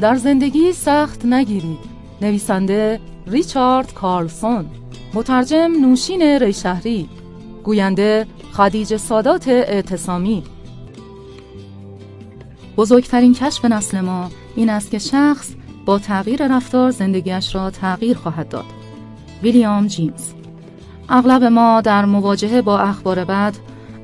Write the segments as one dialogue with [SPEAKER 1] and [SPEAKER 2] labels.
[SPEAKER 1] در زندگی سخت نگیرید. نویسنده ریچارد کارلسون. مترجم نوشین ریشهری گوینده خدیج سادات اعتصامی. بزرگترین کشف نسل ما این است که شخص با تغییر رفتار زندگیش را تغییر خواهد داد. ویلیام جیمز. اغلب ما در مواجهه با اخبار بد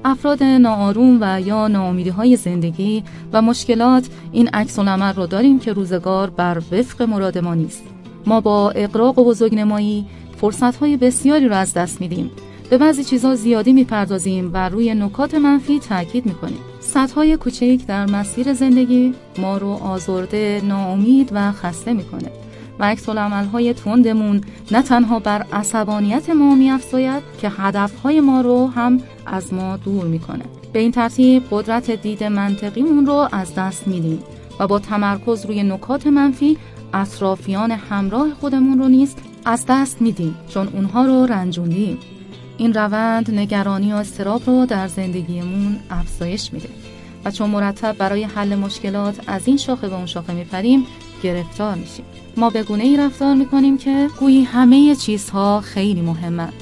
[SPEAKER 1] افراد ناآروم و یا ناامیدی های زندگی و مشکلات این عکس العمل را داریم که روزگار بر وفق مراد ما نیست. ما با اقراق و بزرگنمایی فرصت های بسیاری را از دست میدیم. به بعضی چیزها زیادی می‌پردازیم و روی نکات منفی تاکید می‌کنیم. سطح کوچک در مسیر زندگی ما رو آزرده ناامید و خسته می‌کنه. و عکس های تندمون نه تنها بر عصبانیت ما میافزاید که هدفهای ما رو هم از ما دور می‌کنه. به این ترتیب قدرت دید منطقیمون رو از دست میدیم و با تمرکز روی نکات منفی اطرافیان همراه خودمون رو نیست از دست میدیم چون اونها رو رنجوندیم. این روند نگرانی و استراب رو در زندگیمون افزایش میده و چون مرتب برای حل مشکلات از این شاخه به اون شاخه میپریم گرفتار میشیم. ما به گونه ای رفتار می‌کنیم که گویی همه چیزها خیلی مهمند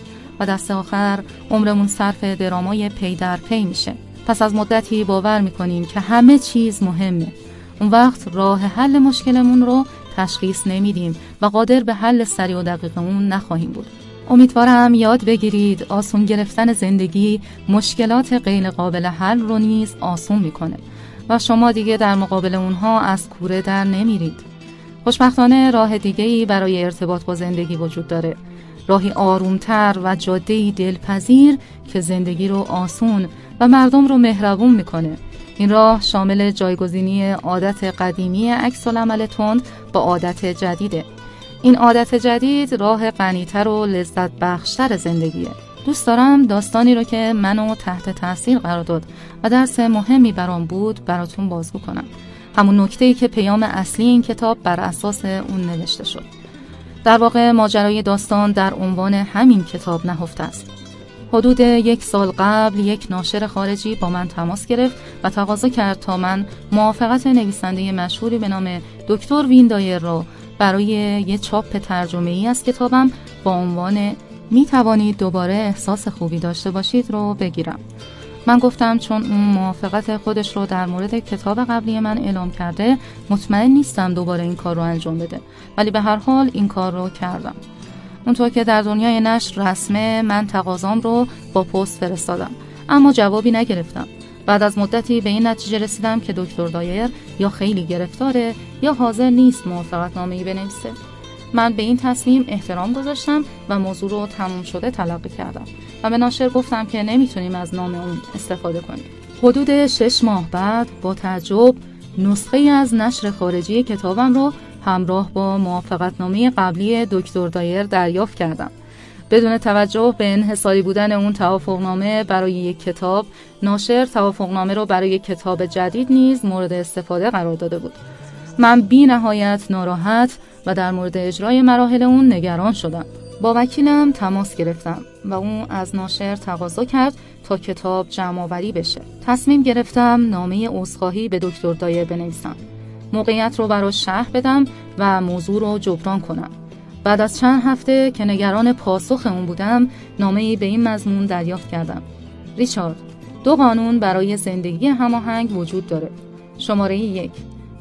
[SPEAKER 1] و دست آخر عمرمون صرف درامای پی در پی میشه. پس از مدتی باور می‌کنیم که همه چیز مهمه. اون وقت راه حل مشکلمون رو تشخیص نمیدیم و قادر به حل سریع و دقیق اون نخواهیم بود. امیدوارم یاد بگیرید آسون گرفتن زندگی مشکلات غیر قابل حل رو نیز آسون می‌کنه و شما دیگه در مقابل اونها از کوره در نمیرید. خوشبختانه راه دیگه ای برای ارتباط با زندگی وجود داره. راهی آرومتر و جاده دلپذیر که زندگی رو آسون و مردم رو مهربون می‌کنه. این راه شامل جایگزینی عادت قدیمی عکس العمل تند با عادت جدیده. این عادت جدید راه غنیتر و لذت بخشتر زندگیه. دوست دارم داستانی رو که منو تحت تاثیر قرار داد و درس مهمی برام بود براتون بازگو کنم. همون نکته ای که پیام اصلی این کتاب بر اساس اون نوشته شد. در واقع ماجرای داستان در عنوان همین کتاب نهفته است. حدود یک سال قبل یک ناشر خارجی با من تماس گرفت و تقاضا کرد تا من موافقت نویسنده مشهوری به نام دکتر ویندایر را برای یه چاپ ترجمه ای از کتابم با عنوان می توانید دوباره احساس خوبی داشته باشید رو بگیرم. من گفتم چون اون موافقت خودش رو در مورد کتاب قبلی من اعلام کرده مطمئن نیستم دوباره این کار رو انجام بده. ولی به هر حال این کار رو کردم. اونطور که در دنیای نشر رسمه من تقاضام رو با پست فرستادم. اما جوابی نگرفتم. بعد از مدتی به این نتیجه رسیدم که دکتر دایر یا خیلی گرفتاره یا حاضر نیست موافقت نامه ای بنویسه. من به این تصمیم احترام گذاشتم و موضوع رو تموم شده تلقی کردم. و به ناشر گفتم که نمی‌تونیم از نام اون استفاده کنیم. حدود شش ماه بعد با تعجب نسخه از نشر خارجی کتابم رو همراه با موافقتنامه قبلی دکتر دایر دریافت کردم. بدون توجه به انحصاری بودن اون توافقنامه برای یک کتاب ناشر توافقنامه رو برای کتاب جدید نیز مورد استفاده قرار داده بود. من بی نهایت ناراحت و در مورد اجرای مراحل اون نگران شدم. با وکیلم تماس گرفتم و اون از ناشر تقاضا کرد تا کتاب جمع آوری بشه. تصمیم گرفتم نامه عذرخواهی به دکتر دایر بنویسم. موقعیت رو براش شهر بدم و موضوع رو جبران کنم. بعد از چند هفته که نگران پاسخ اون بودم نامه به این مضمون دریافت کردم. ریچارد دو قانون برای زندگی هماهنگ وجود داره. شماره یک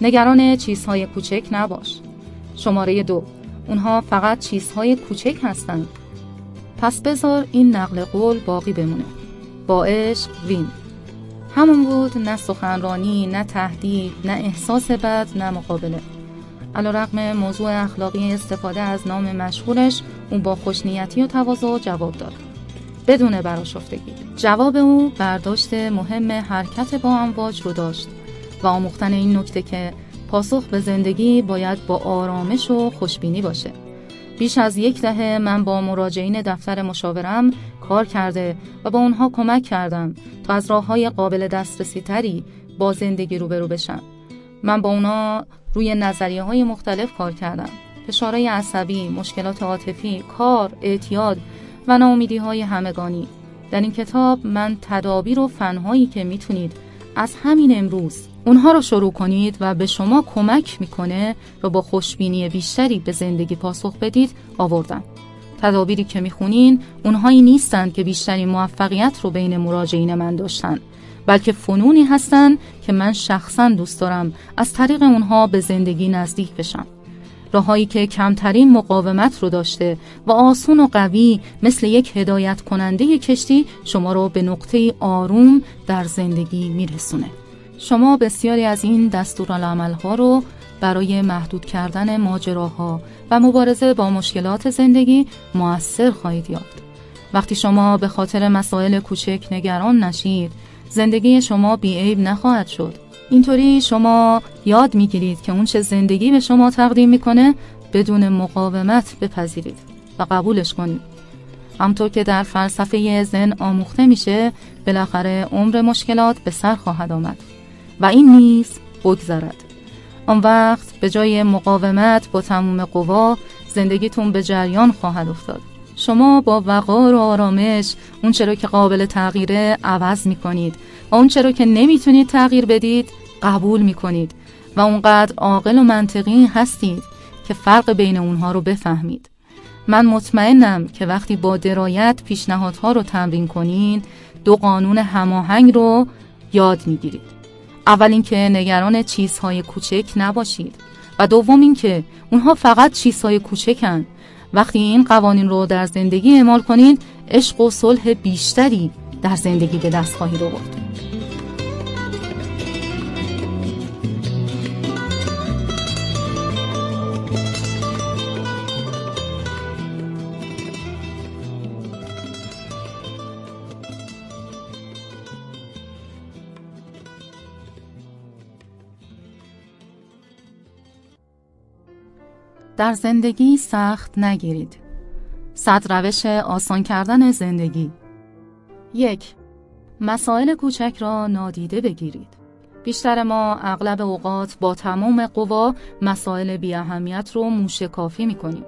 [SPEAKER 1] نگران چیزهای کوچک نباش. شماره دو. اونها فقط چیزهای کوچک هستند. پس بذار این نقل قول باقی بمونه. با عشق وین. همون بود نه سخنرانی نه تهدید نه احساس بد نه مقابله. علا رقم موضوع اخلاقی استفاده از نام مشهورش اون با خوشنیتی و تواضع جواب داد. بدون براشفتگی. جواب او برداشت مهم حرکت با امواج رو داشت و آموختن این نکته که پاسخ به زندگی باید با آرامش و خوشبینی باشه. بیش از یک دهه من با مراجعین دفتر مشاورم کار کرده و با اونها کمک کردم تا از راه های قابل دسترسی تری با زندگی روبرو بشن من با اونا روی نظریه های مختلف کار کردم. فشارهای عصبی، مشکلات عاطفی، کار، اعتیاد و ناامیدی های همگانی. در این کتاب من تدابیر و فنهایی که می‌تونید از همین امروز اونها رو شروع کنید و به شما کمک می‌کنه و با خوشبینی بیشتری به زندگی پاسخ بدید آوردم. تدابیری که می‌خونین اونهایی نیستند که بیشترین موفقیت رو بین مراجعین من داشتن بلکه فنونی هستند که من شخصا دوست دارم از طریق اونها به زندگی نزدیک بشم راههایی که کمترین مقاومت رو داشته و آسون و قوی مثل یک هدایت کننده کشتی شما رو به نقطه آروم در زندگی میرسونه شما بسیاری از این دستورالعمل ها رو برای محدود کردن ماجراها و مبارزه با مشکلات زندگی موثر خواهید یافت. وقتی شما به خاطر مسائل کوچک نگران نشید، زندگی شما بیعیب نخواهد شد. اینطوری شما یاد می‌گیرید که اون چه زندگی به شما تقدیم می‌کنه بدون مقاومت بپذیرید و قبولش کنید. همطور که در فلسفه زن آموخته میشه بالاخره عمر مشکلات به سر خواهد آمد و این نیز بگذرد. آن وقت به جای مقاومت با تموم قوا زندگیتون به جریان خواهد افتاد. شما با وقار و آرامش اون چرا که قابل تغییره عوض می کنید و اون چرا که نمی‌تونید تغییر بدید قبول می کنید و اونقدر عاقل و منطقی هستید که فرق بین اونها رو بفهمید. من مطمئنم که وقتی با درایت پیشنهادها رو تمرین کنین دو قانون هماهنگ رو یاد می‌گیرید. اول اینکه نگران چیزهای کوچک نباشید و دوم اینکه اونها فقط چیزهای کوچکن. وقتی این قوانین رو در زندگی اعمال کنید عشق و صلح بیشتری در زندگی به دست خواهید آورد. در زندگی سخت نگیرید. صد روش آسان کردن زندگی یک مسائل کوچک را نادیده بگیرید. بیشتر ما اغلب اوقات با تمام قوا مسائل بی اهمیت رو موشکافی می‌کنیم.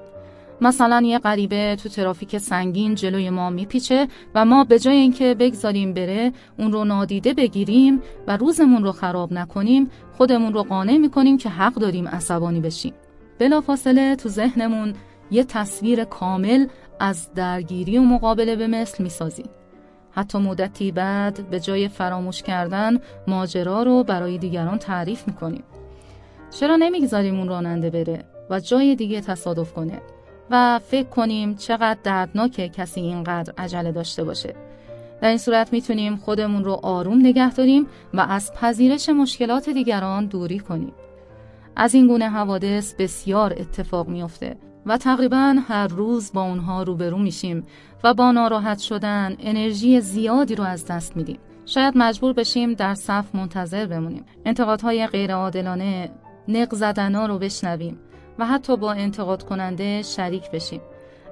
[SPEAKER 1] مثلا یه غریبه تو ترافیک سنگین جلوی ما میپیچه و ما به جای اینکه بگذاریم بره اون رو نادیده بگیریم و روزمون رو خراب نکنیم خودمون رو قانع می‌کنیم که حق داریم عصبانی بشیم. بلافاصله تو ذهنمون یه تصویر کامل از درگیری و مقابله به مثل می‌سازیم. حتی مدتی بعد به جای فراموش کردن ماجرا رو برای دیگران تعریف می‌کنیم. چرا نمی‌گذاریم اون راننده بره و جای دیگه تصادف کنه و فکر کنیم چقدر دردناکه کسی اینقدر عجله داشته باشه. در این صورت می‌تونیم خودمون رو آروم نگه داریم و از پذیرش مشکلات دیگران دوری کنیم. از این گونه حوادث بسیار اتفاق میافته و تقریبا هر روز با اونها روبرو میشیم و با ناراحت شدن انرژی زیادی رو از دست میدیم. شاید مجبور بشیم در صف منتظر بمونیم. انتقادهای غیرعادلانه، نق زدنا رو بشنویم و حتی با انتقاد کننده شریک بشیم.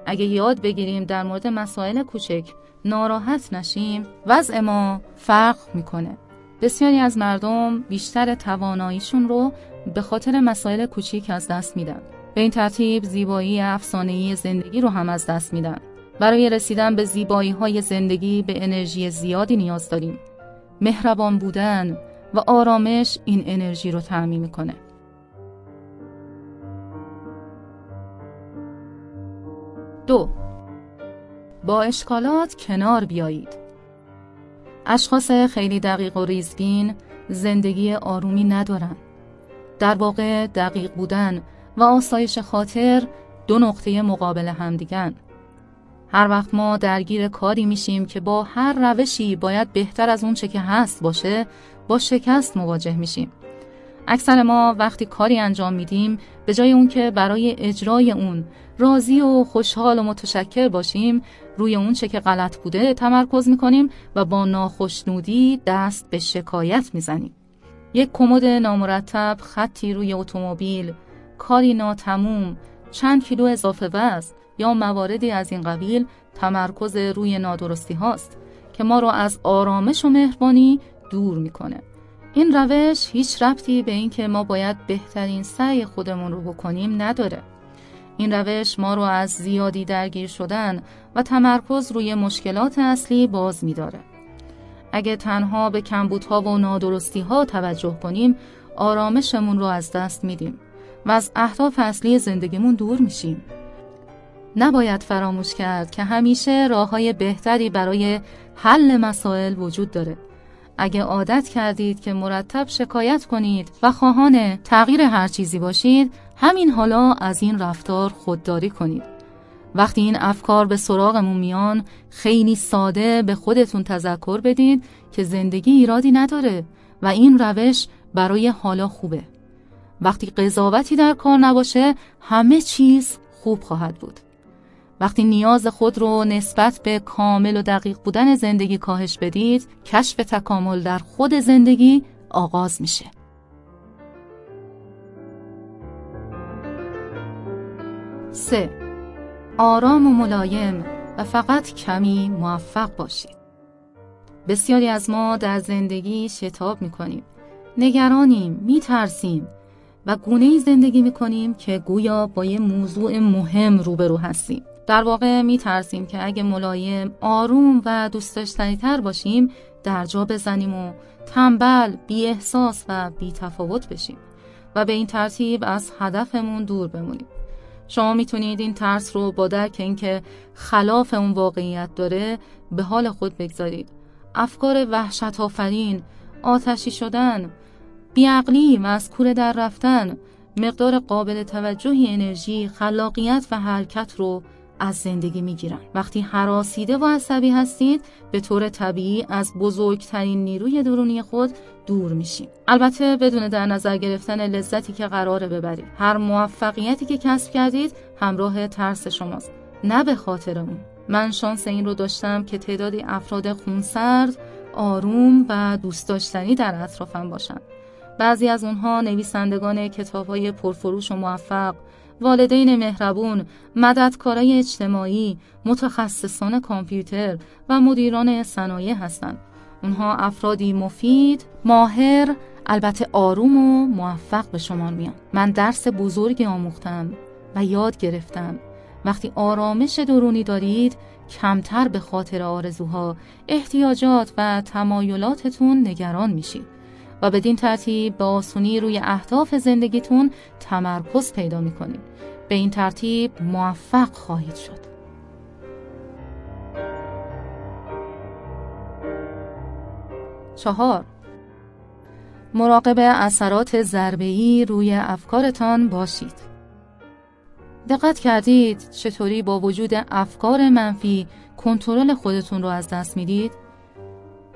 [SPEAKER 1] اگه یاد بگیریم در مورد مسائل کوچک ناراحت نشیم، وضع ما فرق می‌کنه. بسیاری از مردم بیشتر تواناییشون رو به خاطر مسائل کوچیک از دست میدن. به این ترتیب زیبایی افسانه‌ای زندگی رو هم از دست میدن. برای رسیدن به زیبایی های زندگی به انرژی زیادی نیاز داریم. مهربان بودن و آرامش این انرژی رو تعمین می‌کنه. دو با اشکالات کنار بیایید. اشخاص خیلی دقیق و ریزبین زندگی آرومی ندارند. در واقع دقیق بودن و آسایش خاطر دو نقطه مقابل همدیگن. هر وقت ما درگیر کاری میشیم که با هر روشی باید بهتر از اون چه که هست باشه با شکست مواجه میشیم. اکثر ما وقتی کاری انجام میدیم به جای اون که برای اجرای اون راضی و خوشحال و متشکر باشیم روی اون چه که غلط بوده تمرکز می‌کنیم و با ناخشنودی دست به شکایت می‌زنیم. یک کمد نامرتب خطی روی اتومبیل کاری ناتموم چند کیلو اضافه وزن یا مواردی از این قبیل تمرکز روی نادرستی هاست که ما را از آرامش و مهربانی دور می‌کنه. این روش هیچ ربطی به اینکه ما باید بهترین سعی خودمون رو بکنیم نداره. این روش ما رو از زیادی درگیر شدن و تمرکز روی مشکلات اصلی باز میداره. اگه تنها به کمبودها و نادرستی ها توجه کنیم آرامشمون رو از دست میدیم و از اهداف اصلی زندگیمون دور میشیم. نباید فراموش کرد که همیشه راه های بهتری برای حل مسائل وجود داره. اگه عادت کردید که مرتب شکایت کنید و خواهان تغییر هر چیزی باشید همین حالا از این رفتار خودداری کنید. وقتی این افکار به سراغمون میان خیلی ساده به خودتون تذکر بدید که زندگی ایرادی نداره و این روش برای حالا خوبه. وقتی قضاوتی در کار نباشه همه چیز خوب خواهد بود. وقتی نیاز خود رو نسبت به کامل و دقیق بودن زندگی کاهش بدید کشف تکامل در خود زندگی آغاز میشه. سه. آرام و ملایم و فقط کمی موفق باشید بسیاری از ما در زندگی شتاب می‌کنیم نگرانیم میترسیم و گونه زندگی می‌کنیم که گویا با یه موضوع مهم روبرو هستیم در واقع می ترسیم که اگه ملایم، آروم و دوست داشتنی تر باشیم در جا بزنیم و تنبل، بی احساس و بی تفاوت بشیم و به این ترتیب از هدفمون دور بمونیم. شما می‌تونید این ترس رو با درک اینکه خلاف اون واقعیت داره به حال خود بگذارید. افکار وحشت آفرین، آتشی شدن، بیعقلی کوره در رفتن، مقدار قابل توجهی انرژی، خلاقیت و حرکت رو از زندگی می‌گیرن. وقتی حراسیده و عصبی هستید به طور طبیعی از بزرگترین نیروی درونی خود دور میشید البته بدون در نظر گرفتن لذتی که قراره ببرید. هر موفقیتی که کسب کردید همراه ترس شماست نه به خاطر اون. من شانس این رو داشتم که تعدادی افراد خونسرد آروم و دوست داشتنی در اطرافم باشند بعضی از اونها نویسندگان کتاب های پرفروش و موفق والدین مهربون، مددکارای اجتماعی، متخصصان کامپیوتر و مدیران صنایع هستند. اونها افرادی مفید، ماهر، البته آروم و موفق به شما میان. من درس بزرگی آموختم و یاد گرفتم. وقتی آرامش درونی دارید، کمتر به خاطر آرزوها، احتیاجات و تمایلاتتون نگران میشید. و بدین ترتیب به آسونی روی اهداف زندگیتون تمرکز پیدا می‌کنید. به این ترتیب موفق خواهید شد. چهار. مراقب اثرات ضربه‌ای روی افکارتان باشید. دقت کردید چطوری با وجود افکار منفی کنترل خودتون رو از دست می‌دید؟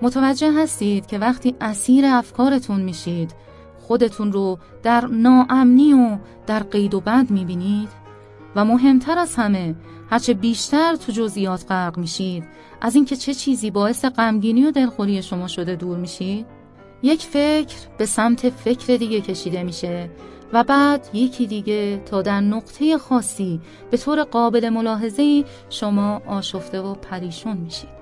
[SPEAKER 1] متوجه هستید که وقتی اسیر افکارتون میشید خودتون رو در ناامنی و در قید و بند می‌بینید؟ و مهمتر از همه هرچه بیشتر تو جزئیات غرق میشید از اینکه چه چیزی باعث غمگینی و دلخوری شما شده دور میشید؟ یک فکر به سمت فکر دیگه کشیده میشه و بعد یکی دیگه تا در نقطه خاصی به طور قابل ملاحظه شما آشفته و پریشون میشید.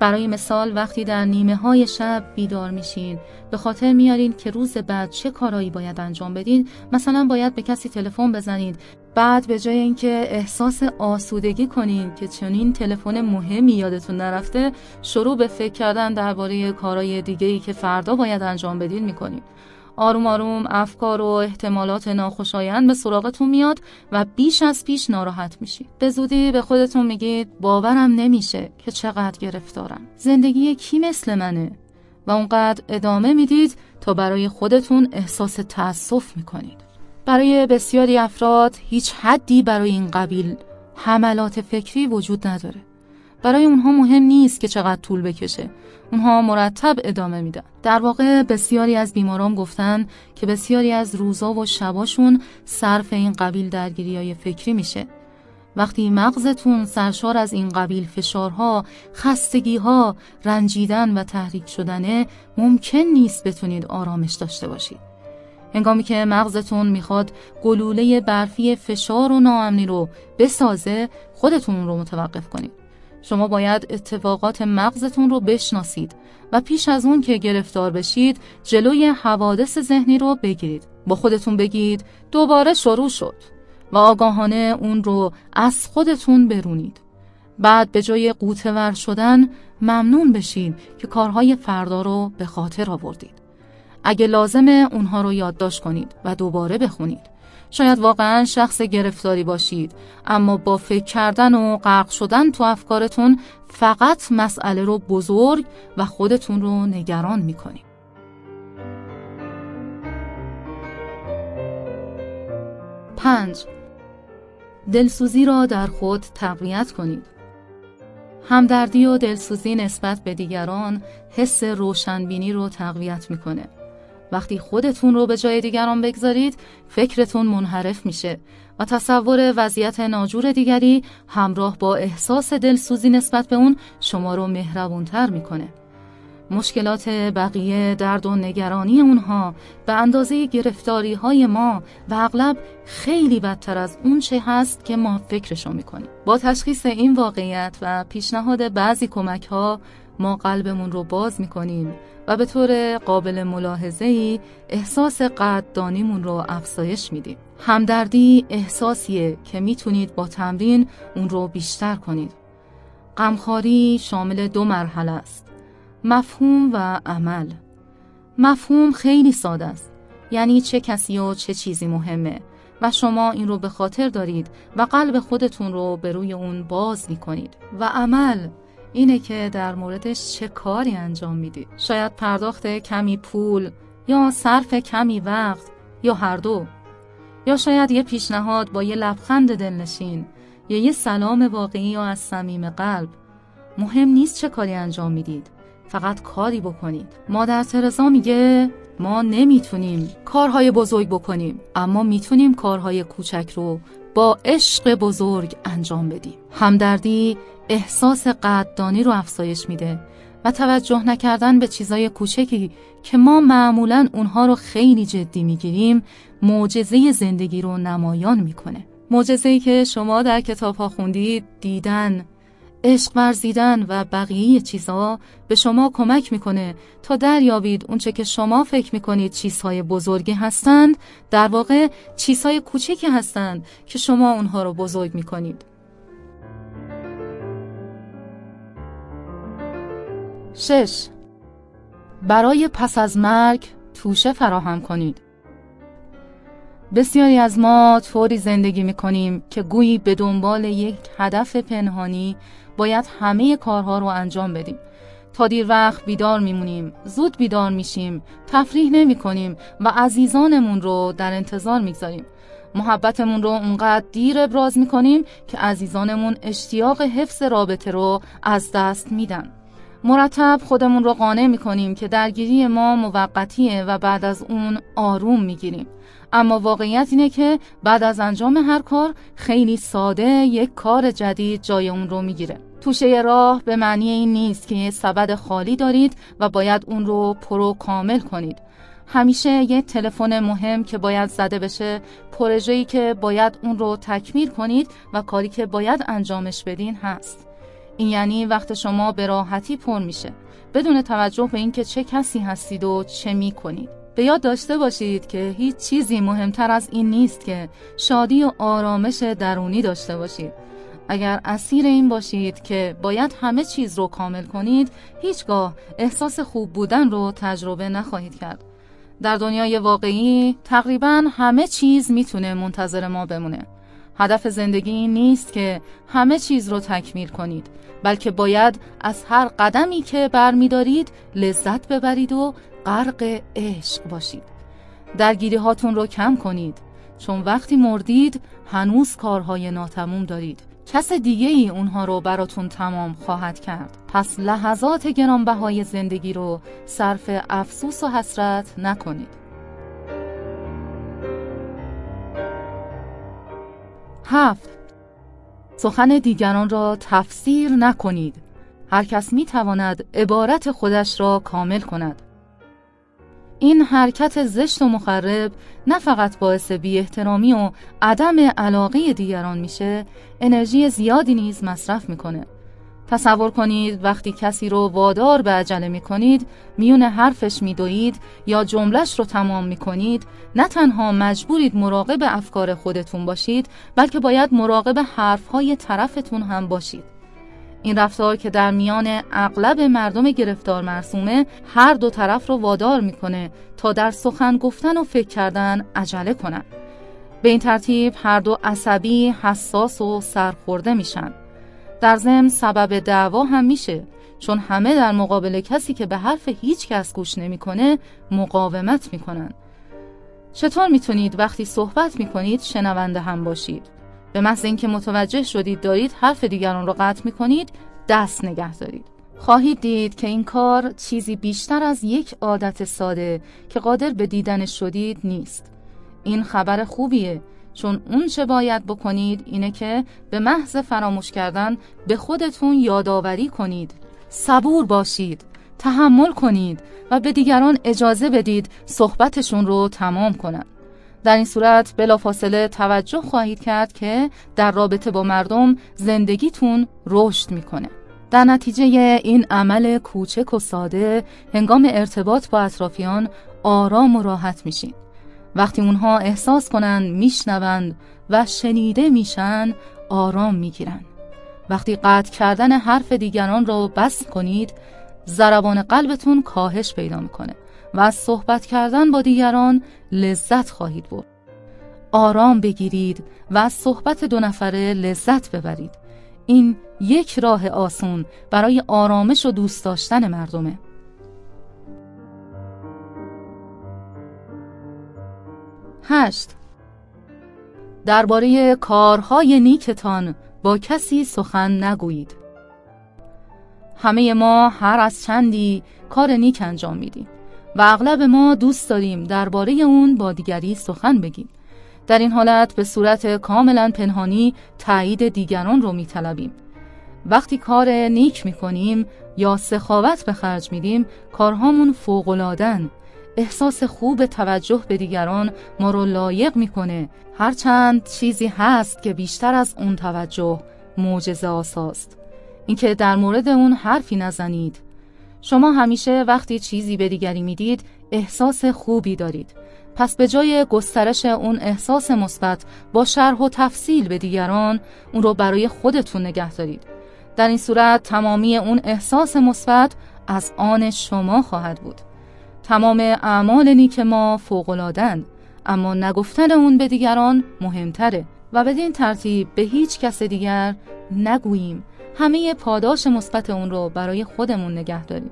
[SPEAKER 1] برای مثال وقتی در نیمه های شب بیدار میشین به خاطر میارین که روز بعد چه کارایی باید انجام بدین مثلا باید به کسی تلفن بزنید. بعد به جای اینکه احساس آسودگی کنین که چنین تلفن مهمی یادتون نرفته شروع به فکر کردن درباره کارهای دیگه ای که فردا باید انجام بدین می‌کنید آروم آروم افکار و احتمالات ناخوشایند به سراغتون میاد و بیش از پیش ناراحت میشید به زودی به خودتون میگید باورم نمیشه که چقدر گرفتارم. زندگی کی مثل منه؟ و اونقدر ادامه می‌دید تا برای خودتون احساس تأسف می‌کنید. برای بسیاری افراد هیچ حدی برای این قبیل حملات فکری وجود نداره. برای اونها مهم نیست که چقدر طول بکشه اونها مرتب ادامه میدن در واقع بسیاری از بیماران گفتن که بسیاری از روزا و شباشون صرف این قبیل درگیری های فکری میشه وقتی مغزتون سرشار از این قبیل فشارها، خستگیها، رنجیدن و تحریک شدنه ممکن نیست بتونید آرامش داشته باشید. هنگامی که مغزتون می‌خواد گلوله برفی فشار و ناامنی رو بسازه خودتون رو متوقف کنید. شما باید اتفاقات مغزتون رو بشناسید و پیش از اون که گرفتار بشید جلوی حوادث ذهنی رو بگیرید با خودتون بگید دوباره شروع شد و آگاهانه اون رو از خودتون برونید بعد به جای قوتور شدن ممنون بشید که کارهای فردا رو به خاطر آوردید. اگه لازمه اونها رو یادداشت کنید و دوباره بخونید. شاید واقعا شخص گرفتاری باشید اما با فکر کردن و غرق شدن تو افکارتون فقط مسئله رو بزرگ و خودتون رو نگران می‌کنید. پنج دلسوزی را در خود تقویت کنید. همدردی و دلسوزی نسبت به دیگران حس روشنبینی رو تقویت می‌کنه. وقتی خودتون رو به جای دیگران بگذارید فکرتون منحرف میشه و تصور وضعیت ناجور دیگری همراه با احساس دلسوزی نسبت به اون شما رو مهربونتر می‌کنه. مشکلات بقیه درد و نگرانی اونها به اندازه گرفتاری های ما و اغلب خیلی بدتر از اون چه هست که ما فکرشو می‌کنیم با تشخیص این واقعیت و پیشنهاد بعضی کمک ها ما قلبمون رو باز می‌کنیم و به طور قابل ملاحظه ای احساس قدردانیمون رو افزایش میدیم. همدردی احساسیه که می‌تونید با تمرین اون رو بیشتر کنید. غمخواری شامل دو مرحله است مفهوم و عمل. مفهوم خیلی ساده است. یعنی چه کسی و چه چیزی مهمه و شما این رو به خاطر دارید و قلب خودتون رو به روی اون باز می کنید و عمل اینه که در موردش چه کاری انجام می‌دید شاید پرداخت کمی پول یا صرف کمی وقت یا هر دو. یا شاید یه پیشنهاد با یه لبخند دلنشین یا یه سلام واقعی یا از صمیم قلب. مهم نیست چه کاری انجام می‌دید فقط کاری بکنید. مادر ترزا میگه ما نمی‌تونیم کارهای بزرگ بکنیم اما می‌تونیم کارهای کوچک رو با عشق بزرگ انجام بدیم. همدردی احساس قدردانی رو افزایش میده و توجه نکردن به چیزای کوچکی که ما معمولا اونها رو خیلی جدی می‌گیریم معجزه زندگی رو نمایان می‌کنه. معجزه‌ای که شما در کتاب ها خوندید دیدن عشق ورزیدن و بقیه چیزها به شما کمک می‌کنه تا دریابید اونچه که شما فکر می‌کنید چیزهای بزرگی هستند در واقع چیزهای کوچکی هستند که شما اونها رو بزرگ می‌کنید. شش. برای پس از مرگ توشه فراهم کنید. بسیاری از ما طوری زندگی می کنیم که گویی به دنبال یک هدف پنهانی باید همه کارها رو انجام بدیم. تا دیر وقت بیدار میمونیم زود بیدار میشیم تفریح نمی کنیم و عزیزانمون رو در انتظار می‌گذاریم. محبتمون رو اونقدر دیر ابراز می‌کنیم که عزیزانمون اشتیاق حفظ رابطه رو از دست میدن. مرتب خودمون رو قانع می‌کنیم که درگیری ما موقتیه و بعد از اون آروم می‌گیریم. اما واقعیت اینه که بعد از انجام هر کار خیلی ساده یک کار جدید جای اون رو می‌گیره. توشه راه به معنی این نیست که یه سبد خالی دارید و باید اون رو پرو کامل کنید. همیشه یه تلفن مهم که باید زده بشه پروژه‌ای که باید اون رو تکمیل کنید و کاری که باید انجامش بدین هست. این یعنی وقت شما به راحتی پر میشه بدون توجه به اینکه چه کسی هستید و چه می‌کنید. به یاد داشته باشید که هیچ چیزی مهمتر از این نیست که شادی و آرامش درونی داشته باشید. اگر اسیر این باشید که باید همه چیز رو کامل کنید هیچگاه احساس خوب بودن رو تجربه نخواهید کرد. در دنیای واقعی تقریبا همه چیز می‌تونه منتظر ما بمونه. هدف زندگی این نیست که همه چیز رو تکمیل کنید بلکه باید از هر قدمی که برمیدارید لذت ببرید و غرق عشق باشید. درگیری هاتون رو کم کنید. چون وقتی مردید هنوز کارهای ناتموم دارید. کس دیگه ای اونها رو براتون تمام خواهد کرد. پس لحظات گرانبهای زندگی رو صرف افسوس و حسرت نکنید. هفت. سخن دیگران را تفسیر نکنید. هر کس می تواند عبارت خودش را کامل کند. این حرکت زشت و مخرب نه فقط باعث بی احترامی و عدم علاقه دیگران میشه انرژی زیادی نیز مصرف می‌کنه. تصور کنید وقتی کسی رو وادار به عجله می کنید میون حرفش میدوید یا جملش رو تمام می کنید نه تنها مجبورید مراقب افکار خودتون باشید بلکه باید مراقب حرفهای طرفتون هم باشید. این رفتار که در میان اغلب مردم گرفتار مرسومه هر دو طرف رو وادار می‌کنه تا در سخن گفتن و فکر کردن عجله کنن. به این ترتیب هر دو عصبی، حساس و سرخورده میشن. در ضمن سبب دعوا هم میشه چون همه در مقابل کسی که به حرف هیچ کس گوش نمی‌کنه مقاومت می‌کنن. چطور می‌تونید وقتی صحبت می‌کنید شنونده هم باشید؟ به محض اینکه متوجه شدید دارید حرف دیگران را قطع می‌کنید دست نگه دارید. خواهید دید که این کار چیزی بیشتر از یک عادت ساده که قادر به دیدنش شدید نیست. این خبر خوبیه چون اون چه باید بکنید اینه که به محض فراموش کردن به خودتون یادآوری کنید. صبور باشید تحمل کنید و به دیگران اجازه بدید صحبتشون رو تمام کنند در این صورت بلافاصله توجه خواهید کرد که در رابطه با مردم زندگیتون رشد می‌کنه. در نتیجه این عمل کوچک و ساده هنگام ارتباط با اطرافیان آرام و راحت میشین. وقتی اونها احساس کنند میشنوند و شنیده میشن آرام می‌گیرن. وقتی قطع کردن حرف دیگران را بس کنید ضربان قلبتون کاهش پیدا می‌کنه. و از صحبت کردن با دیگران لذت خواهید برد. آرام بگیرید و از صحبت دو نفره لذت ببرید. این یک راه آسون برای آرامش و دوست داشتن مردمه. هشت. درباره کارهای نیکتان با کسی سخن نگویید. همه ما هر از چندی کار نیک انجام میدیم. و اغلب ما دوست داریم درباره اون با دیگری سخن بگیم. در این حالت به صورت کاملا پنهانی تایید دیگران رو میطلبیم. وقتی کار نیک می‌کنیم یا سخاوت به خرج میدیم کارهامون فوقلادن احساس خوب توجه به دیگران ما رو لایق می‌کنه. هرچند چیزی هست که بیشتر از اون توجه معجزه آساست. اینکه در مورد اون حرفی نزنید. شما همیشه وقتی چیزی به دیگری می‌دید احساس خوبی دارید. پس به جای گسترش اون احساس مثبت با شرح و تفصیل به دیگران اون رو برای خودتون نگه دارید. در این صورت تمامی اون احساس مثبت از آن شما خواهد بود. تمام اعمال نیک ما فوقلادن اما نگفتن اون به دیگران مهمتره و بدین ترتیب به هیچ کس دیگر نگوییم. همه پاداش مثبت اون رو برای خودمون نگه داریم.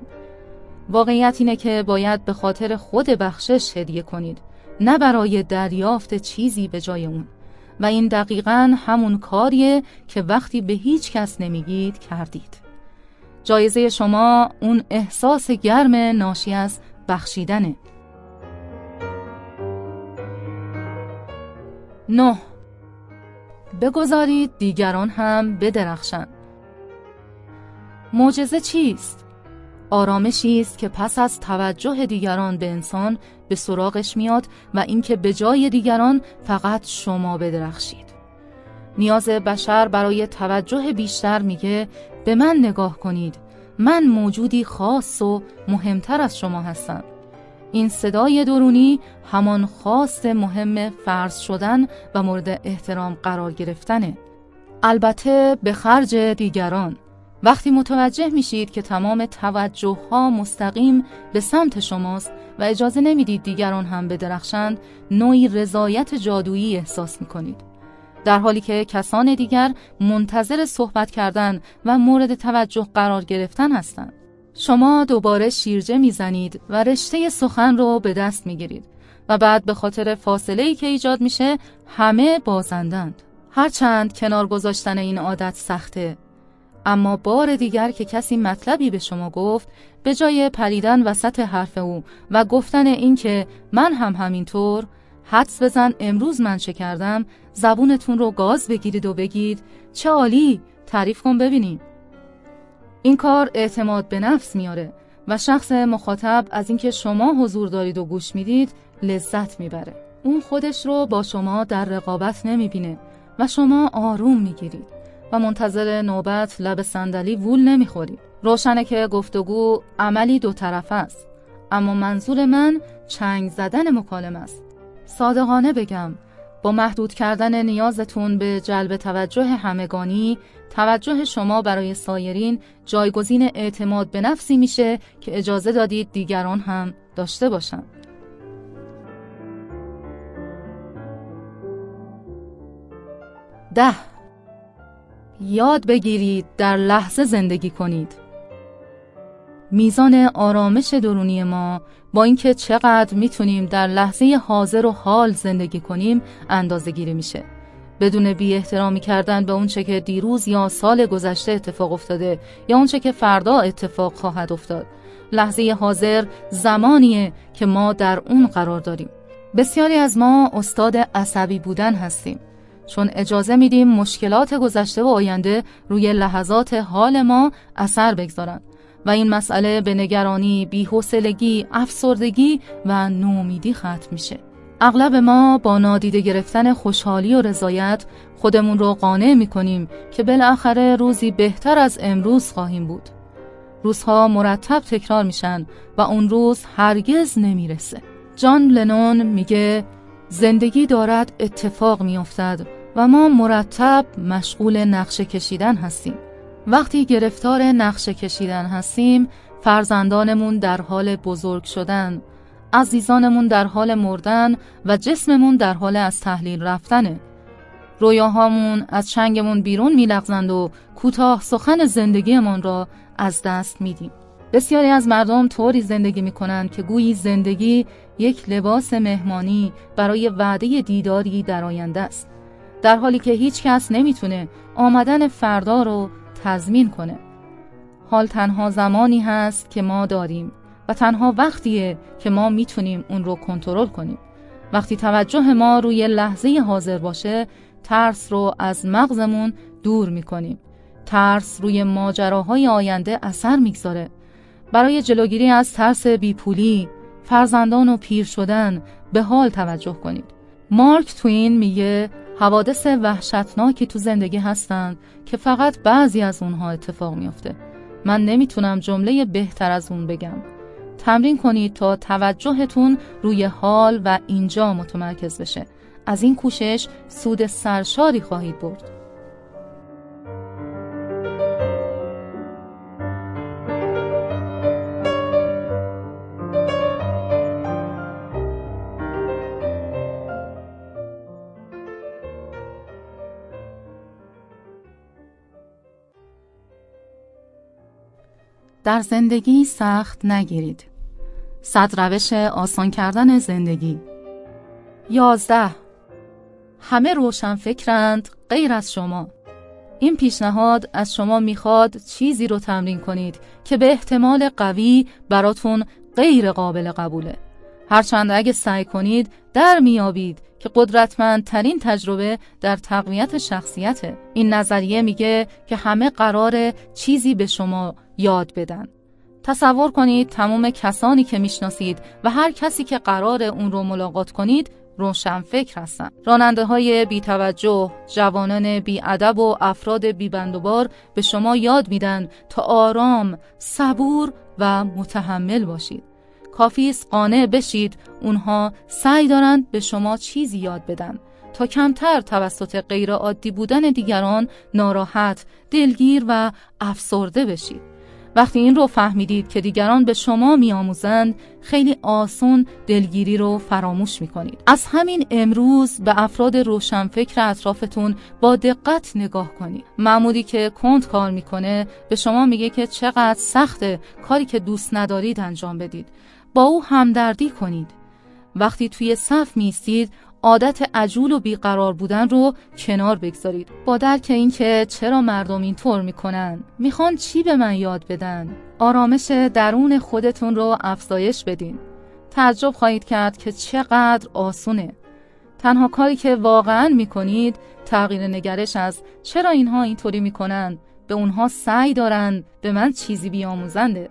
[SPEAKER 1] واقعیت اینه که باید به خاطر خود بخشش هدیه کنید نه برای دریافت چیزی به جای اون. و این دقیقا همون کاریه که وقتی به هیچ کس نمیگید کردید. جایزه شما اون احساس گرم ناشی از بخشیدنه. نه. بگذارید دیگران هم بدرخشند. معجزه چیست؟ آرامشی است که پس از توجه دیگران به انسان به سراغش میاد و اینکه به جای دیگران فقط شما بدرخشید. نیاز بشر برای توجه بیشتر میگه به من نگاه کنید من موجودی خاص و مهمتر از شما هستم این صدای درونی همان خواست مهم فرض شدن و مورد احترام قرار گرفتنه البته به خرج دیگران وقتی متوجه میشید که تمام توجه ها مستقیم به سمت شماست و اجازه نمی‌دید دیگران هم بدرخشند نوعی رضایت جادویی احساس می‌کنید. در حالی که کسان دیگر منتظر صحبت کردن و مورد توجه قرار گرفتن هستند. شما دوباره شیرجه می‌زنید و رشته سخن رو به دست می‌گیرید و بعد به خاطر فاصله ای که ایجاد میشه همه بازندند. هرچند کنار گذاشتن این عادت سخته اما بار دیگر که کسی مطلبی به شما گفت به جای پریدن وسط حرف او و گفتن این که من هم همینطور حدس بزن امروز من چه کردم زبونتون رو گاز بگیرید و بگید چه عالی تعریف کن ببینیم. این کار اعتماد به نفس میاره و شخص مخاطب از اینکه شما حضور دارید و گوش می‌دید لذت می‌بره. اون خودش رو با شما در رقابت نمی‌بینه و شما آروم می‌گیرید. و منتظر نوبت لب صندلی وول نمی‌خورید روشنه که گفتگو عملی دو طرف است. اما منظور من چنگ زدن مکالمه است. صادقانه بگم با محدود کردن نیازتون به جلب توجه همگانی توجه شما برای سایرین جایگزین اعتماد به نفسی میشه که اجازه دادید دیگران هم داشته باشند. ده. یاد بگیرید در لحظه زندگی کنید. میزان آرامش درونی ما با اینکه چقدر می‌تونیم در لحظه حاضر و حال زندگی کنیم اندازه گیری میشه. بدون بی احترامی کردن به اونچه که دیروز یا سال گذشته اتفاق افتاده یا اونچه که فردا اتفاق خواهد افتاد. لحظه حاضر زمانیه که ما در اون قرار داریم. بسیاری از ما استاد عصبی بودن هستیم. چون اجازه میدیم مشکلات گذشته و آینده روی لحظات حال ما اثر بگذارند و این مسئله به نگرانی، بی‌حوصلگی، افسردگی و نومیدی ختم میشه. اغلب ما با نادیده گرفتن خوشحالی و رضایت خودمون رو قانع می‌کنیم که بالاخره روزی بهتر از امروز خواهیم بود. روزها مرتب تکرار میشن و اون روز هرگز نمی‌رسه. جان لنون میگه زندگی دارد اتفاق میافتد و ما مرتب مشغول نقشه کشیدن هستیم. وقتی گرفتار نقشه کشیدن هستیم فرزندانمون در حال بزرگ شدن عزیزانمون در حال مردن و جسممون در حال از تحلیل رفتنه. رویاهامون از چنگمون بیرون میلغزند و کوتاه سخن زندگیمون را از دست میدیم. بسیاری از مردم طوری زندگی می‌کنند که گویی زندگی یک لباس مهمانی برای وعده دیداری در آینده است. در حالی که هیچ کس نمی‌تونه آمدن فردا رو تضمین کنه. حال تنها زمانی هست که ما داریم و تنها وقتیه که ما می‌تونیم اون رو کنترل کنیم. وقتی توجه ما روی لحظه حاضر باشه ترس رو از مغزمون دور می‌کنیم. ترس روی ماجراهای آینده اثر می‌گذاره. برای جلوگیری از ترس بیپولی فرزندان و پیر شدن به حال توجه کنید. مارک توین میگه حوادث وحشتناکی تو زندگی هستند که فقط بعضی از اونها اتفاق میافته. من نمی‌تونم جمله بهتر از اون بگم. تمرین کنید تا توجهتون روی حال و اینجا متمرکز بشه. از این کوشش سود سرشاری خواهید برد. در زندگی سخت نگیرید. صد روش آسان کردن زندگی. یازده. همه روشن فکرند غیر از شما. این پیشنهاد از شما می‌خواد چیزی رو تمرین کنید که به احتمال قوی براتون غیر قابل قبوله. هرچند اگه سعی کنید در میابید که قدرتمندترین تجربه در تقویت شخصیته این نظریه میگه که همه قرار چیزی به شما یاد بدن تصور کنید تمام کسانی که می‌شناسید و هر کسی که قرار اون رو ملاقات کنید روشن فکر هستند. راننده های بی توجه، جوانان بی ادب و افراد بی بندوبار به شما یاد میدن تا آرام، صبور و متحمل باشید. کافی است قانع بشید اونها سعی دارند به شما چیزی یاد بدن. تا کمتر توسط غیر عادی بودن دیگران ناراحت، دلگیر و افسرده بشید. وقتی این رو فهمیدید که دیگران به شما میآموزند خیلی آسون دلگیری رو فراموش می‌کنید. از همین امروز به افراد روشنفکر اطرافتون با دقت نگاه کنید. معمولی که کند کار می‌کنه به شما میگه که چقدر سخته کاری که دوست ندارید انجام بدید. با او همدردی کنید. وقتی توی صف میستید عادت عجول و بیقرار بودن رو کنار بگذارید. با درک اینکه چرا مردم اینطور می‌کنن. می‌خوان چی به من یاد بدن؟ آرامش درون خودتون رو افزایش بدین. تعجب خواهید کرد که چقدر آسونه. تنها کاری که واقعا می‌کنید تغییر نگرش از چرا اینها اینطوری می‌کنن؟ به اونها سعی دارن به من چیزی بیاموزنده.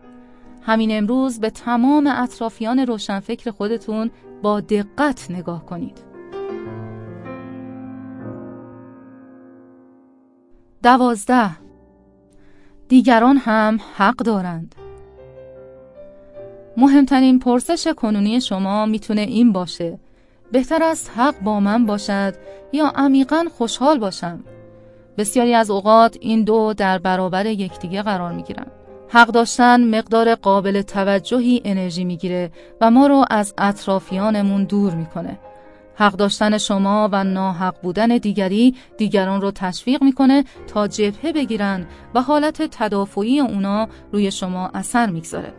[SPEAKER 1] همین امروز به تمام اطرافیان روشنفکر خودتون با دقت نگاه کنید. دوازده. دیگران هم حق دارند. مهمترین پرسش کنونی شما می‌تونه این باشه. بهتر است حق با من باشد یا عمیقا خوشحال باشم؟ بسیاری از اوقات این دو در برابر یکدیگه قرار می گیرن. حق داشتن مقدار قابل توجهی انرژی می‌گیره و ما رو از اطرافیانمون دور می‌کنه. حق داشتن شما و ناحق بودن دیگری دیگران رو تشویق می‌کنه تا جبهه بگیرن و حالت تدافعی اونا روی شما اثر می‌گذاره.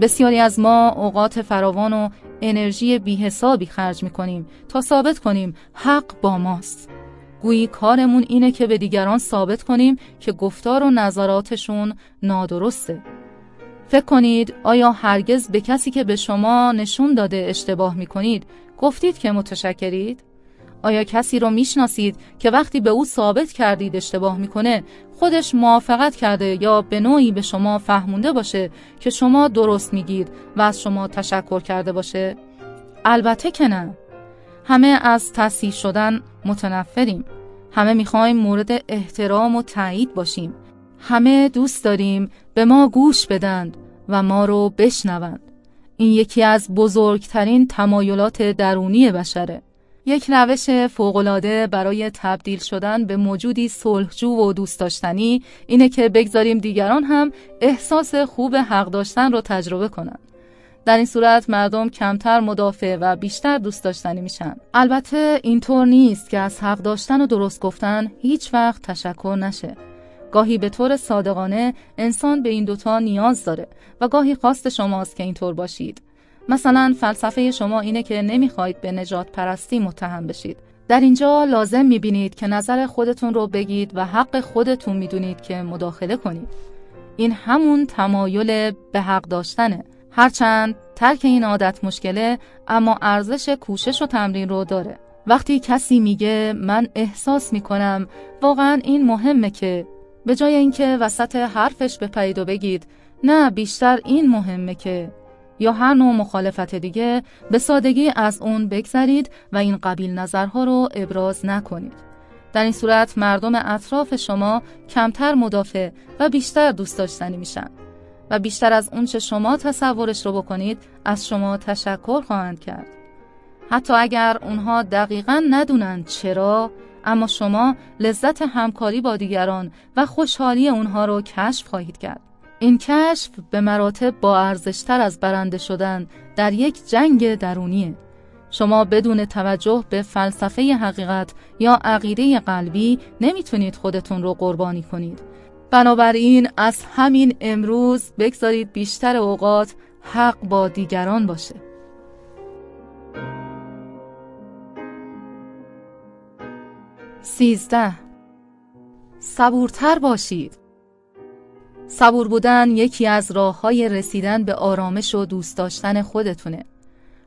[SPEAKER 1] بسیاری از ما اوقات فراوان و انرژی بیحسابی خرج می‌کنیم تا ثابت کنیم حق با ماست. گویی کارمون اینه که به دیگران ثابت کنیم که گفتار و نظراتشون نادرسته. فکر کنید آیا هرگز به کسی که به شما نشون داده اشتباه می‌کنید گفتید که متشکرید؟ آیا کسی رو می‌شناسید که وقتی به او ثابت کردید اشتباه می‌کنه خودش موافقت کرده یا به نوعی به شما فهمونده باشه که شما درست میگید و از شما تشکر کرده باشه؟ البته که نه. همه از تصحیح شدن متنفریم. همه می‌خوایم مورد احترام و تایید باشیم. همه دوست داریم به ما گوش بدند و ما رو بشنوند. این یکی از بزرگترین تمایلات درونی بشره. یک روش فوقالعاده برای تبدیل شدن به موجودی صلحجو و دوست داشتنی اینه که بگذاریم دیگران هم احساس خوب حق داشتن رو تجربه کنند. در این صورت مردم کمتر مدافع و بیشتر دوست داشتنی میشن. البته اینطور نیست که از حق داشتن و درست گفتن هیچ وقت تشکر نشه. گاهی به طور صادقانه انسان به این دوتا نیاز داره و گاهی خواست شماست که اینطور باشید. مثلا فلسفه شما اینه که نمی‌خواید به نجات پرستی متهم بشید. در اینجا لازم می‌بینید که نظر خودتون رو بگید و حق خودتون می‌دونید که مداخله کنید. این همون تمایل به حق داشتنه. هرچند ترک این عادت مشکله اما ارزش کوشش و تمرین رو داره. وقتی کسی میگه من احساس می‌کنم واقعا این مهمه که به جای اینکه وسط حرفش بپرید و بگید نه بیشتر این مهمه که یا هر نوع مخالفت دیگه به سادگی از اون بگذرید و این قبیل نظرها رو ابراز نکنید. در این صورت مردم اطراف شما کمتر مدافع و بیشتر دوست داشتنی میشن و بیشتر از اونچه شما تصورش رو بکنید از شما تشکر خواهند کرد. حتی اگر اونها دقیقا ندونن چرا اما شما لذت همکاری با دیگران و خوشحالی اونها رو کشف خواهید کرد. این کشف به مراتب با ارزشتر از برنده شدن در یک جنگ درونیه. شما بدون توجه به فلسفه حقیقت یا عقیده قلبی نمی‌تونید خودتون رو قربانی کنید. بنابراین از همین امروز بگذارید بیشتر اوقات حق با دیگران باشه. سیزده. صبورتر باشید. صبور بودن یکی از راه های رسیدن به آرامش و دوست داشتن خودتونه.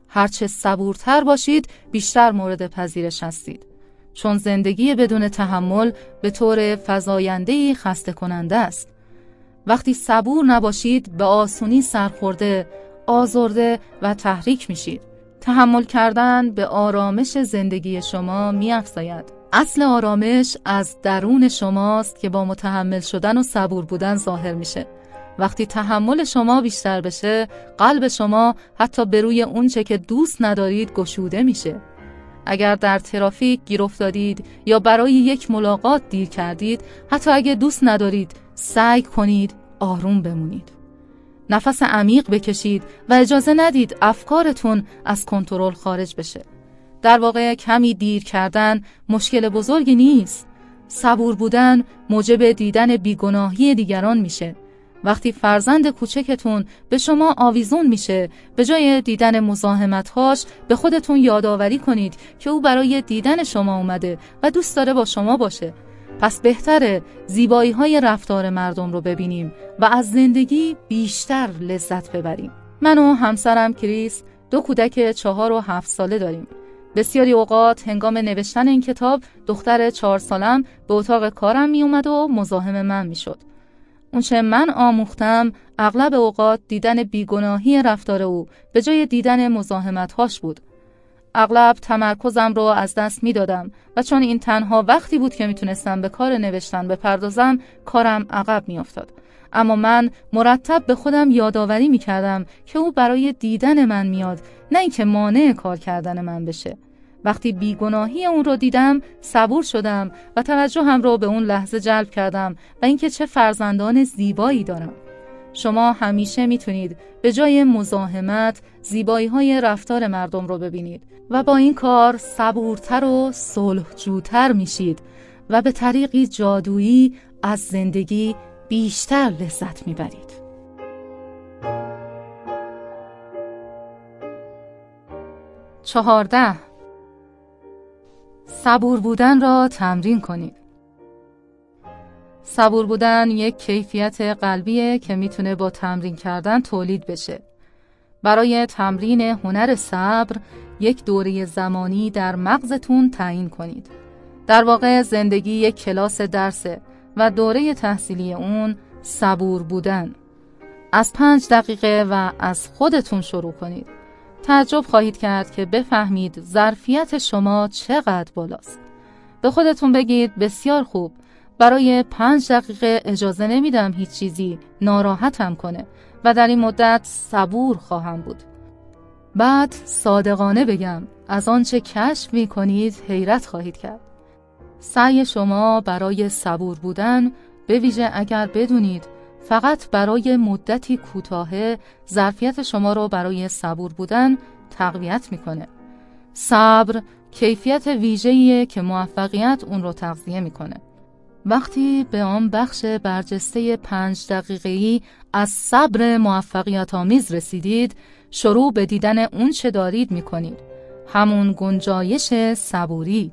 [SPEAKER 1] هرچه صبورتر باشید بیشتر مورد پذیرش هستید. چون زندگی بدون تحمل به طور فضاینده خسته کننده است. وقتی صبور نباشید به آسونی سرخورده آزرده و تحریک میشید. تحمل کردن به آرامش زندگی شما میافزاید. اصل آرامش از درون شماست که با متحمل شدن و صبور بودن ظاهر میشه. وقتی تحمل شما بیشتر بشه قلب شما حتی به روی اونچه که دوست ندارید گشوده میشه. اگر در ترافیک گیر افتادید یا برای یک ملاقات دیر کردید حتی اگه دوست ندارید سعی کنید آروم بمونید. نفس عمیق بکشید و اجازه ندید افکارتون از کنترل خارج بشه. در واقع کمی دیر کردن مشکل بزرگی نیست. صبور بودن موجب دیدن بیگناهی دیگران میشه. وقتی فرزند کوچکتون به شما آویزون میشه به جای دیدن مزاحمتهاش به خودتون یادآوری کنید که او برای دیدن شما اومده و دوست داره با شما باشه. پس بهتره زیبایی های رفتار مردم رو ببینیم و از زندگی بیشتر لذت ببریم. من و همسرم کریس دو کودک چهار و هفت ساله داریم. بسیاری اوقات هنگام نوشتن این کتاب دختر چهار سالم به اتاق کارم می اومد و مزاحم من می شد. اونچه من آموختم اغلب اوقات دیدن بیگناهی رفتار او به جای دیدن مزاحمتهاش بود. اغلب تمرکزم رو از دست می دادم و چون این تنها وقتی بود که می‌تونستم به کار نوشتن بپردازم کارم عقب می افتاد. اما من مرتب به خودم یادآوری می کردم که او برای دیدن من میاد نه اینکه مانع کار کردن من بشه وقتی بیگناهی اون رو دیدم صبور شدم و توجه هم رو به اون لحظه جلب کردم و اینکه چه فرزندان زیبایی دارم شما همیشه می‌تونید به جای مزاحمت زیبایی های رفتار مردم رو ببینید و با این کار صبورتر و صلحجوتر میشید و به طریقی جادویی از زندگی بیشتر لذت می‌برید. چهارده صبور بودن را تمرین کنید. صبور بودن یک کیفیت قلبیه که می‌تونه با تمرین کردن تولید بشه. برای تمرین هنر صبر یک دوره زمانی در مغزتون تعیین کنید. در واقع زندگی یک کلاس درسه و دوره تحصیلی اون صبور بودن. از پنج دقیقه و از خودتون شروع کنید. تعجب خواهید کرد که بفهمید ظرفیت شما چقدر بالاست. به خودتون بگید بسیار خوب برای پنج دقیقه اجازه نمیدم هیچ چیزی ناراحتم کنه و در این مدت صبور خواهم بود. بعد صادقانه بگم از آنچه کشف می کنید حیرت خواهید کرد. سعی شما برای صبور بودن به ویژه اگر بدونید فقط برای مدتی کوتاه ظرفیت شما رو برای صبور بودن تقویت می‌کنه. صبر کیفیت ویژه‌ایه که موفقیت اون رو تغذیه می‌کنه. وقتی به آن بخش برجسته پنج دقیقه‌ای از صبر موفقیت آمیز رسیدید، شروع به دیدن اون چه دارید می‌کنید. همون گنجایش صبوری.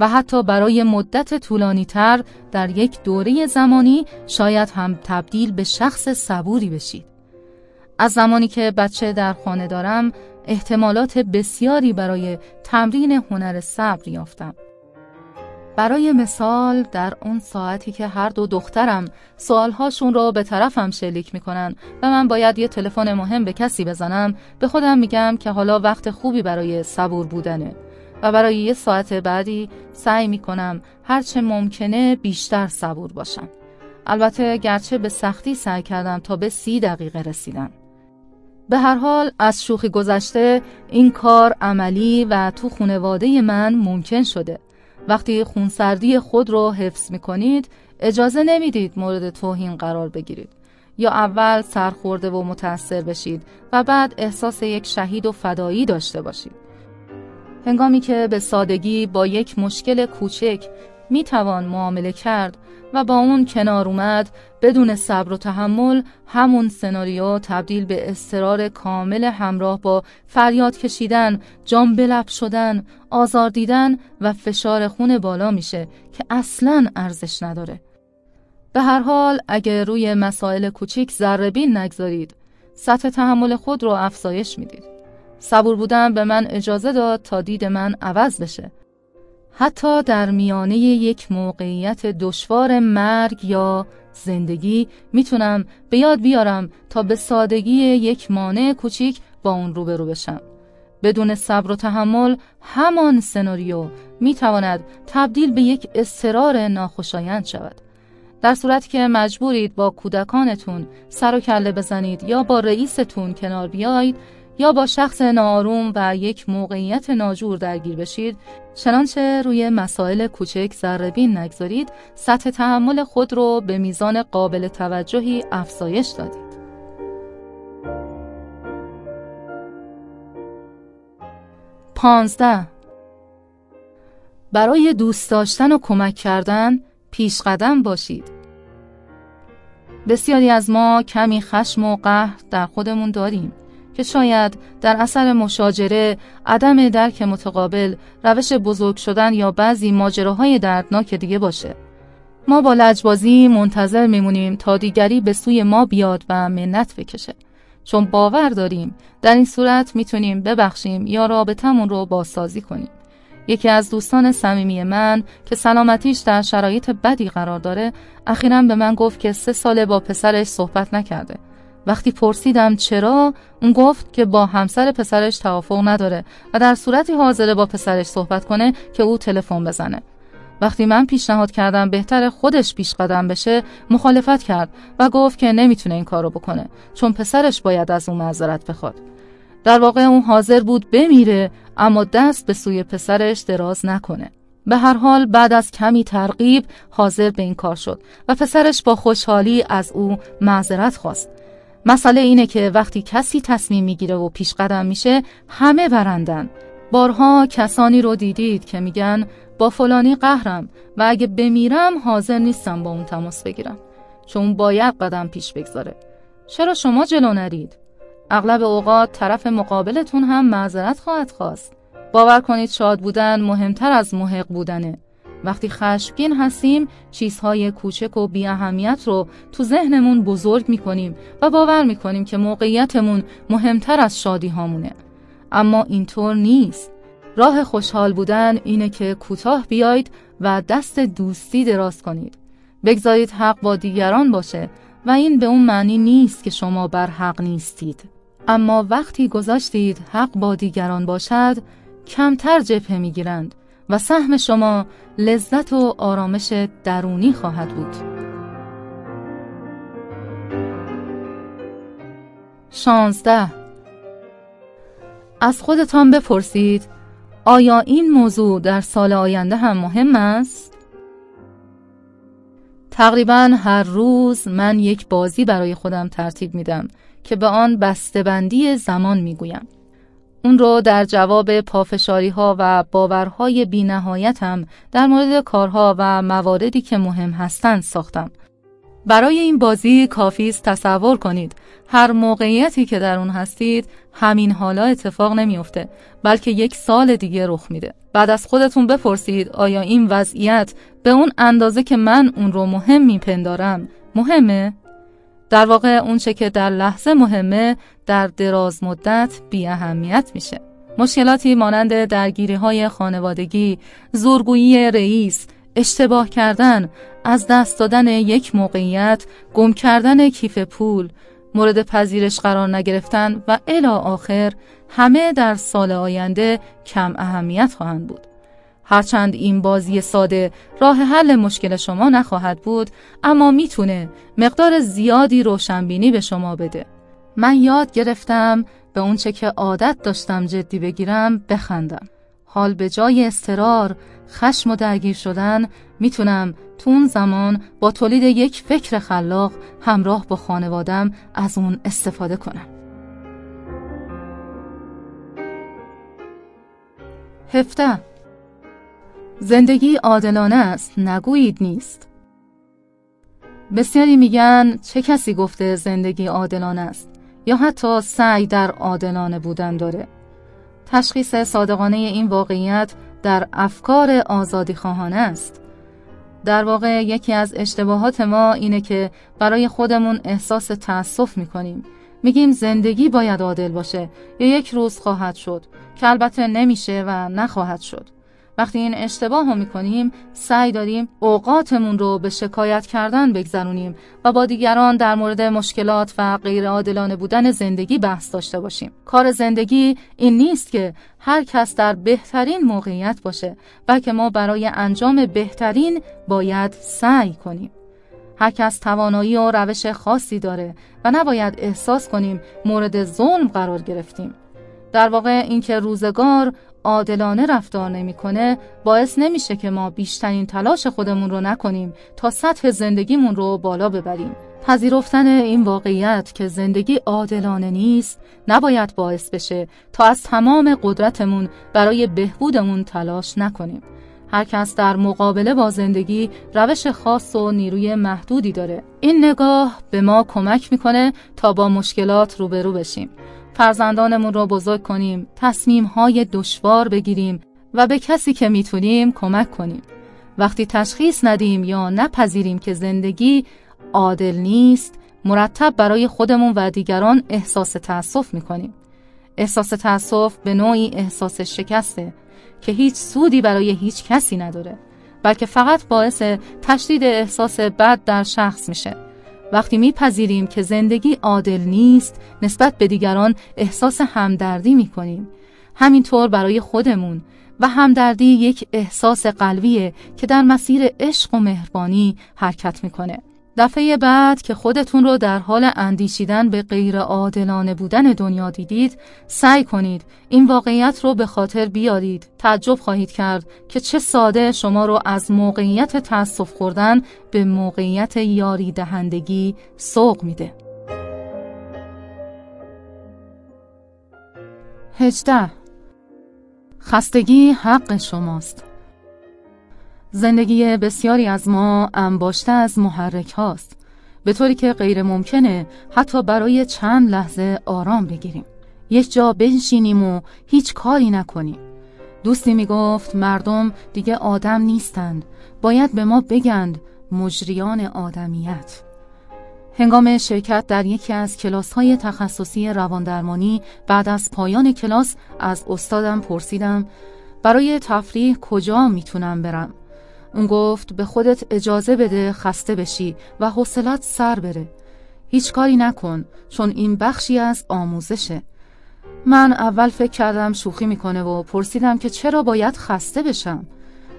[SPEAKER 1] و حتی برای مدت طولانی تر در یک دوره زمانی شاید هم تبدیل به شخص صبوری بشید. از زمانی که بچه در خانه دارم احتمالات بسیاری برای تمرین هنر صبر یافتم. برای مثال در اون ساعتی که هر دو دخترم سوالهاشون رو به طرفم شلیک می‌کنن و من باید یه تلفن مهم به کسی بزنم به خودم میگم که حالا وقت خوبی برای صبور بودنه و برای یه ساعت بعدی سعی می کنم هرچه ممکنه بیشتر صبور باشم. البته گرچه به سختی سعی کردم تا به سی دقیقه رسیدم. به هر حال از شوخی گذشته این کار عملی و تو خونواده من ممکن شده. وقتی خونسردی خود رو حفظ می کنید اجازه نمی‌دید مورد توهین قرار بگیرید. یا اول سرخورده و متأثر بشید و بعد احساس یک شهید و فدایی داشته باشید. هنگامی که به سادگی با یک مشکل کوچک می توان معامله کرد و با اون کنار اومد بدون صبر و تحمل همون سناریو تبدیل به استرار کامل همراه با فریاد کشیدن، جام بلب شدن، آزار دیدن و فشار خون بالا میشه که اصلا ارزش نداره. به هر حال اگر روی مسائل کوچیک ذربین نگذارید سطح تحمل خود رو افزایش می‌دید. صبور بودن به من اجازه داد تا دید من عوض بشه. حتی در میانه یک موقعیت دشوار مرگ یا زندگی می‌تونم به یاد بیارم تا به سادگی یک مانع کوچیک با اون روبرو بشم. بدون صبر و تحمل همان سناریو می‌تواند تبدیل به یک استرار ناخوشایند شود. در صورتی که مجبورید با کودکانتون سر و کله بزنید یا با رئیستون کنار بیایید یا با شخص ناروم و یک موقعیت ناجور درگیر بشید چنانچه روی مسائل کوچک ذربین نگذارید سطح تحمل خود رو به میزان قابل توجهی افزایش دادید. پانزده. برای دوست داشتن و کمک کردن پیش قدم باشید. بسیاری از ما کمی خشم و قهر در خودمون داریم. که شاید در اثر مشاجره، عدم درک متقابل، روش بزرگ شدن یا بعضی ماجراهای دردناک دیگه باشه. ما با لجبازی منتظر میمونیم تا دیگری به سوی ما بیاد و منت بکشه. چون باور داریم در این صورت می‌تونیم ببخشیم یا رابطمون رو بازسازی کنیم. یکی از دوستان صمیمی من که سلامتیش در شرایط بدی قرار داره اخیرا به من گفت که سه ساله با پسرش صحبت نکرده وقتی پرسیدم چرا اون گفت که با همسر پسرش توافق نداره و در صورتی حاضره با پسرش صحبت کنه که او تلفن بزنه. وقتی من پیشنهاد کردم بهتر خودش پیش قدم بشه مخالفت کرد و گفت که نمی‌تونه این کارو بکنه چون پسرش باید از اون معذرت بخواد. در واقع اون حاضر بود بمیره اما دست به سوی پسرش دراز نکنه. به هر حال بعد از کمی ترغیب حاضر به این کار شد و پسرش با خوشحالی از او معذرت خواست. مسئله اینه که وقتی کسی تصمیم می‌گیره و پیش قدم میشه همه برندن. بارها کسانی رو دیدید که میگن با فلانی قهرم و اگه بمیرم حاضر نیستم با اون تماس بگیرم. چون باید قدم پیش بگذاره. چرا شما جلو نرید؟ اغلب اوقات طرف مقابلتون هم معذرت خواهد خواست. باور کنید شاد بودن مهمتر از محق بودنه. وقتی خشمگین هستیم چیزهای کوچک و بی اهمیت رو تو ذهنمون بزرگ می‌کنیم و باور می‌کنیم که موقعیتمون مهمتر از شادی هامونه اما اینطور نیست. راه خوشحال بودن اینه که کوتاه بیایید و دست دوستی دراز کنید. بگذارید حق با دیگران باشه و این به اون معنی نیست که شما بر حق نیستید. اما وقتی گذاشتید حق با دیگران باشد کمتر جبهه می‌گیرند. و سهم شما لذت و آرامش درونی خواهد بود شانزده از خودتان بپرسید آیا این موضوع در سال آینده هم مهم است؟ تقریبا هر روز من یک بازی برای خودم ترتیب میدم که به آن بسته‌بندی زمان می‌گویم. اون رو در جواب پافشاری ها و باورهای بی هم در مورد کارها و مواردی که مهم هستند ساختم. برای این بازی کافی است تصور کنید. هر موقعیتی که در اون هستید همین حالا اتفاق نمیافته بلکه یک سال دیگه رخ میده. بعد از خودتون بپرسید آیا این وضعیت به اون اندازه که من اون رو مهم میپندارم مهمه؟ در واقع اون چه که در لحظه مهمه در دراز مدت بی اهمیت میشه مشکلاتی مانند درگیری های خانوادگی، زورگویی رئیس، اشتباه کردن، از دست دادن یک موقعیت، گم کردن کیف پول، مورد پذیرش قرار نگرفتن و الی آخر همه در سال آینده کم اهمیت خواهند بود. هرچند این بازی ساده راه حل مشکل شما نخواهد بود اما می‌تونه مقدار زیادی روشنبینی به شما بده. من یاد گرفتم به اونچه که عادت داشتم جدی بگیرم بخندم. حال به جای استرار، خشم و درگیر شدن می‌تونم تو اون زمان با تولید یک فکر خلاق همراه با خانوادم از اون استفاده کنم. هفته زندگی عادلانه است نگویید نیست. بسیاری میگن چه کسی گفته زندگی عادلانه است یا حتی سعی در عادلانه بودن داره. تشخیص صادقانه این واقعیت در افکار آزادی خواهانه است. در واقع یکی از اشتباهات ما اینه که برای خودمون احساس تأسف می‌کنیم. میگیم زندگی باید عادل باشه یا یک روز خواهد شد که البته نمیشه و نخواهد شد. وقتی این اشتباه رو می‌کنیم سعی داریم اوقاتمون رو به شکایت کردن بگذرونیم و با دیگران در مورد مشکلات و غیر عادلانه بودن زندگی بحث داشته باشیم. کار زندگی این نیست که هر کس در بهترین موقعیت باشه بلکه ما برای انجام بهترین باید سعی کنیم. هر کس توانایی و روش خاصی داره و نباید احساس کنیم مورد ظلم قرار گرفتیم. در واقع اینکه روزگار عادلانه رفتار نمی‌کنه باعث نمیشه که ما بیشترین تلاش خودمون رو نکنیم تا سطح زندگیمون رو بالا ببریم. پذیرفتن این واقعیت که زندگی عادلانه نیست نباید باعث بشه تا از تمام قدرتمون برای بهبودمون تلاش نکنیم. هر کس در مقابله با زندگی روش خاص و نیروی محدودی داره. این نگاه به ما کمک می‌کنه تا با مشکلات روبرو بشیم. فرزندانمون رو بزرگ کنیم تصمیم های دشوار بگیریم و به کسی که می‌تونیم کمک کنیم. وقتی تشخیص ندیم یا نپذیریم که زندگی عادل نیست مرتب برای خودمون و دیگران احساس تأسف می‌کنیم. احساس تأسف به نوعی احساس شکسته که هیچ سودی برای هیچ کسی نداره بلکه فقط باعث تشدید احساس بد در شخص میشه. وقتی میپذیریم که زندگی عادل نیست نسبت به دیگران احساس همدردی می‌کنیم. همینطور برای خودمون. و همدردی یک احساس قلبیه که در مسیر عشق و مهربانی حرکت می‌کنه. دفعه بعد که خودتون رو در حال اندیشیدن به غیر عادلانه بودن دنیا دیدید سعی کنید این واقعیت رو به خاطر بیارید. تعجب خواهید کرد که چه ساده شما رو از موقعیت تأسف خوردن به موقعیت یاری دهندگی سوق میده. هجده. خستگی حق شماست. زندگی بسیاری از ما انباشته از محرک هاست. به طوری که غیر ممکنه حتی برای چند لحظه آرام بگیریم. یک جا بنشینیم و هیچ کاری نکنیم. دوستی می گفت مردم دیگه آدم نیستند. باید به ما بگند مجریان آدمیت. هنگام شرکت در یکی از کلاس های تخصصی رواندرمانی بعد از پایان کلاس از استادم پرسیدم برای تفریح کجا می‌تونم برم؟ اون گفت به خودت اجازه بده خسته بشی و حوصلت سر بره. هیچ کاری نکن چون این بخشی از آموزشه. من اول فکر کردم شوخی می‌کنه و پرسیدم که چرا باید خسته بشم.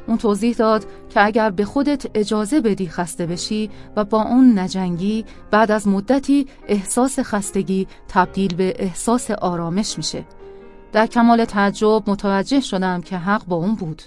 [SPEAKER 1] اون توضیح داد که اگر به خودت اجازه بدی خسته بشی و با اون نجنگی بعد از مدتی احساس خستگی تبدیل به احساس آرامش میشه. در کمال تعجب متوجه شدم که حق با اون بود.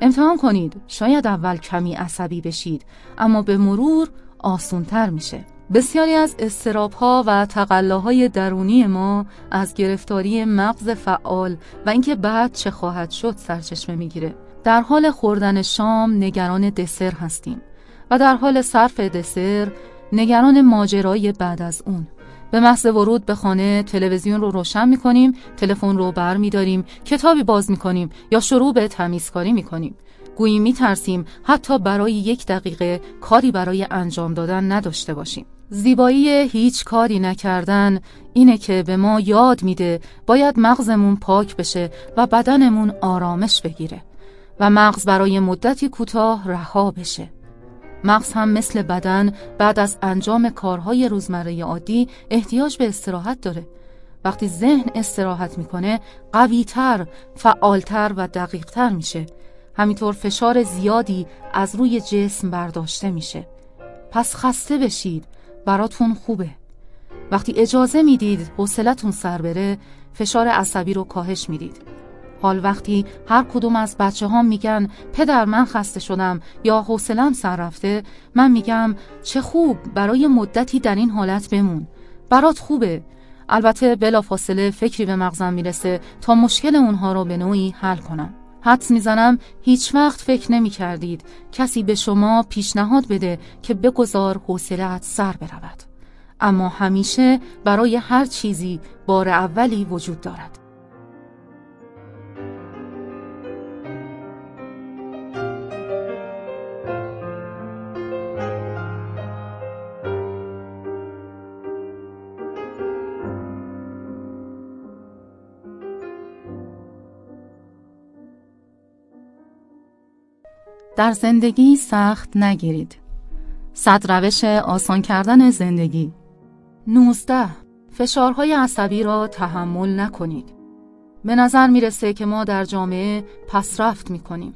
[SPEAKER 1] امتحان کنید. شاید اول کمی عصبی بشید اما به مرور آسونتر میشه. بسیاری از استراب ها و تقلاهای درونی ما از گرفتاری مغز فعال و اینکه بعد چه خواهد شد سرچشمه می‌گیره. در حال خوردن شام نگران دسر هستیم و در حال صرف دسر نگران ماجرای بعد از اون. به محض ورود به خانه تلویزیون رو روشن می کنیم تلفن رو بر می داریم کتابی باز می کنیم یا شروع به تمیزکاری می کنیم گویی می ترسیم حتی برای یک دقیقه کاری برای انجام دادن نداشته باشیم. زیبایی هیچ کاری نکردن اینه که به ما یاد میده باید مغزمون پاک بشه و بدنمون آرامش بگیره و مغز برای مدتی کوتاه رها بشه. مغز هم مثل بدن بعد از انجام کارهای روزمره عادی احتیاج به استراحت داره. وقتی ذهن استراحت می‌کنه قویتر، فعالتر و دقیقتر میشه. همینطور فشار زیادی از روی جسم برداشته میشه. پس خسته بشید. براتون خوبه. وقتی اجازه می‌دید حوصلتون سر بره فشار عصبی رو کاهش می‌دید. حال وقتی هر کدوم از بچه ها میگن پدر من خسته شدم یا حوصلم سر رفته من میگم چه خوب برای مدتی در این حالت بمون. برات خوبه. البته بلا فاصله فکری به مغزم می‌رسه تا مشکل اونها رو به نوعی حل کنم. حدس می‌زنم هیچ وقت فکر نمی کردید کسی به شما پیشنهاد بده که بگذار حوصلت سر برود. اما همیشه برای هر چیزی بار اولی وجود دارد. در زندگی سخت نگیرید. صد روش آسان کردن زندگی 19. فشارهای عصبی را تحمل نکنید. به نظر می‌رسه که ما در جامعه پسرفت می‌کنیم.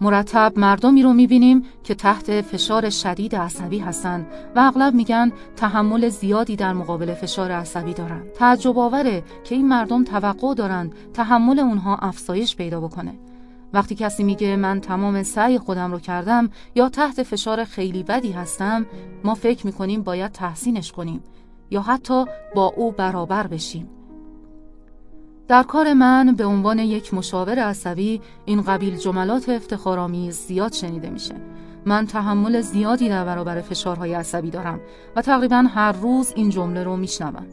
[SPEAKER 1] مرتب مردمی رو می‌بینیم که تحت فشار شدید عصبی هستند و اغلب میگن تحمل زیادی در مقابل فشار عصبی دارن. تعجب آوره که این مردم توقع دارند تحمل اونها افزایش پیدا بکنه. وقتی کسی میگه من تمام سعی خودم رو کردم یا تحت فشار خیلی بدی هستم ما فکر می‌کنیم باید تحسینش کنیم یا حتی با او برابر بشیم. در کار من به عنوان یک مشاور عصبی این قبیل جملات افتخارآمیز زیاد شنیده میشه. من تحمل زیادی در برابر فشارهای عصبی دارم و تقریبا هر روز این جمله رو میشنوم.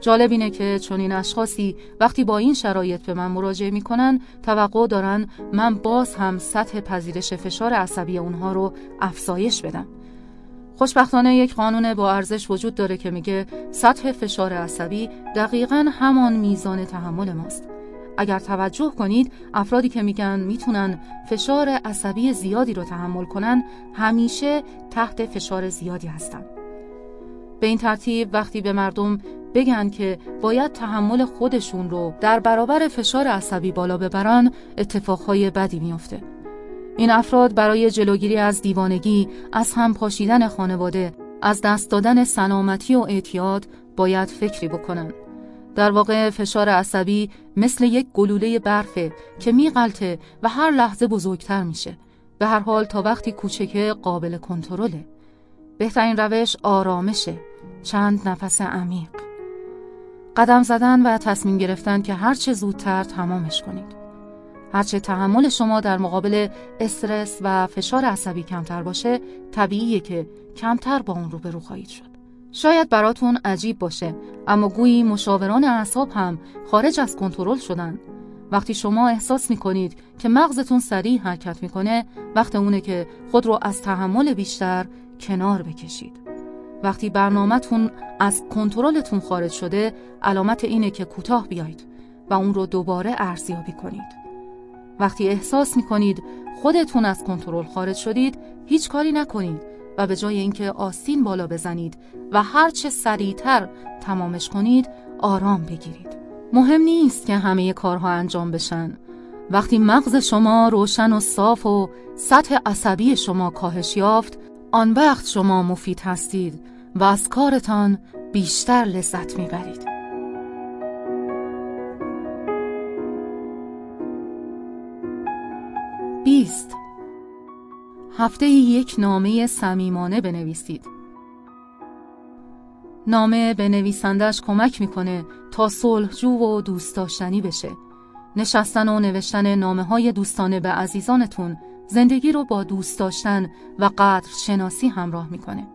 [SPEAKER 1] جالب اینه که این اشخاصی وقتی با این شرایط به من مراجعه می‌کنن توقع دارن من باز هم سطح پذیرش فشار عصبی اونها رو افزایش بدم. خوشبختانه یک قانون با ارزش وجود داره که میگه سطح فشار عصبی دقیقا همان میزان تحمل ماست. اگر توجه کنید افرادی که میگن می‌تونن فشار عصبی زیادی رو تحمل کنن همیشه تحت فشار زیادی هستن. به این ترتیب وقتی به مردم بگن که باید تحمل خودشون رو در برابر فشار عصبی بالا ببرن اتفاقهای بدی میافته این افراد برای جلوگیری از دیوانگی، از هم پاشیدن خانواده، از دست دادن سلامتی و اعتیاد باید فکری بکنن. در واقع فشار عصبی مثل یک گلوله برفه که میغلطه و هر لحظه بزرگتر میشه. به هر حال تا وقتی کوچکه قابل کنترله. بهترین روش آرامشه. چند نفس عمیق. قدم زدن و تصمیم گرفتن که هرچه زودتر تمامش کنید. هرچه تحمل شما در مقابل استرس و فشار عصبی کمتر باشه طبیعیه که کمتر با اون روبرو خواهید شد شاید براتون عجیب باشه اما گویی مشاوران اعصاب هم خارج از کنترل شدن وقتی شما احساس می‌کنید که مغزتون سریع حرکت می‌کنه وقت اونه که خود رو از تحمل بیشتر کنار بکشید وقتی برنامهتون از کنترلتون خارج شده علامت اینه که کوتاه بیایید و اون رو دوباره ارزیابی کنید. وقتی احساس می کنید خودتون از کنترل خارج شدید هیچ کاری نکنید و به جای اینکه آستین بالا بزنید و هرچه سریعتر تمامش کنید آرام بگیرید. مهم نیست که همه کارها انجام بشن. وقتی مغز شما روشن و صاف و سطح عصبی شما کاهش یافت آن وقت شما مفید هستید. و از کارتان بیشتر لذت می‌برید بیست هفته یک نامه صمیمانه بنویسید. نامه به نویسندش کمک می‌کنه تا صلحجو و دوست داشتنی بشه. نشستن و نوشتن نامه های دوستانه به عزیزانتون زندگی رو با دوست داشتن و قدر شناسی همراه می‌کنه.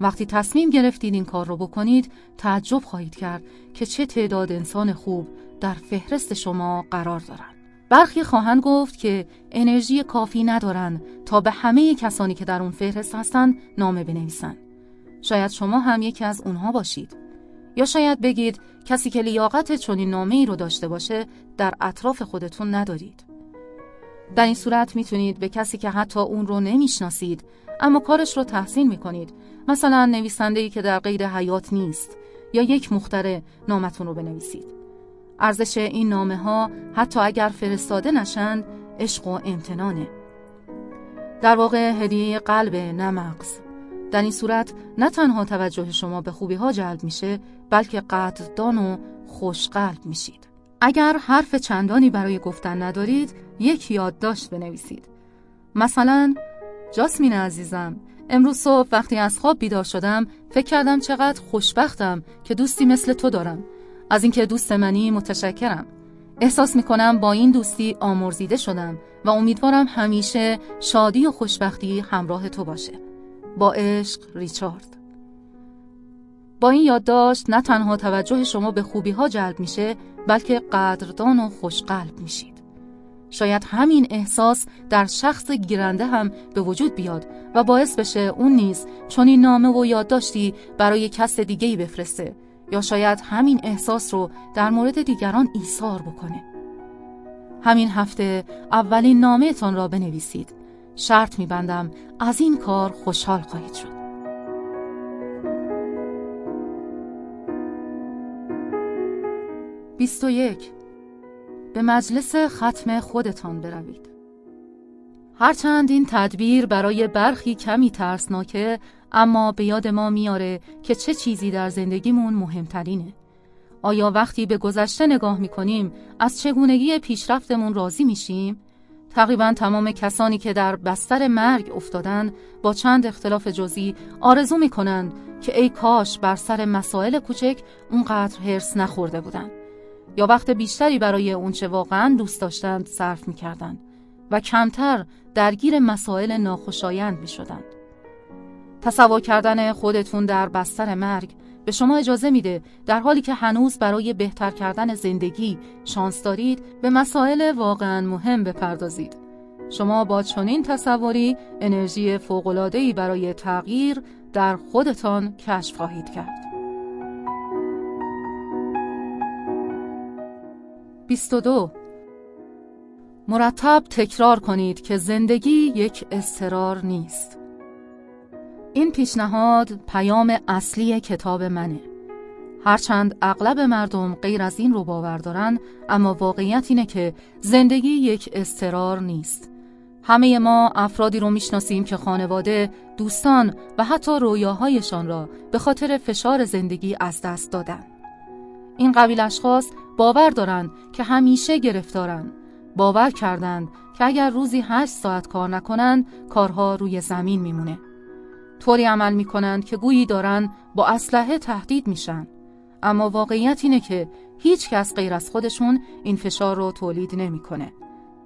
[SPEAKER 1] وقتی تصمیم گرفتید این کار رو بکنید تعجب خواهید کرد که چه تعداد انسان خوب در فهرست شما قرار دارند. برخی خواهند گفت که انرژی کافی ندارن تا به همه کسانی که در اون فهرست هستند نامه بنویسن. شاید شما هم یکی از اونها باشید. یا شاید بگید کسی که لیاقت چنین نامه ای رو داشته باشه در اطراف خودتون ندارید. در این صورت می‌تونید به کسی که حتی اون رو نمی‌شناسید اما کارش رو تحسین می‌کنید مثلا نویسنده ای که در غیر حیات نیست یا یک مختره نامتون رو بنویسید. ارزش این نامه ها حتی اگر فرستاده نشند عشق و امتنانه. در واقع هدیه قلب نه مغز در این صورت نه تنها توجه شما به خوبی ها جلب میشه بلکه قدردان و خوشقلب میشید. اگر حرف چندانی برای گفتن ندارید یک یادداشت بنویسید. مثلا جاسمین عزیزم امروز صبح وقتی از خواب بیدار شدم فکر کردم چقدر خوشبختم که دوستی مثل تو دارم. از اینکه دوست منی متشکرم. احساس می‌کنم با این دوستی آمرزیده شدم و امیدوارم همیشه شادی و خوشبختی همراه تو باشه. با عشق ریچارد. با این یادداشت نه تنها توجه شما به خوبی ها جلب میشه بلکه قدردان و خوشقلب میشید شاید همین احساس در شخص گیرنده هم به وجود بیاد و باعث بشه اون نیز چون این نامه و یادداشتی برای کس دیگه ای بفرسته یا شاید همین احساس رو در مورد دیگران ایثار بکنه. همین هفته اولین نامهتان را بنویسید. شرط میبندم از این کار خوشحال خواهید شد. بیست و یک. به مجلس ختم خودتان بروید. هرچند این تدبیر برای برخی کمی ترسناکه اما به یاد ما میاره که چه چیزی در زندگیمون مهمترینه. آیا وقتی به گذشته نگاه می‌کنیم از چگونگی پیشرفتمون راضی میشیم؟ تقریبا تمام کسانی که در بستر مرگ افتادن با چند اختلاف جزئی آرزو می‌کنند که ای کاش بر سر مسائل کوچک اونقدر هرس نخورده بودند یا وقت بیشتری برای اونچه واقعا دوست داشتند صرف می‌کردند و کمتر درگیر مسائل ناخوشایند می‌شدند تصور کردن خودتون در بستر مرگ به شما اجازه میده در حالی که هنوز برای بهتر کردن زندگی شانس دارید به مسائل واقعا مهم بپردازید. شما با چنین تصوری انرژی فوق‌العاده‌ای برای تغییر در خودتان کشف خواهید کرد. 22 مرتب تکرار کنید که زندگی یک استرار نیست. این پیشنهاد پیام اصلی کتاب منه. هرچند اغلب مردم غیر از این رو باور دارن اما واقعیت اینه که زندگی یک استرار نیست. همه ما افرادی رو می‌شناسیم که خانواده، دوستان و حتی رویاهایشان را به خاطر فشار زندگی از دست دادن. این قبیل اشخاص باور دارند که همیشه گرفتارند. باور کردند که اگر روزی هشت ساعت کار نکنند کارها روی زمین میمونه. طوری عمل می‌کنند که گویی دارن با اسلحه تهدید میشن. اما واقعیت اینه که هیچ کس غیر از خودشون این فشار رو تولید نمی‌کنه.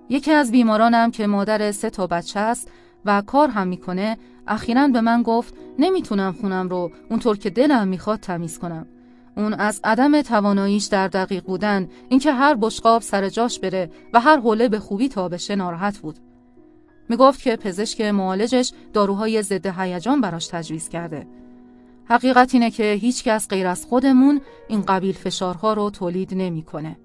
[SPEAKER 1] یکی از بیمارانم که مادر سه تا بچه است و کار هم می‌کنه اخیرا به من گفت نمی‌تونم خونم رو اونطور که دلم می‌خواد تمیز کنم. اون از عدم تواناییش در دقیق بودن اینکه هر بشقاب سر جاش بره و هر حوله به خوبی تا بشه ناراحت بود. می‌گفت که پزشک معالجش داروهای ضد هیجان براش تجویز کرده. حقیقت اینه که هیچ کس غیر از خودمون این قبیل فشارها رو تولید نمی‌کنه.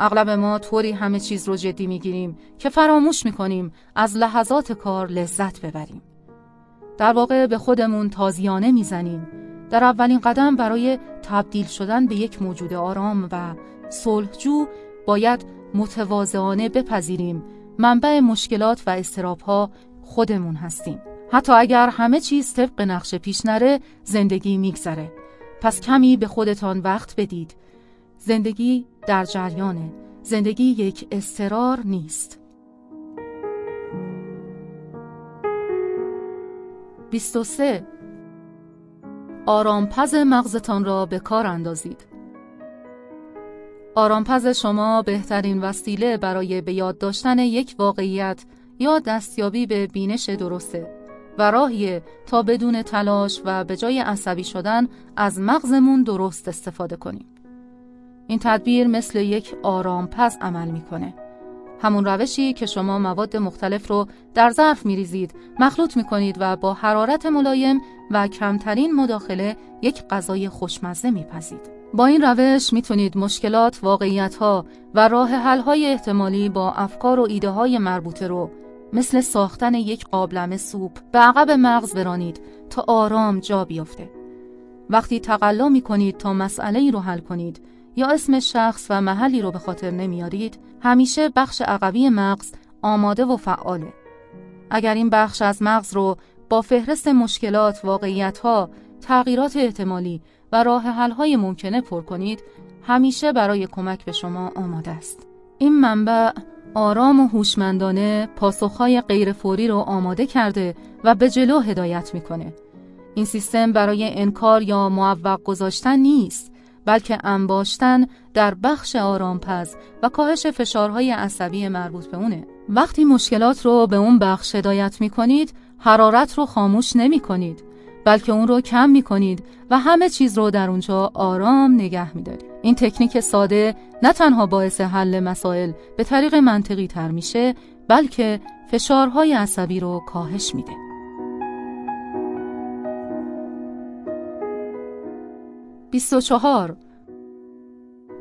[SPEAKER 1] اغلب ما طوری همه چیز رو جدی می‌گیریم که فراموش می‌کنیم از لحظات کار لذت ببریم. در واقع به خودمون تازیانه می‌زنیم. در اولین قدم برای تبدیل شدن به یک موجود آرام و صلحجو باید متواضعانه بپذیریم منبع مشکلات و استرابها خودمون هستیم. حتی اگر همه چیز طبق نقشه پیش نره زندگی میگذره. پس کمی به خودتان وقت بدید. زندگی در جریانه. زندگی یک استرار نیست. 23 آرامپز مغزتان را به کار اندازید. آرامپز شما بهترین وسیله برای به یاد داشتن یک واقعیت یا دستیابی به بینش درسته و راهیه تا بدون تلاش و به جای عصبی شدن از مغزمون درست استفاده کنیم. این تدبیر مثل یک آرامپز عمل می‌کنه. همون روشی که شما مواد مختلف رو در ظرف میریزید، مخلوط می‌کنید و با حرارت ملایم و کمترین مداخله یک غذای خوشمزه میپزید. با این روش می‌تونید مشکلات، واقعیت ها و راه حل های احتمالی با افکار و ایده های مربوطه رو مثل ساختن یک قابلمه سوپ به عقب مغز برانید تا آرام جا بیفته. وقتی تقلا می کنید تا مسئله ای رو حل کنید یا اسم شخص و محلی رو به خاطر نمیارید، همیشه بخش عقبی مغز آماده و فعاله. اگر این بخش از مغز رو با فهرست مشکلات، واقعیت ها، تغییرات احتمالی و راه های ممکنه پر کنید همیشه برای کمک به شما آماده است. این منبع آرام و هوشمندانه پاسخهای غیرفوری رو آماده کرده و به جلو هدایت می‌کنه. این سیستم برای انکار یا موفق گذاشتن نیست بلکه انباشتن در بخش آرامپز و کاهش فشارهای عصبی مربوط به اونه. وقتی مشکلات رو به اون بخش هدایت می کنید، حرارت رو خاموش نمی کنید بلکه اون رو کم می کنید و همه چیز رو در اونجا آرام نگه می دارید. این تکنیک ساده نه تنها باعث حل مسائل به طریق منطقی تر میشه بلکه فشارهای عصبی رو کاهش میده. بیست و چهار.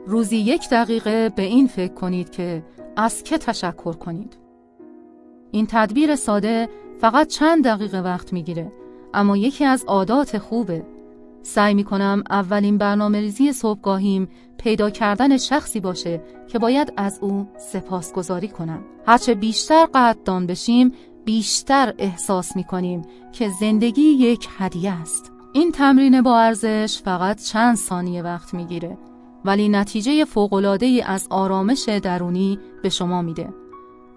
[SPEAKER 1] روزی یک دقیقه به این فکر کنید که از که تشکر کنید. این تدبیر ساده فقط چند دقیقه وقت می‌گیره اما یکی از عادات خوبه. سعی می کنم اولین برنامه ریزی صبحگاهیم پیدا کردن شخصی باشه که باید از او سپاسگزاری کنم. هرچه بیشتر قدردان بشیم بیشتر احساس می کنیم که زندگی یک هدیه است. این تمرین با ارزش فقط چند ثانیه وقت می‌گیره ولی نتیجه فوق‌العاده‌ای از آرامش درونی به شما میده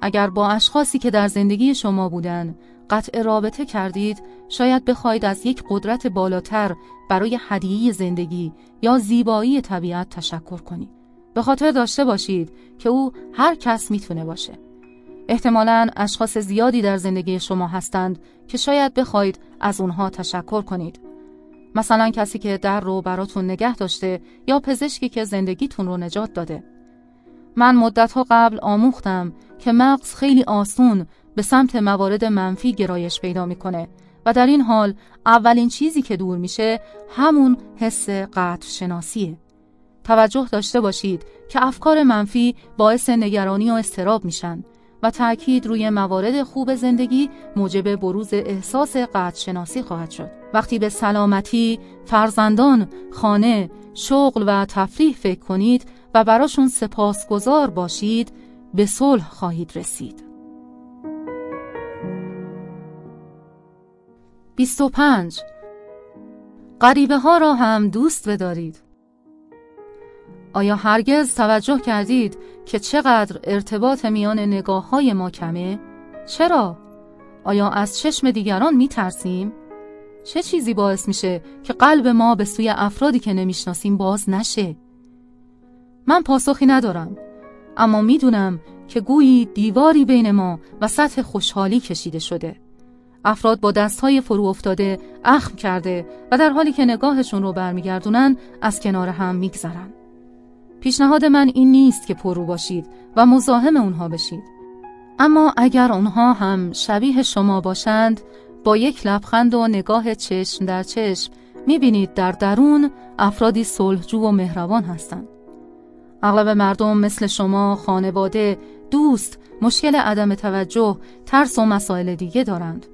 [SPEAKER 1] اگر با اشخاصی که در زندگی شما بودن قطع رابطه کردید شاید بخواید از یک قدرت بالاتر برای هدیه زندگی یا زیبایی طبیعت تشکر کنید. به خاطر داشته باشید که او هر کس می‌تونه باشه. احتمالا اشخاص زیادی در زندگی شما هستند که شاید بخواید از اونها تشکر کنید. مثلا کسی که در رو براتون نگه داشته یا پزشکی که زندگیتون رو نجات داده. من مدتها قبل آموختم که مغز خیلی آسون به سمت موارد منفی گرایش پیدا می‌کنه و در این حال اولین چیزی که دور میشه همون حس قطع شناسیه. توجه داشته باشید که افکار منفی باعث نگرانی و استراب میشن و تأکید روی موارد خوب زندگی موجب بروز احساس قطع شناسی خواهد شد. وقتی به سلامتی، فرزندان، خانه، شغل و تفریح فکر کنید و براشون سپاسگزار باشید به صلح خواهید رسید. 25 غریبه ها را هم دوست بدارید آیا هرگز توجه کردید که چقدر ارتباط میان نگاه های ما کمه؟ چرا؟ آیا از چشم دیگران می ترسیم؟ چه چیزی باعث میشه که قلب ما به سوی افرادی که نمی‌شناسیم باز نشه؟ من پاسخی ندارم اما می‌دونم که گویی دیواری بین ما و سطح خوشحالی کشیده شده. افراد با دستهای فرو افتاده اخم کرده و در حالی که نگاهشون رو برمیگردونن از کنار هم میگذرن. پیشنهاد من این نیست که پرو باشید و مزاحم اونها بشید. اما اگر اونها هم شبیه شما باشند با یک لبخند و نگاه چشم در چشم می‌بینید در درون افرادی صلحجو و مهربان هستند اغلب مردم مثل شما خانواده، دوست، مشکل عدم توجه، ترس و مسائل دیگه دارند.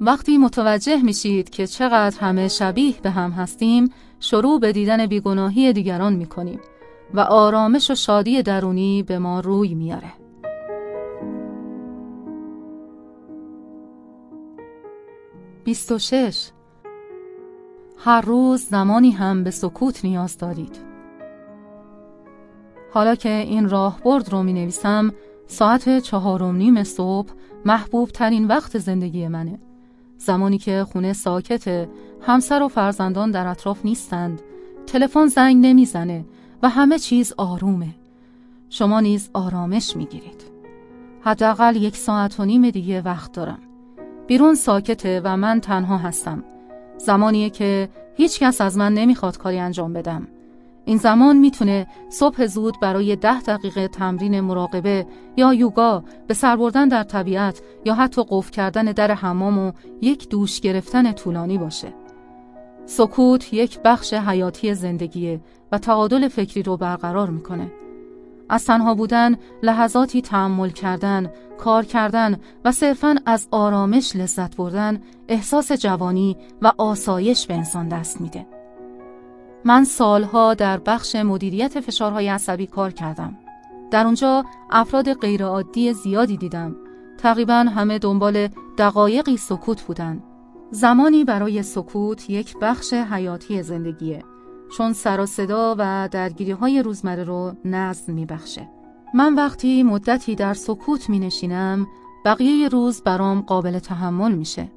[SPEAKER 1] وقتی متوجه میشید که چقدر همه شبیه به هم هستیم، شروع به دیدن بیگناهی دیگران می‌کنیم و آرامش و شادی درونی به ما روی میاره. بیست و شش. هر روز زمانی هم به سکوت نیاز دارید. حالا که این راهبرد رو می نویسم ساعت چهارم نیم صبح محبوب ترین وقت زندگی منه. زمانی که خونه ساکته همسر و فرزندان در اطراف نیستند تلفن زنگ نمی‌زنه و همه چیز آرومه. شما نیز آرامش می‌گیرید. حداقل یک ساعت و نیم دیگه وقت دارم. بیرون ساکته و من تنها هستم زمانیه که هیچ کس از من نمی‌خواد کاری انجام بدم این زمان می‌تونه صبح زود برای ده دقیقه تمرین مراقبه یا یوگا به سر بردن در طبیعت یا حتی قفل کردن در حمام و یک دوش گرفتن طولانی باشه. سکوت یک بخش حیاتی زندگیه و تعادل فکری رو برقرار می‌کنه. از تنها بودن، لحظاتی تحمل کردن، کار کردن و صرفا از آرامش لذت بردن احساس جوانی و آسایش به انسان دست میده. من سالها در بخش مدیریت فشارهای عصبی کار کردم. در اونجا افراد غیرعادی زیادی دیدم. تقریبا همه دنبال دقایقی سکوت بودن. زمانی برای سکوت یک بخش حیاتی زندگیه. چون سر و صدا و درگیری های روزمره رو نظم میبخشه. من وقتی مدتی در سکوت می نشینم بقیه روز برام قابل تحمل میشه.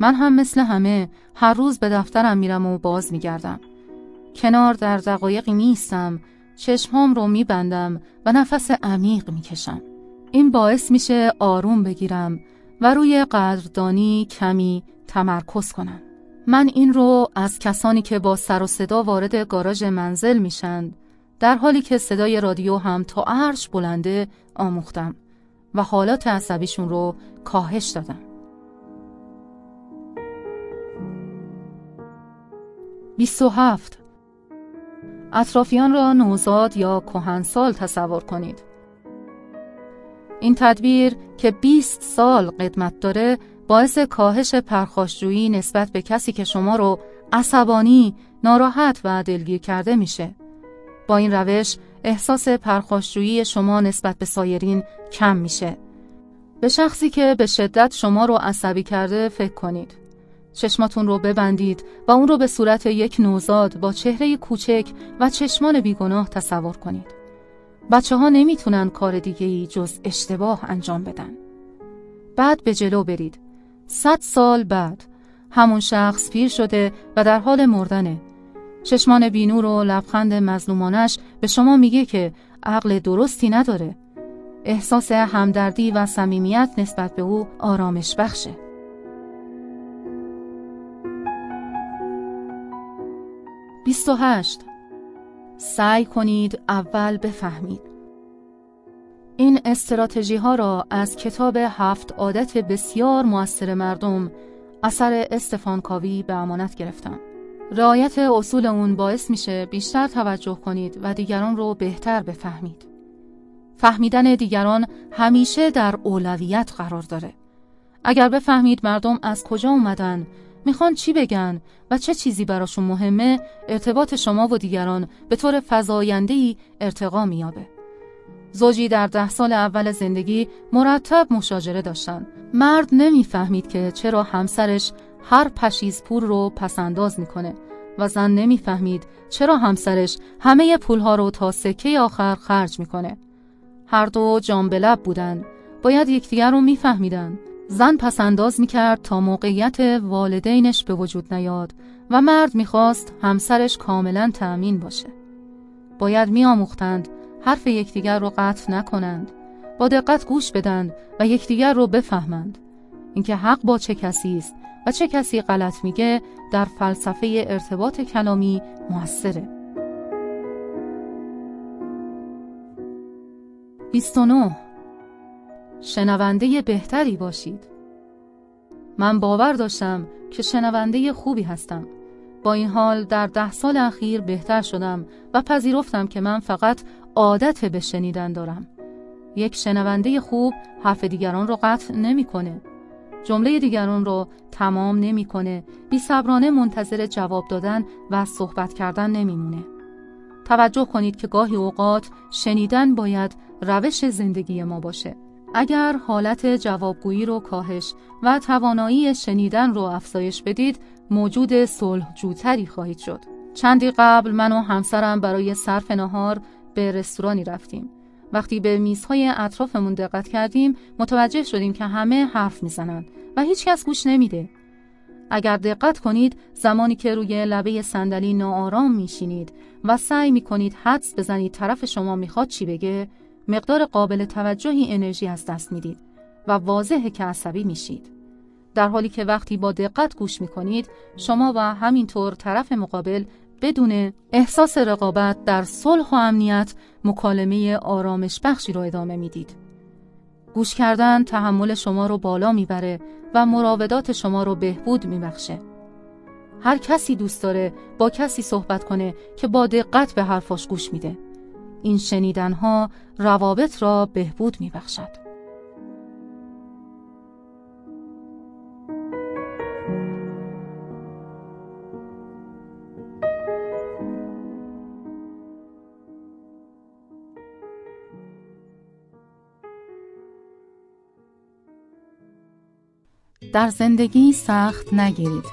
[SPEAKER 1] من هم مثل همه هر روز به دفترم میرم و باز میگردم. کنار در دقایقی نیستم چشمام رو میبندم و نفس عمیق می‌کشم این باعث میشه آروم بگیرم و روی قدردانی کمی تمرکز کنم من این رو از کسانی که با سر و صدا وارد گاراژ منزل میشن در حالی که صدای رادیو هم تا عرش بلنده آموختم و حالات عصبیشون رو کاهش دادم 27 اطرافیان را نوزاد یا کهنسال تصور کنید. این تدبیر که 20 سال قدمت داره باعث کاهش پرخاشجویی نسبت به کسی که شما رو عصبانی، ناراحت و دلگیر کرده میشه. با این روش احساس پرخاشجویی شما نسبت به سایرین کم میشه. به شخصی که به شدت شما رو عصبی کرده فکر کنید. چشماتون رو ببندید و اون رو به صورت یک نوزاد با چهره کوچک و چشمان بیگناه تصور کنید. بچه ها نمی‌تونن کار دیگه ای جز اشتباه انجام بدن. بعد به جلو برید. صد سال بعد همون شخص پیر شده و در حال مردنه. چشمان بینور و لبخند مظلومانش به شما میگه که عقل درستی نداره. احساس همدردی و صمیمیت نسبت به او آرامش بخشه. 28 سعی کنید اول بفهمید این استراتژی ها را از کتاب هفت عادت بسیار موثر مردم اثر استفان کاوی به امانت گرفتم. رعایت اصول اون باعث میشه بیشتر توجه کنید و دیگران رو بهتر بفهمید. فهمیدن دیگران همیشه در اولویت قرار داره. اگر بفهمید مردم از کجا اومدن می‌خوان چی بگن و چه چیزی براشون مهمه ارتباط شما و دیگران به طور فضایندهی ارتقا میابه. زوجی در ده سال اول زندگی مرتب مشاجره داشتن. مرد نمی‌فهمید که چرا همسرش هر پشیز پول رو پسنداز می‌کنه و زن نمی‌فهمید چرا همسرش همه پولها رو تا سکه آخر خرج می‌کنه. هر دو جانبلب بودن. باید یکدیگر رو میفهمیدن. زن پسنداز می‌کرد تا موقعیت والدینش به وجود نیاد و مرد می‌خواست همسرش کاملا تأمین باشه. باید میآموختند حرف یکدیگر رو قطع نکنند. با دقت گوش بدند و یکدیگر رو بفهمند. اینکه حق با چه کسی است و چه کسی غلط میگه در فلسفه ارتباط کلامی موثره. 29 شنونده بهتری باشید. من باور داشتم که شنونده خوبی هستم. با این حال در ده سال اخیر بهتر شدم و پذیرفتم که من فقط عادت به شنیدن دارم. یک شنونده خوب حرف دیگران رو قطع نمی‌کنه. جمله دیگران رو تمام نمی‌کنه. بی صبرانه منتظر جواب دادن و صحبت کردن نمیمونه. توجه کنید که گاهی اوقات شنیدن باید روش زندگی ما باشه. اگر حالت جوابگویی رو کاهش و توانایی شنیدن رو افزایش بدید، موجود صلح جوتری خواهید شد. چندی قبل من و همسرم برای صرف نهار به رستورانی رفتیم. وقتی به میزهای اطرافمون دقت کردیم متوجه شدیم که همه حرف می‌زنند و هیچ کس گوش نمیده. اگر دقت کنید زمانی که روی لبه صندلی ناآرام میشینید و سعی می‌کنید حدس بزنید طرف شما می‌خواد چی بگه مقدار قابل توجهی انرژی از دست می‌دید و واضحه که عصبی میشید. در حالی که وقتی با دقت گوش می‌کنید شما و همینطور طرف مقابل بدون احساس رقابت در صلح و امنیت مکالمه آرامش بخشی رو ادامه می‌دید. گوش کردن تحمل شما رو بالا می‌بره و مراودات شما رو بهبود میبخشه. هر کسی دوست داره با کسی صحبت کنه که با دقت به حرفاش گوش میده. این شنیدنها روابط را بهبود میبخشد. در زندگی سخت نگیرید.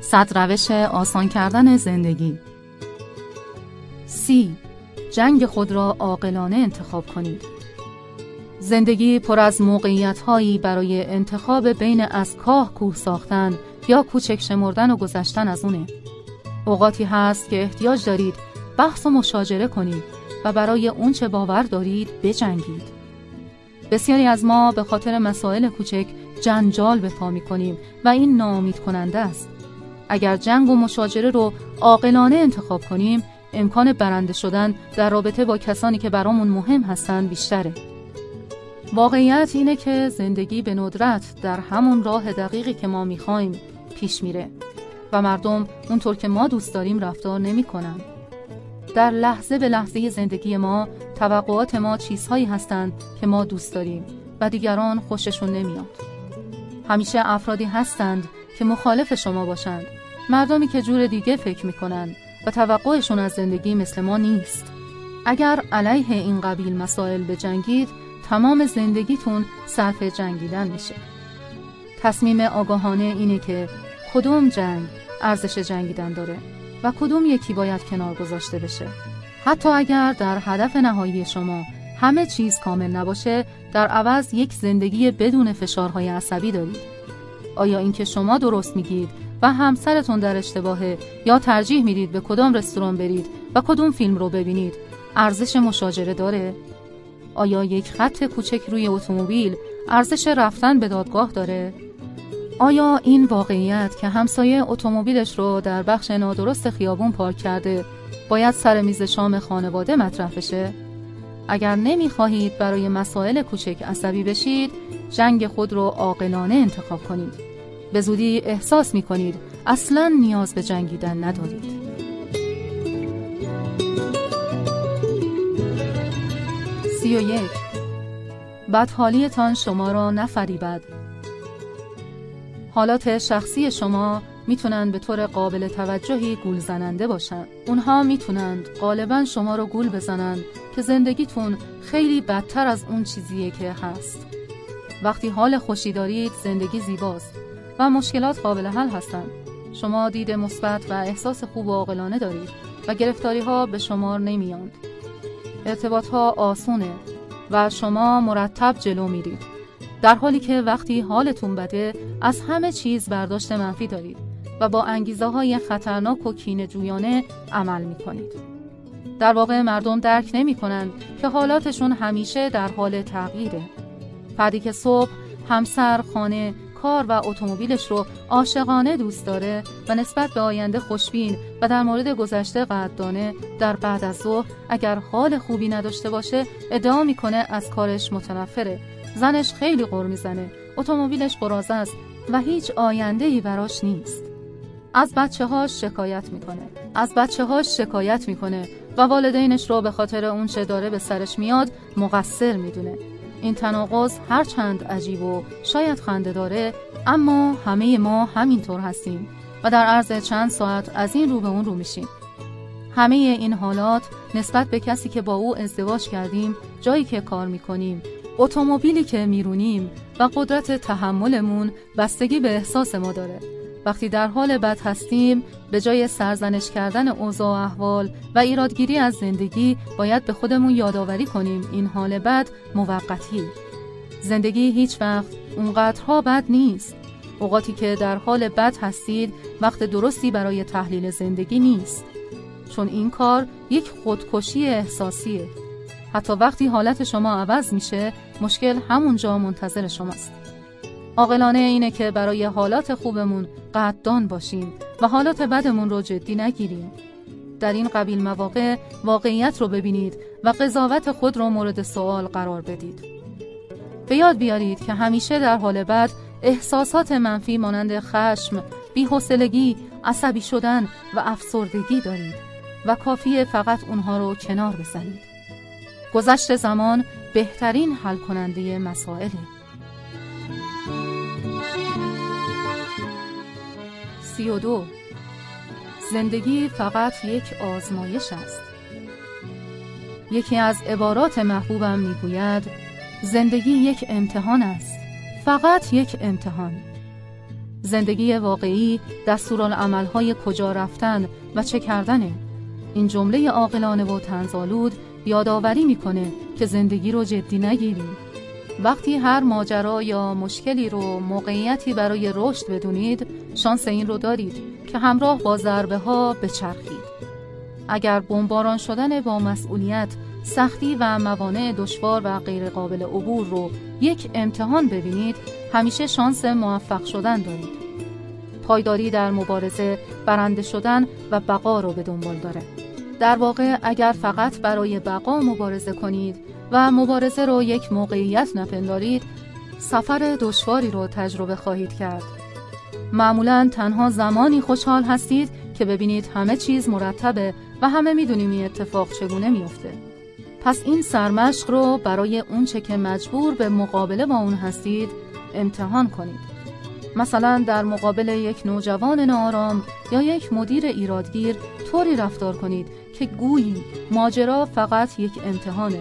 [SPEAKER 1] صد روش آسان کردن زندگی. سی جنگ خود را عاقلانه انتخاب کنید. زندگی پر از موقعیت هایی برای انتخاب بین از کاه کوه ساختن یا کوچک شمردن و گذشتن از اونه. اوقاتی هست که احتیاج دارید بحث و مشاجره کنید و برای اونچه باور دارید بجنگید. بسیاری از ما به خاطر مسائل کوچک جنجال به پا می کنیم و این ناامید کننده است. اگر جنگ و مشاجره رو عاقلانه انتخاب کنیم، امکان برنده شدن در رابطه با کسانی که برامون مهم هستند بیشتره. واقعیت اینه که زندگی به ندرت در همون راه دقیقی که ما می‌خوایم پیش میره و مردم اونطور که ما دوست داریم رفتار نمی‌کنن. در لحظه به لحظه زندگی ما توقعات ما چیزهایی هستند که ما دوست داریم و دیگران خوششون نمیاد. همیشه افرادی هستند که مخالف شما باشند. مردمی که جور دیگه فکر می‌کنند و توقعشون از زندگی مثل ما نیست. اگر علیه این قبیل مسائل بجنگید تمام زندگیتون صرف جنگیدن میشه. تصمیم آگاهانه اینه که کدوم جنگ ارزش جنگیدن داره و کدوم یکی باید کنار گذاشته بشه. حتی اگر در هدف نهایی شما همه چیز کامل نباشه در عوض یک زندگی بدون فشارهای عصبی دارید. آیا اینکه شما درست میگید و همسرتون در اشتباهه یا ترجیح می‌دید به کدام رستوران برید و کدوم فیلم رو ببینید ارزش مشاجره داره؟ آیا یک خط کوچک روی اتومبیل ارزش رفتن به دادگاه داره؟ آیا این واقعیت که همسایه اتومبیلش رو در بخش نادرست خیابون پارک کرده باید سر میز شام خانواده مطرح بشه؟ اگر نمی‌خواهید برای مسائل کوچک عصبی بشید جنگ خود رو عاقلانه انتخاب کنید. به زودی احساس می کنید اصلا نیاز به جنگیدن ندارید. سی و یک. بدحالیتان شما را نفریبد. حالات شخصی شما می‌تونن به طور قابل توجهی گول زننده باشن اونها می‌تونند غالبا شما رو گول بزنند که زندگیتون خیلی بدتر از اون چیزیه که هست وقتی حال خوشی دارید زندگی زیباست و مشکلات قابل حل هستند. شما دید مثبت و احساس خوب و عاقلانه دارید و گرفتاری ها به شمار نمیاند. ارتباط ها آسونه و شما مرتب جلو میرید. در حالی که وقتی حالتون بده از همه چیز برداشت منفی دارید و با انگیزه های خطرناک و کینه جویانه عمل می کنید. در واقع مردم درک نمی کنند که حالاتشون همیشه در حال تغییره. فردی که صبح همسر، خانه، کار و اتومبیلش رو عاشقانه دوست داره و نسبت به آینده خوشبین و در مورد گذشته قدردانه در بعد از ظهر اگر حال خوبی نداشته باشه ادعا می‌کنه از کارش متنفره. زنش خیلی غر می‌زنه. اتومبیلش قرازه است و هیچ آینده ای براش نیست. از بچه هاش شکایت می‌کنه. از بچه هاش شکایت می‌کنه. و والدینش رو به خاطر اون چه داره به سرش میاد مقصر می‌دونه. این تناقض هر چند عجیب و شاید خنده داره اما همه ما همینطور هستیم و در عرض چند ساعت از این رو به اون رو میشیم. همه این حالات نسبت به کسی که با او ازدواج کردیم جایی که کار می‌کنیم اتومبیلی که میرونیم و قدرت تحملمون بستگی به احساس ما داره. وقتی در حال بد هستیم به جای سرزنش کردن اوضاع و احوال و ایرادگیری از زندگی باید به خودمون یادآوری کنیم این حال بد موقتی. زندگی هیچ وقت اونقدرها بد نیست. اوقاتی که در حال بد هستید وقت درستی برای تحلیل زندگی نیست. چون این کار یک خودکشی احساسیه. حتی وقتی حالت شما عوض میشه مشکل همونجا منتظر شماست. عاقلانه اینه که برای حالات خوبمون قدردان باشیم و حالات بدمون رو جدی نگیریم. در این قبیل مواقع واقعیت رو ببینید و قضاوت خود رو مورد سوال قرار بدید. به یاد بیارید که همیشه در حال بد احساسات منفی مانند خشم، بی‌حوصلگی، عصبی شدن و افسردگی دارید و کافیه فقط اونها رو کنار بزنید. گذشت زمان بهترین حل کننده مسائله. سی و دو زندگی فقط یک آزمایش است. یکی از عبارات محبوبم می‌گوید زندگی یک امتحان است. فقط یک امتحان. زندگی واقعی دستورالعملهای کجا رفتن و چه کردنه؟ این جمله عاقلانه و تنزالود یادآوری می‌کنه که زندگی رو جدی نگیریم. وقتی هر ماجرا یا مشکلی رو موقعیتی برای رشد بدونید شانس این رو دارید که همراه با ضربه ها بچرخید. اگر بمباران شدن با مسئولیت سختی و موانع دشوار و غیرقابل عبور رو یک امتحان ببینید همیشه شانس موفق شدن دارید. پایداری در مبارزه برنده شدن و بقا رو به دنبال داره. در واقع اگر فقط برای بقا مبارزه کنید و مبارزه رو یک موقعیت نپندارید سفر دشواری رو تجربه خواهید کرد. معمولا تنها زمانی خوشحال هستید که ببینید همه چیز مرتبه و همه می‌دونیم این اتفاق چگونه میفته پس این سرمشق رو برای اونچه که مجبور به مقابله با اون هستید امتحان کنید. مثلا در مقابل یک نوجوان نارام یا یک مدیر ایرادگیر طوری رفتار کنید که گویی ماجرا فقط یک امتحانه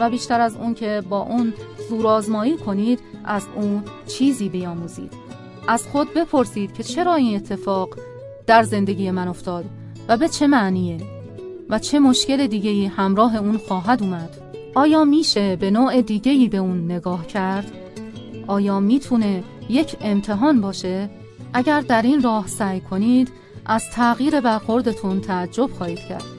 [SPEAKER 1] و بیشتر از اون که با اون زورآزمایی کنید از اون چیزی بیاموزید از خود بپرسید که چرا این اتفاق در زندگی من افتاد و به چه معنیه و چه مشکل دیگهی همراه اون خواهد اومد آیا میشه به نوع دیگهی به اون نگاه کرد؟ آیا می‌تونه یک امتحان باشه؟ اگر در این راه سعی کنید از تغییر برخوردتون تعجب خواهید کرد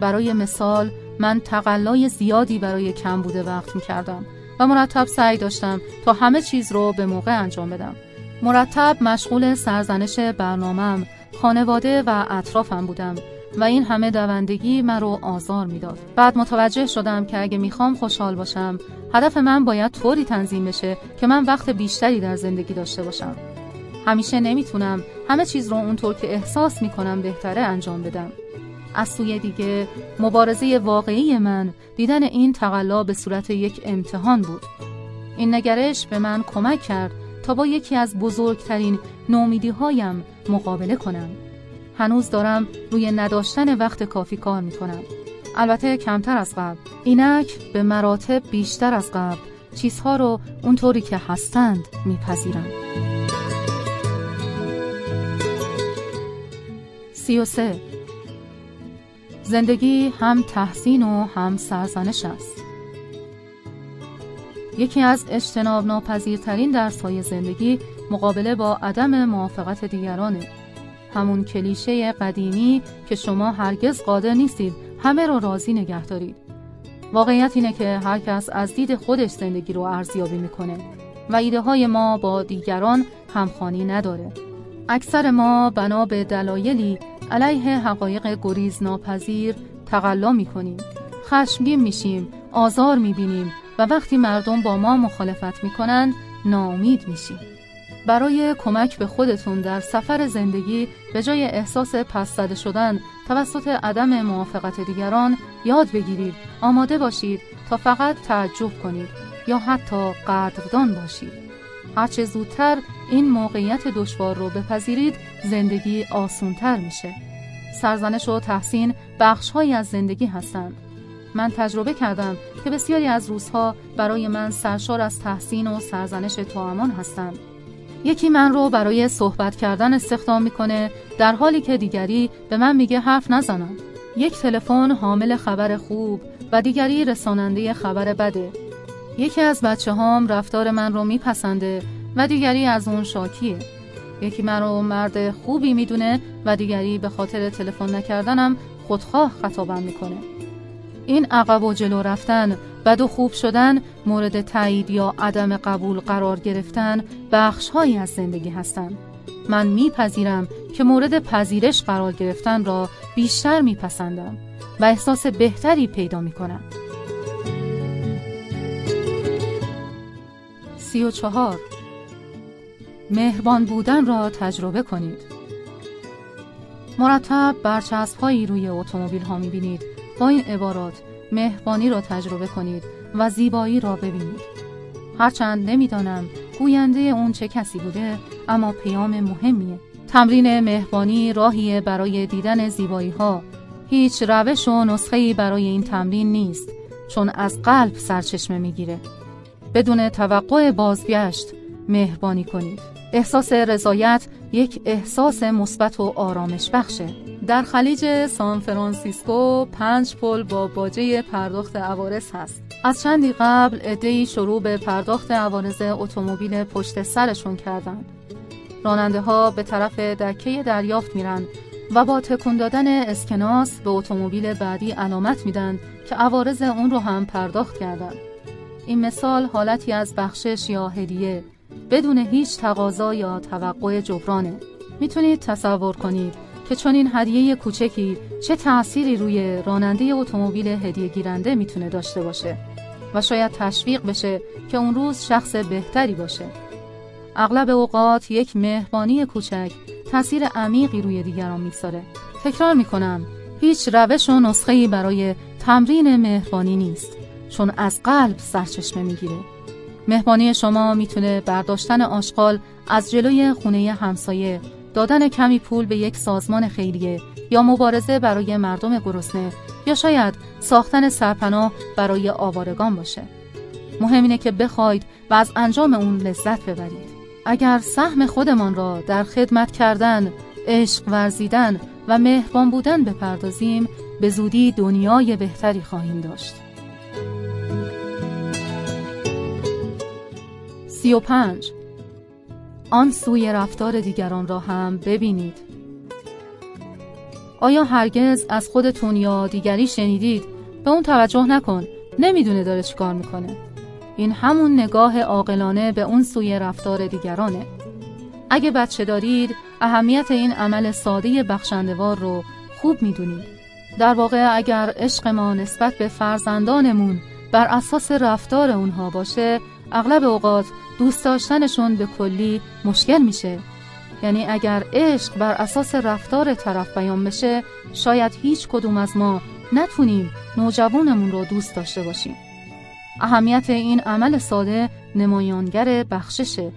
[SPEAKER 1] برای مثال من تقلای زیادی برای کم بوده وقت می کردم و مرتب سعی داشتم تا همه چیز رو به موقع انجام بدم. مرتب مشغول سرزنش برنامهم، خانواده و اطرافم بودم و این همه دوندگی مرا آزار می‌داد. بعد متوجه شدم که اگه می‌خوام خوشحال باشم، هدف من باید طوری تنظیم بشه که من وقت بیشتری در زندگی داشته باشم. همیشه نمی‌تونم همه چیز رو اونطور که احساس می‌کنم بهتره انجام بدم. از سوی دیگه مبارزه واقعی من دیدن این تقلا به صورت یک امتحان بود. این نگرش به من کمک کرد تا با یکی از بزرگترین نومیدی هایم مقابله کنم. هنوز دارم روی نداشتن وقت کافی کار می کنم البته کمتر از قبل. اینک به مراتب بیشتر از قبل چیزها رو اونطوری که هستند میپذیرم. سی و سه. زندگی هم تحسین و هم سرزنش است. یکی از اجتناب ناپذیرترین درس های زندگی مقابله با عدم موافقت دیگرانه. همون کلیشه قدیمی که شما هرگز قادر نیستید همه رو راضی نگه دارید. واقعیت اینه که هر کس از دید خودش زندگی رو ارزیابی می‌کنه و ایده های ما با دیگران همخوانی نداره. اکثر ما بنا به دلایلی علیه حقایق گریز ناپذیر تقلا می‌کنیم. خشمگین میشیم آزار می‌بینیم و وقتی مردم با ما مخالفت می‌کنن ناامید میشیم. برای کمک به خودتون در سفر زندگی به جای احساس پس شدن توسط عدم موافقت دیگران یاد بگیرید. آماده باشید تا فقط تعجب کنید یا حتی قدردان باشید. هرچه زودتر این موقعیت دشوار رو بپذیرید زندگی آسونتر میشه. سرزنش و تحسین بخشهایی از زندگی هستند. من تجربه کردم که بسیاری از روزها برای من سرشار از تحسین و سرزنش توامان هستند. یکی من رو برای صحبت کردن استخدام می‌کنه در حالی که دیگری به من میگه حرف نزنم. یک تلفن حامل خبر خوب و دیگری رساننده خبر بده. یکی از بچه هام رفتار من رو میپسنده و دیگری از اون شاکیه. یکی من رو مرد خوبی می‌دونه و دیگری به خاطر تلفن نکردنم خودخواه خطابم می‌کنه. این عقب و جلو رفتن بد و خوب شدن مورد تایید یا عدم قبول قرار گرفتن بخش هایی از زندگی هستند من میپذیرم که مورد پذیرش قرار گرفتن را بیشتر میپسندم و احساس بهتری پیدا می‌کنم. سی و چهار مهربان بودن را تجربه کنید. مرتب برچسب هایی روی اتومبیل ها می‌بینید. با این عبارات مهربانی را تجربه کنید و زیبایی را ببینید. هرچند نمی‌دانم گوینده اون چه کسی بوده اما پیام مهمیه. تمرین مهربانی راهی برای دیدن زیبایی ها هیچ روش و نسخه برای این تمرین نیست چون از قلب سرچشمه می‌گیره. بدون توقع بازگشت مهربانی کنید. احساس رضایت یک احساس مثبت و آرامش بخشه. در خلیج سان فرانسیسکو پنج پل با باجه پرداخت عوارض هست. از چندی قبل ادهی شروع به پرداخت عوارض اتومبیل پشت سرشون کردند. راننده ها به طرف دکه دریافت میرن و با تکون دادن اسکناس به اتومبیل بعدی علامت میدن که عوارض اون رو هم پرداخت کردند. این مثال حالتی از بخشش یا هدیه بدون هیچ تقاضا یا توقع جبرانه. می‌تونید تصور کنید که چون این هدیه کوچکی چه تأثیری روی راننده اتومبیل هدیه گیرنده می‌تونه داشته باشه و شاید تشویق بشه که اون روز شخص بهتری باشه. اغلب اوقات یک مهربانی کوچک تاثیر عمیقی روی دیگران می‌گذاره. تکرار می‌کنم هیچ روش و نسخه‌ای برای تمرین مهربانی نیست چون از قلب سرچشمه می‌گیره. مهمانی شما می‌تونه برداشتن آشغال از جلوی خونه همسایه دادن کمی پول به یک سازمان خیریه یا مبارزه برای مردم گرسنه یا شاید ساختن سرپناه برای آوارگان باشه. مهم اینه که بخواید و از انجام اون لذت ببرید. اگر سهم خودمان را در خدمت کردن عشق ورزیدن و مهربان بودن بپردازیم به زودی دنیای بهتری خواهیم داشت. سی و پنج. آن سوی رفتار دیگران را هم ببینید. آیا هرگز از خودتون یا دیگری شنیدید؟ به اون توجه نکن. نمی‌دونه داره چیکار می‌کنه. این همون نگاه عاقلانه به اون سوی رفتار دیگرانه. اگه بچه دارید اهمیت این عمل ساده بخشندوار رو خوب می‌دونید. در واقع اگر عشق ما نسبت به فرزندانمون بر اساس رفتار اونها باشه اغلب اوقات دوست داشتنشون به کلی مشکل میشه. یعنی اگر عشق بر اساس رفتار طرف بیان بشه شاید هیچ کدوم از ما نتونیم نوجوانمون رو دوست داشته باشیم. اهمیت این عمل ساده نمایانگر بخششه.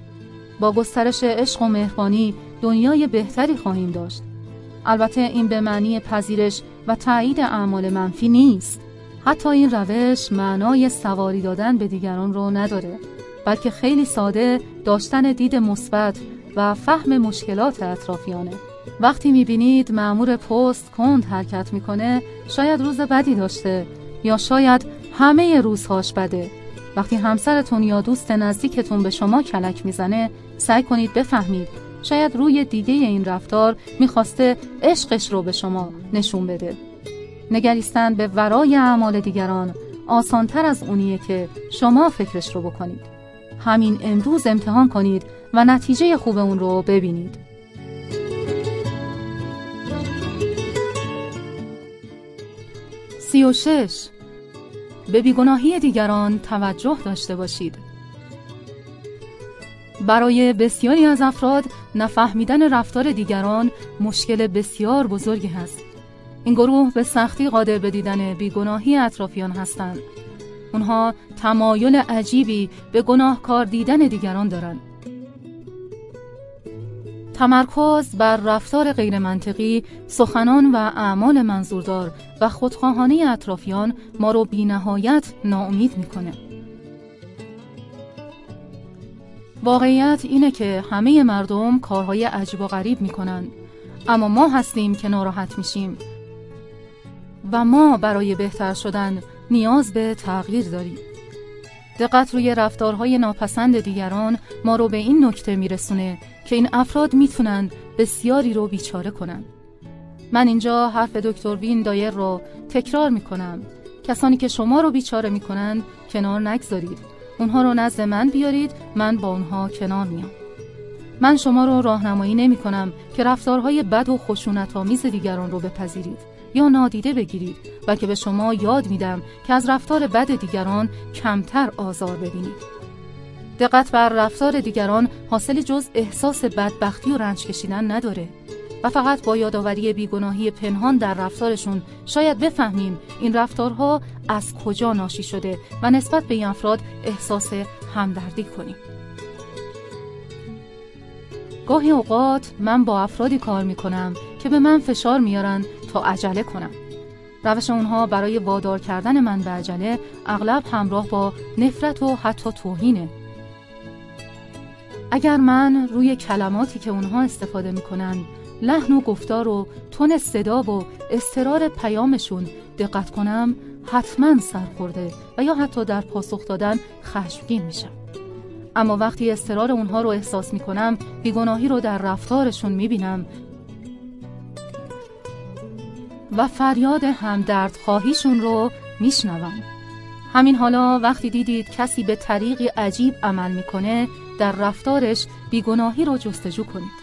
[SPEAKER 1] با گسترش عشق و مهربانی دنیای بهتری خواهیم داشت. البته این به معنی پذیرش و تایید اعمال منفی نیست. حتی این روش معنای سواری دادن به دیگران رو نداره بلکه خیلی ساده داشتن دید مثبت و فهم مشکلات اطرافیانه. وقتی می‌بینید معمور پست کند حرکت می‌کنه شاید روز بدی داشته یا شاید همه روزهاش بده. وقتی همسرتون یا دوست نزدیکتون به شما کلک می‌زنه سعی کنید بفهمید. شاید روی دیده این رفتار می‌خواسته عشقش رو به شما نشون بده. نگریستن به ورای اعمال دیگران آسانتر از اونیه که شما فکرش رو بکنید. همین امروز امتحان کنید و نتیجه خوب اون رو ببینید. سی و شش. به بیگناهی دیگران توجه داشته باشید. برای بسیاری از افراد نفهمیدن رفتار دیگران مشکل بسیار بزرگی هست. این گروه به سختی قادر به دیدن بیگناهی اطرافیان هستند. اونها تمایل عجیبی به گناهکار دیدن دیگران دارند. تمرکز بر رفتار غیرمنطقی، سخنان و اعمال منظوردار و خودخواهانه اطرافیان ما رو بی نهایت ناامید می‌کنه. واقعیت اینه که همه مردم کارهای عجیب و غریب می‌کنن. اما ما هستیم که ناراحت میشیم. و ما برای بهتر شدن نیاز به تغییر داریم. دقت روی رفتارهای ناپسند دیگران ما رو به این نکته میرسونه که این افراد می‌تونن بسیاری رو بیچاره کنن. من اینجا حرف دکتر وین دایر رو تکرار می‌کنم. کسانی که شما رو بیچاره می‌کنن کنار نگذارید. اونها رو نزد من بیارید من با اونها کنار میام. من شما رو راهنمایی نمی کنم که رفتارهای بد و خشونت آمیز دیگران رو بپذیرید. یا نادیده بگیرید بلکه به شما یاد میدم که از رفتار بد دیگران کمتر آزار ببینید. دقت بر رفتار دیگران حاصل جز احساس بدبختی و رنج کشیدن نداره و فقط با یادآوری بیگناهی پنهان در رفتارشون شاید بفهمیم این رفتارها از کجا ناشی شده و نسبت به این افراد احساس همدردی کنیم. گاهی اوقات من با افرادی کار می‌کنم که به من فشار میارن تا عجله کنم. روش اونها برای وادار کردن من به عجله اغلب همراه با نفرت و حتی توهینه. اگر من روی کلماتی که اونها استفاده می‌کنن لحن و گفتار و تون صدا و استرار پیامشون دقت کنم حتما سرخورده و یا حتی در پاسخ دادن خشمگین میشم. اما وقتی استرار اونها رو احساس می‌کنم بیگناهی رو در رفتارشون می‌بینم و فریاد همدرد خواهیشون رو میشنوم. همین حالا وقتی دیدید کسی به طریقی عجیب عمل می‌کنه در رفتارش بیگناهی رو جستجو کنید.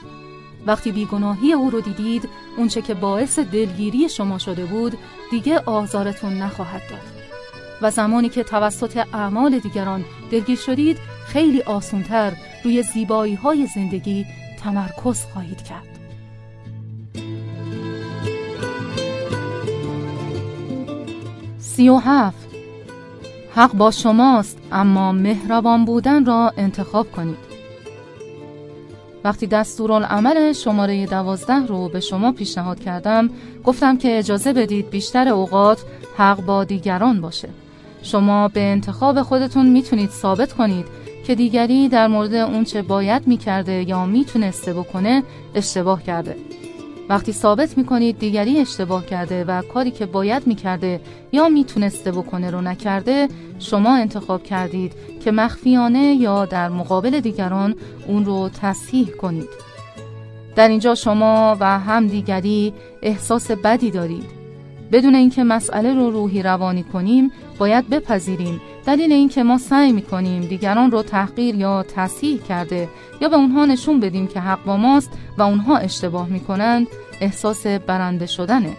[SPEAKER 1] وقتی بیگناهی او رو دیدید اونچه که باعث دلگیری شما شده بود دیگه آزارتون نخواهد داد. و زمانی که توسط اعمال دیگران دلگیر شدید خیلی آسونتر روی زیبایی های زندگی تمرکز خواهید کرد. سی و هفت. حق با شماست اما مهربان بودن را انتخاب کنید. وقتی دستورالعمل شماره دوازده رو به شما پیشنهاد کردم گفتم که اجازه بدید بیشتر اوقات حق با دیگران باشه. شما به انتخاب خودتون می‌تونید ثابت کنید که دیگری در مورد اونچه باید می‌کرده یا می‌تونسته بکنه اشتباه کرده. وقتی ثابت می‌کنید دیگری اشتباه کرده و کاری که باید می‌کرده یا می‌تونسته بکنه رو نکرده شما انتخاب کردید که مخفیانه یا در مقابل دیگران اون رو تصحیح کنید. در اینجا شما و هم دیگری احساس بدی دارید. بدون اینکه مسئله رو روحی روانی کنیم باید بپذیریم دلیل اینکه ما سعی می‌کنیم دیگران رو تحقیر یا تصحیح کرده یا به اونها نشون بدیم که حق با ماست و اونها اشتباه می‌کنند احساس برنده شدنه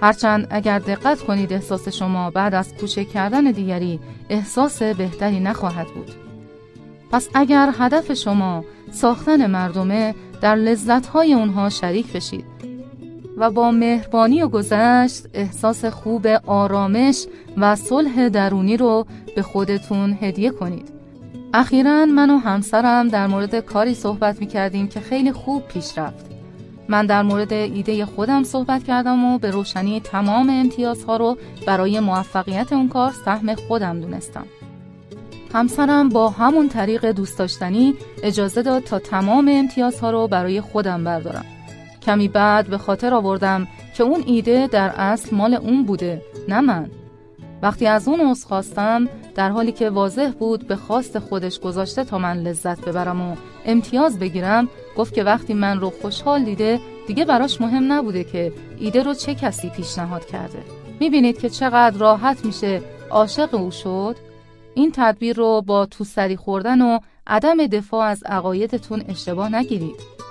[SPEAKER 1] هرچند اگر دقت کنید احساس شما بعد از کوچک کردن دیگری احساس بهتری نخواهد بود. پس اگر هدف شما ساختن مردمه در لذتهای اونها شریک بشید. و با مهربانی و گذشت احساس خوب آرامش و صلح درونی رو به خودتون هدیه کنید. اخیرا من و همسرم در مورد کاری صحبت می کردیم که خیلی خوب پیش رفت. من در مورد ایده خودم صحبت کردم و به روشنی تمام امتیازها رو برای موفقیت اون کار سهم خودم دونستم. همسرم با همون طریق دوست داشتنی اجازه داد تا تمام امتیازها رو برای خودم بردارم. کمی بعد به خاطر آوردم که اون ایده در اصل مال اون بوده نه من. وقتی از اون عذر خواستم در حالی که واضح بود به خواست خودش گذاشته تا من لذت ببرم و امتیاز بگیرم گفت که وقتی من رو خوشحال دیده دیگه براش مهم نبوده که ایده رو چه کسی پیشنهاد کرده. می‌بینید که چقدر راحت میشه عاشق او شد؟ این تدبیر رو با توسری خوردن و عدم دفاع از عقایدتون اشتباه نگیرید.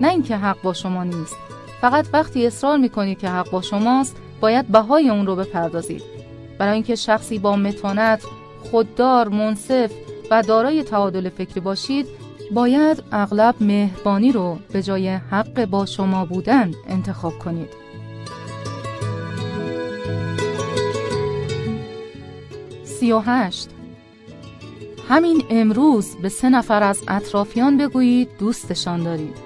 [SPEAKER 1] نه اینکه حق با شما نیست. فقط وقتی اصرار می‌کنید که حق با شماست باید بهای اون رو بپردازید. برای اینکه شخصی با متانت خوددار منصف و دارای تعادل فکری باشید باید اغلب مهربانی رو به جای حق با شما بودن انتخاب کنید. سی و هشت همین امروز به سه نفر از اطرافیان بگویید دوستشان دارید.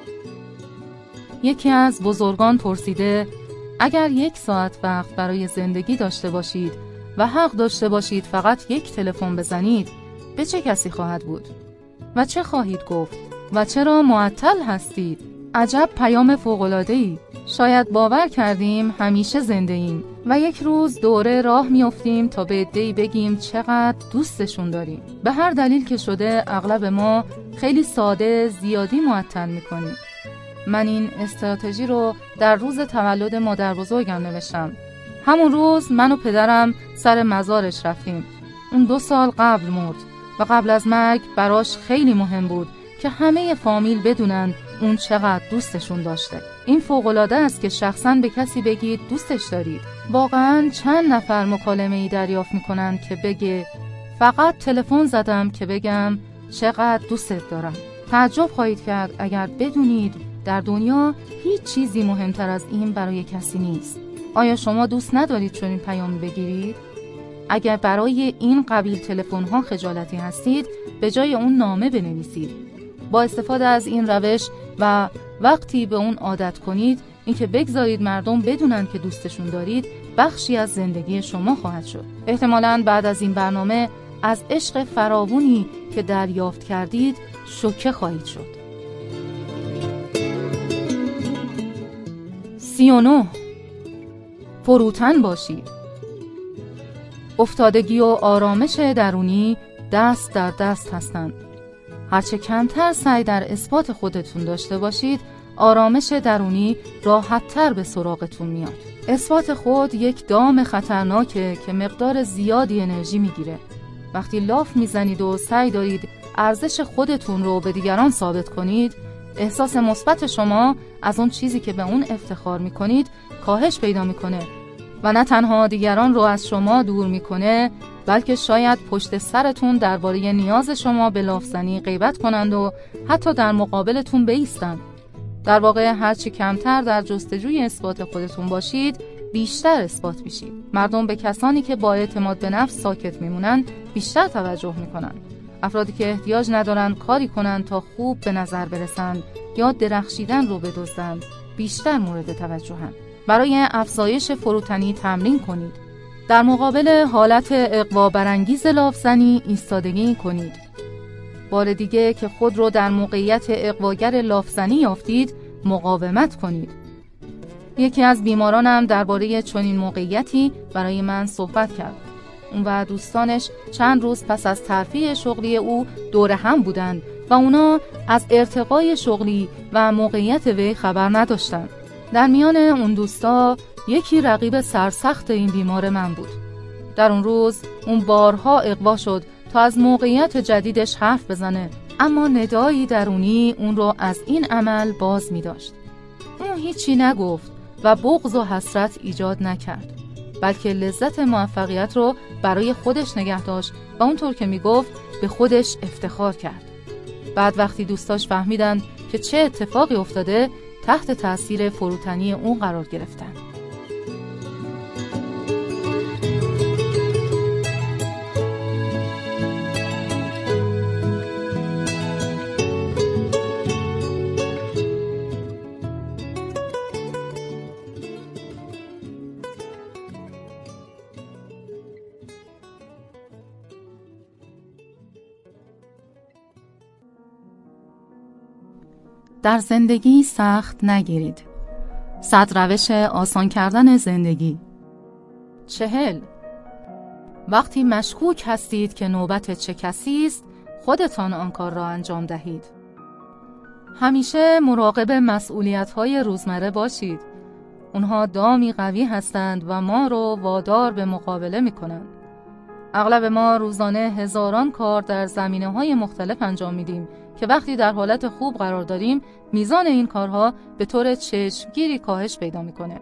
[SPEAKER 1] یکی از بزرگان پرسیده اگر یک ساعت وقت برای زندگی داشته باشید و حق داشته باشید فقط یک تلفن بزنید به چه کسی خواهد بود؟ و چه خواهید گفت؟ و چرا معطل هستید؟ عجب پیام فوقلاده ای شاید باور کردیم همیشه زنده ایم و یک روز دوره راه میافتیم تا به دی بگیم چقدر دوستشون داریم. به هر دلیل که شده اغلب ما خیلی ساده زیادی معطل می‌کنیم. من این استراتژی رو در روز تولد مادر بزرگم نوشتم. همون روز من و پدرم سر مزارش رفتیم. اون دو سال قبل مرد و قبل از مرگ براش خیلی مهم بود که همه فامیل بدونن اون چقدر دوستشون داشته. این فوقالعاده است که شخصا به کسی بگید دوستش دارید. واقعا چند نفر مکالمه ای دریافت می‌کنن که بگه فقط تلفن زدم که بگم چقدر دوستت دارم. تعجب خواهید کرد اگر بدونید در دنیا هیچ چیزی مهمتر از این برای کسی نیست. آیا شما دوست ندارید چنین پیامی بگیرید؟ اگر برای این قبیل تلفن ها خجالتی هستید به جای اون نامه بنویسید. با استفاده از این روش و وقتی به اون عادت کنید اینکه بگذارید مردم بدونن که دوستشون دارید بخشی از زندگی شما خواهد شد. احتمالا بعد از این برنامه از عشق فراوونی که دریافت کردید شوکه خواهید شد. سی فروتن باشید افتادگی و آرامش درونی دست در دست هستند. هرچه کمتر سعی در اثبات خودتون داشته باشید آرامش درونی راحتتر به سراغتون میاد. اثبات خود یک دام خطرناکه که مقدار زیادی انرژی می‌گیره. وقتی لاف می‌زنید و سعی دارید ارزش خودتون رو به دیگران ثابت کنید احساس مثبت شما از اون چیزی که به اون افتخار می‌کنید کاهش پیدا می‌کنه و نه تنها دیگران رو از شما دور می‌کنه بلکه شاید پشت سرتون درباره نیاز شما به لافزنی غیبت کنند و حتی در مقابلتون بیستند در واقع هرچی کمتر در جستجوی اثبات خودتون باشید بیشتر اثبات میشید. مردم به کسانی که با اعتماد به نفس ساکت میمونن بیشتر توجه می‌کنن. افرادی که احتیاج ندارن کاری کنند تا خوب به نظر برسند یا درخشیدن رو بدزدند بیشتر مورد توجهند برای افزایش فروتنی تمرین کنید. در مقابل حالت اقوا برانگیز لافزنی ایستادگی کنید. بار دیگه که خود رو در موقعیت اقواگر لافزنی یافتید مقاومت کنید. یکی از بیمارانم درباره چنین موقعیتی برای من صحبت کرد. اون و دوستانش چند روز پس از ترفیع شغلی او دور هم بودند و اونا از ارتقای شغلی و موقعیت وی خبر نداشتند. در میان اون دوستا یکی رقیب سرسخت این بیمار من بود. در اون روز اون بارها اقوا شد تا از موقعیت جدیدش حرف بزنه اما ندایی درونی اون رو از این عمل باز می داشت اون هیچی نگفت و بغض و حسرت ایجاد نکرد. بلکه لذت موفقیت رو برای خودش نگه داشت و اونطور که می‌گفت به خودش افتخار کرد. بعد وقتی دوستاش فهمیدن که چه اتفاقی افتاده تحت تاثیر فروتنی اون قرار گرفتن. در زندگی سخت نگیرید. صد روش آسان کردن زندگی. چهل. وقتی مشکوک هستید که نوبت چه کسی است خودتان آن کار را انجام دهید. همیشه مراقب مسئولیت های روزمره باشید. اونها دامی قوی هستند و ما رو وادار به مقابله می کنند اغلب ما روزانه هزاران کار در زمینه های مختلف انجام میدیم که وقتی در حالت خوب قرار داریم میزان این کارها به طور چشمگیری کاهش پیدا می‌کنه.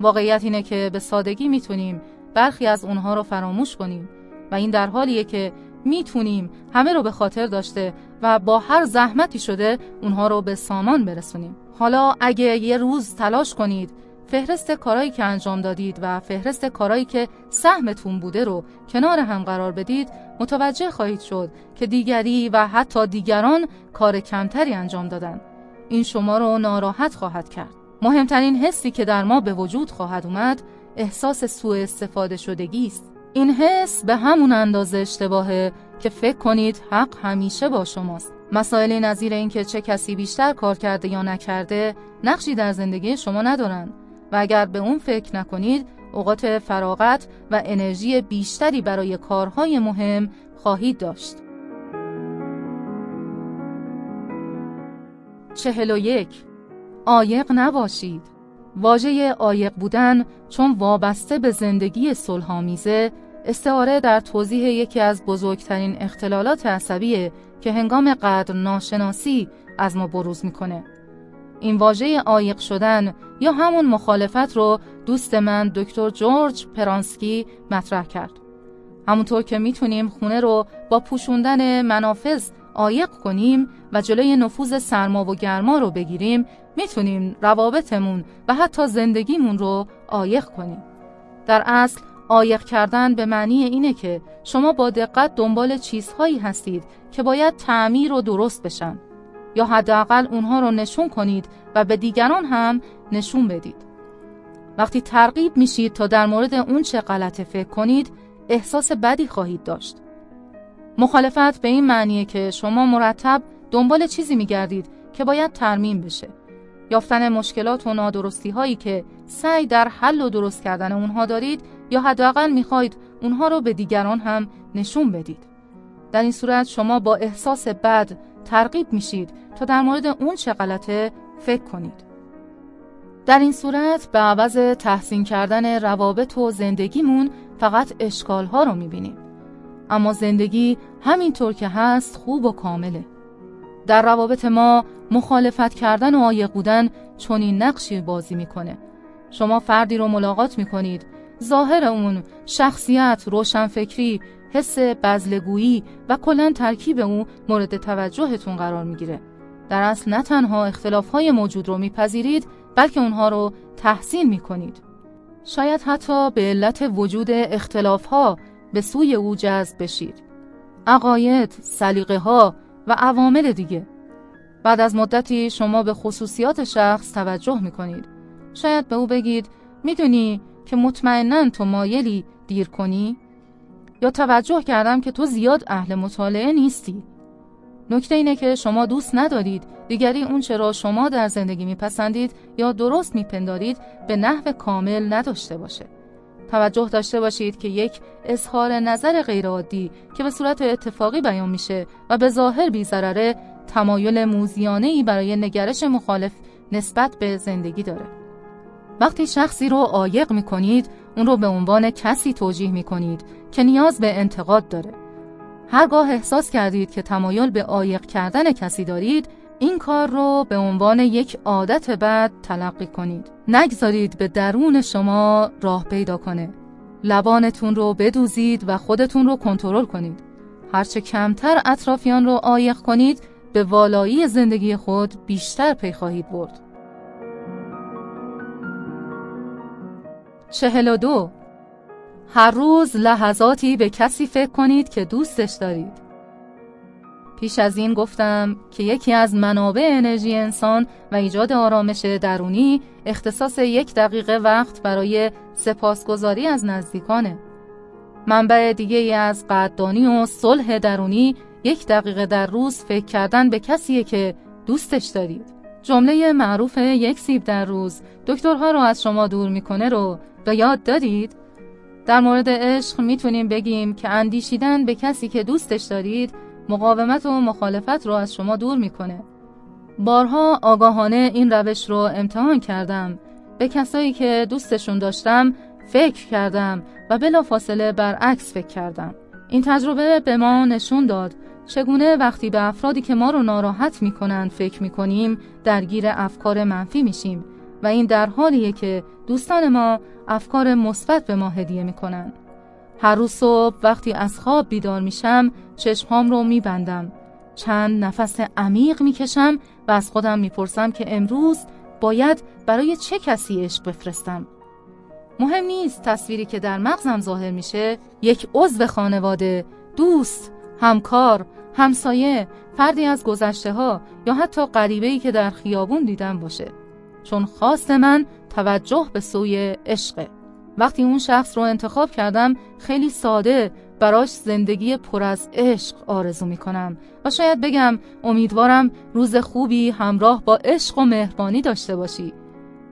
[SPEAKER 1] واقعیت اینه که به سادگی می‌تونیم برخی از اونها رو فراموش کنیم و این در حالیه که می‌تونیم همه رو به خاطر داشته و با هر زحمتی شده اونها رو به سامان برسونیم. حالا اگه یه روز تلاش کنید فهرست کارایی که انجام دادید و فهرست کارایی که سهمتون بوده رو کنار هم قرار بدید متوجه خواهید شد که دیگری و حتی دیگران کار کمتری انجام دادن این شما رو ناراحت خواهد کرد. مهمترین حسی که در ما به وجود خواهد اومد احساس سوء استفاده شدگی است. این حس به همون اندازه اشتباهه که فکر کنید حق همیشه با شماست. مسائلی نظیر اینکه چه کسی بیشتر کار کرده یا نکرده نقشی در زندگی شما ندارن و اگر به اون فکر نکنید اوقات فراغت و انرژی بیشتری برای کارهای مهم خواهید داشت. چهل و یک آیق نباشید واژه آیق بودن چون وابسته به زندگی صلحآمیزه استعاره در توضیح یکی از بزرگترین اختلالات عصبیه که هنگام قدر ناشناسی از ما بروز می‌کنه. این واژه عایق شدن یا همون مخالفت رو دوست من دکتر جورج پرانسکی مطرح کرد. همونطور که می‌تونیم خونه رو با پوشوندن منافذ عایق کنیم و جلوی نفوذ سرما و گرما رو بگیریم می‌تونیم روابطمون و حتی زندگیمون رو عایق کنیم. در اصل عایق کردن به معنی اینه که شما با دقت دنبال چیزهایی هستید که باید تعمیر و درست بشن. یا حداقل اونها رو نشون کنید و به دیگران هم نشون بدید. وقتی ترغیب میشید تا در مورد اون چه غلطه فکر کنید، احساس بدی خواهید داشت. مخالفت به این معنیه که شما مرتب دنبال چیزی میگردید که باید ترمیم بشه. یافتن مشکلات و نادرستی هایی که سعی در حل و درست کردن اونها دارید یا حداقل می‌خواهید اونها رو به دیگران هم نشون بدید. در این صورت شما با احساس بد ترغیب میشید تا در مورد اون چه غلطه فکر کنید. در این صورت به عوض تحسین کردن روابط و زندگیمون فقط اشکالها رو می‌بینیم. اما زندگی همینطور که هست خوب و کامله. در روابط ما مخالفت کردن و آیق بودن چنین نقشی بازی می‌کنه. شما فردی رو ملاقات می‌کنید ظاهر اون شخصیت، روشنفکری، حس بزلگویی و کلا ترکیب او مورد توجهتون قرار می‌گیره. در اصل نه تنها اختلافهای موجود رو میپذیرید بلکه اونها رو تحسین می‌کنید. شاید حتی به علت وجود اختلافها به سوی او جذب بشید. عقاید، سلیقه ها و عوامل دیگه. بعد از مدتی شما به خصوصیات شخص توجه می‌کنید. شاید به او بگید می‌دونی که مطمئنا تو مایلی دیر کنی یا توجه کردم که تو زیاد اهل مطالعه نیستی نکته اینه که شما دوست ندارید دیگری اون چرا شما در زندگی میپسندید یا درست میپندارید به نحو کامل نداشته باشه توجه داشته باشید که یک اظهار نظر غیرعادی که به صورت اتفاقی بیان میشه و به ظاهر بیزرره تمایل موزیانه ای برای نگرش مخالف نسبت به زندگی داره وقتی شخصی رو عایق می‌کنید اون رو به عنوان کسی توجیه می کنید که نیاز به انتقاد داره. هرگاه احساس کردید که تمایل به عایق کردن کسی دارید، این کار رو به عنوان یک عادت بد تلقی کنید. نگذارید به درون شما راه پیدا کنه. لبانتون رو بدوزید و خودتون رو کنترل کنید. هرچه کمتر اطرافیان رو عایق کنید، به والایی زندگی خود بیشتر پی خواهید برد. چهل و دو هر روز لحظاتی به کسی فکر کنید که دوستش دارید. پیش از این گفتم که یکی از منابع انرژی انسان و ایجاد آرامش درونی اختصاص یک دقیقه وقت برای سپاسگزاری از نزدیکانه. منبع دیگه از قدردانی و صلح درونی یک دقیقه در روز فکر کردن به کسی که دوستش دارید. جمله معروف یک سیب در روز دکترها رو از شما دور می‌کنه رو به یاد دادید؟ در مورد عشق می‌تونیم بگیم که اندیشیدن به کسی که دوستش دارید مقاومت و مخالفت رو از شما دور می‌کنه. بارها آگاهانه این روش رو امتحان کردم. به کسایی که دوستشون داشتم فکر کردم و بلا فاصله برعکس فکر کردم. این تجربه به ما نشون داد چگونه وقتی به افرادی که ما رو ناراحت می‌کنن فکر می‌کنیم درگیر افکار منفی میشیم و این در حالیه که دوستان ما افکار مثبت به ما هدیه می‌کنن. هر روز صبح وقتی از خواب بیدار میشم چشمهام رو میبندم. چند نفس عمیق می‌کشم و از خودم می‌پرسم که امروز باید برای چه کسی عشق بفرستم. مهم نیست تصویری که در مغزم ظاهر میشه یک عضو خانواده دوست همکار همسایه فردی از گذشته ها یا حتی غریبه‌ای که در خیابون دیدم باشه. چون خواست من توجه به سوی عشقه وقتی اون شخص رو انتخاب کردم خیلی ساده براش زندگی پر از عشق آرزو می کنم و شاید بگم امیدوارم روز خوبی همراه با عشق و مهربانی داشته باشی.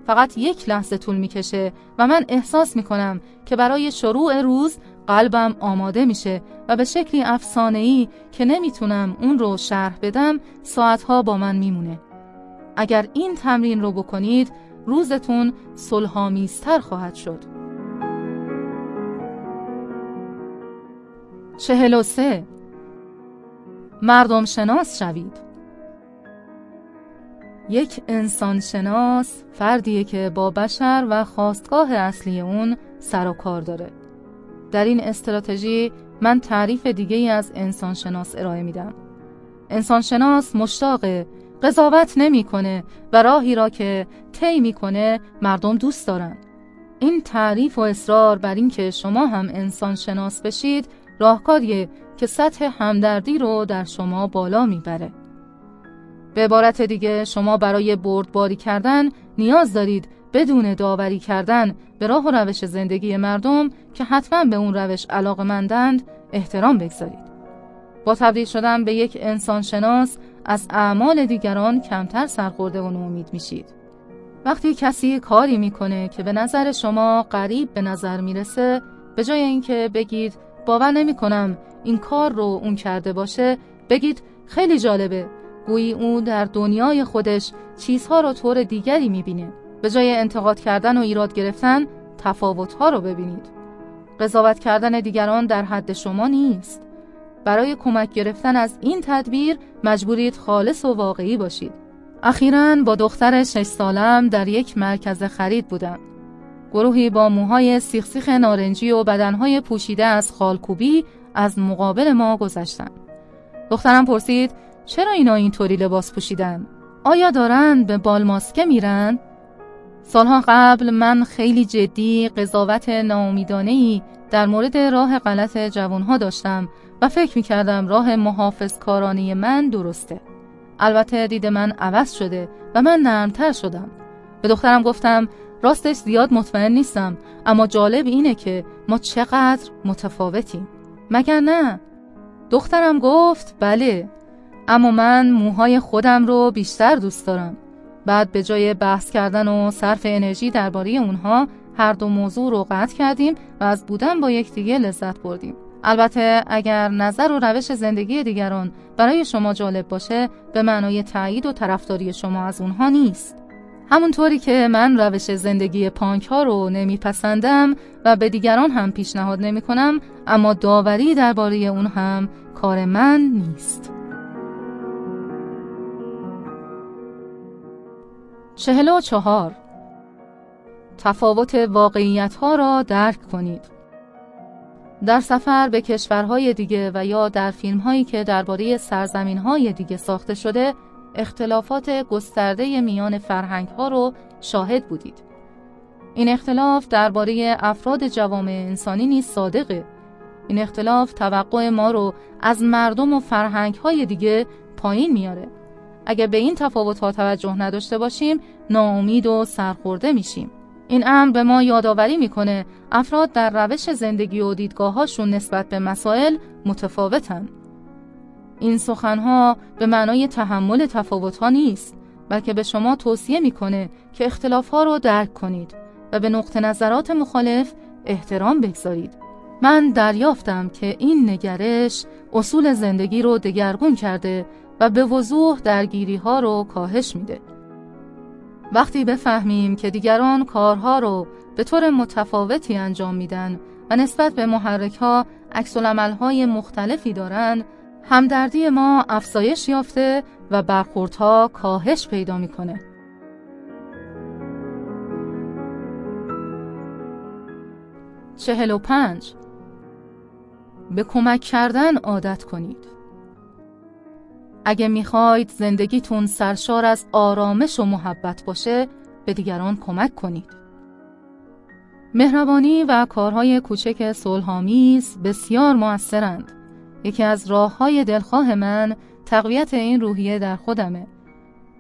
[SPEAKER 1] فقط یک لحظه طول می‌کشه و من احساس می کنم که برای شروع روز قلبم آماده میشه و به شکلی افسانه‌ای که نمی‌تونم اون رو شرح بدم ساعتها با من میمونه. اگر این تمرین رو بکنید روزتون صلحآمیزتر خواهد شد. چهل و سه. مردم شناس شوید. یک انسان شناس فردیه که با بشر و خواستگاه اصلی اون سر و کار داره. در این استراتژی من تعریف دیگه ای از انسان شناس ارائه میدم. انسان شناس مشتاقه قضاوت نمی‌کنه و راهی را که طی می‌کنه مردم دوست دارن این تعریف و اصرار بر اینکه شما هم انسان شناس بشید راهکاریه که سطح همدردی رو در شما بالا می‌بره به عبارت دیگه شما برای بردباری کردن نیاز دارید بدون داوری کردن به راه و روش زندگی مردم که حتما به اون روش علاقه مندند احترام بگذارید. با تبدیل شدن به یک انسان شناس از اعمال دیگران کمتر سرخورده و نومید میشید. وقتی کسی کاری می‌کنه که به نظر شما قریب به نظر می‌رسه به جای اینکه بگید باور نمی کنم این کار رو اون کرده باشه بگید خیلی جالبه. گویی اون در دنیای خودش چیزها رو طور دیگری می‌بینه. به جای انتقاد کردن و ایراد گرفتن تفاوتها رو ببینید. قضاوت کردن دیگران در حد شما نیست. برای کمک گرفتن از این تدبیر مجبورید خالص و واقعی باشید اخیرا با دختر شش سالم در یک مرکز خرید بودم گروهی با موهای سیخسیخ نارنجی و بدنهای پوشیده از خالکوبی از مقابل ما گذشتند. دخترم پرسید چرا اینا اینطوری لباس پوشیدن؟ آیا دارن به بالماسکه میرن؟ سالها قبل من خیلی جدی قضاوت ناامیدانه ای در مورد راه غلط جوانها داشتم و فکر می کردم راه محافظ کارانی من درسته. البته دید من عوض شده و من نرمتر شدم. به دخترم گفتم راستش زیاد مطمئن نیستم اما جالب اینه که ما چقدر متفاوتیم. مگر نه؟ دخترم گفت بله اما من موهای خودم رو بیشتر دوست دارم. بعد به جای بحث کردن و صرف انرژی درباره اونها هر دو موضوع رو قطع کردیم و از بودن با یکدیگه لذت بردیم. البته اگر نظر و روش زندگی دیگران برای شما جالب باشه به معنای تایید و طرفداری شما از اونها نیست. همونطوری که من روش زندگی پانک ها رو نمیپسندم و به دیگران هم پیشنهاد نمی کنم اما داوری درباره اون هم کار من نیست. چهل و چهار تفاوت واقعیت ها را درک کنید در سفر به کشورهای دیگه و یا در فیلم هایی که درباره سرزمین های دیگه ساخته شده اختلافات گسترده میان فرهنگ ها رو شاهد بودید. این اختلاف درباره افراد جوامع انسانی نیز صادقه. این اختلاف توقع ما رو از مردم و فرهنگ های دیگه پایین میاره. اگر به این تفاوت ها توجه نداشته باشیم ناامید و سرخورده میشیم. این امر به ما یادآوری می‌کنه افراد در روش زندگی و دیدگاهاشون نسبت به مسائل متفاوتن این سخنها به معنای تحمل تفاوت ها نیست بلکه به شما توصیه می‌کنه که اختلاف ها رو درک کنید و به نقطه نظرات مخالف احترام بگذارید. من دریافتم که این نگرش اصول زندگی رو دگرگون کرده و به وضوح درگیری ها رو کاهش میده. وقتی بفهمیم که دیگران کارها رو به طور متفاوتی انجام میدن و نسبت به محرک ها های مختلفی دارن همدردی ما افزایش یافته و برخوردها کاهش پیدا می‌کنه. چهل و پنج به کمک کردن عادت کنید. اگه می‌خواید زندگیتون سرشار از آرامش و محبت باشه به دیگران کمک کنید. مهربانی و کارهای کوچک صلحآمیز بسیار موثرند. یکی از راه های دلخواه من تقویت این روحیه در خودمه.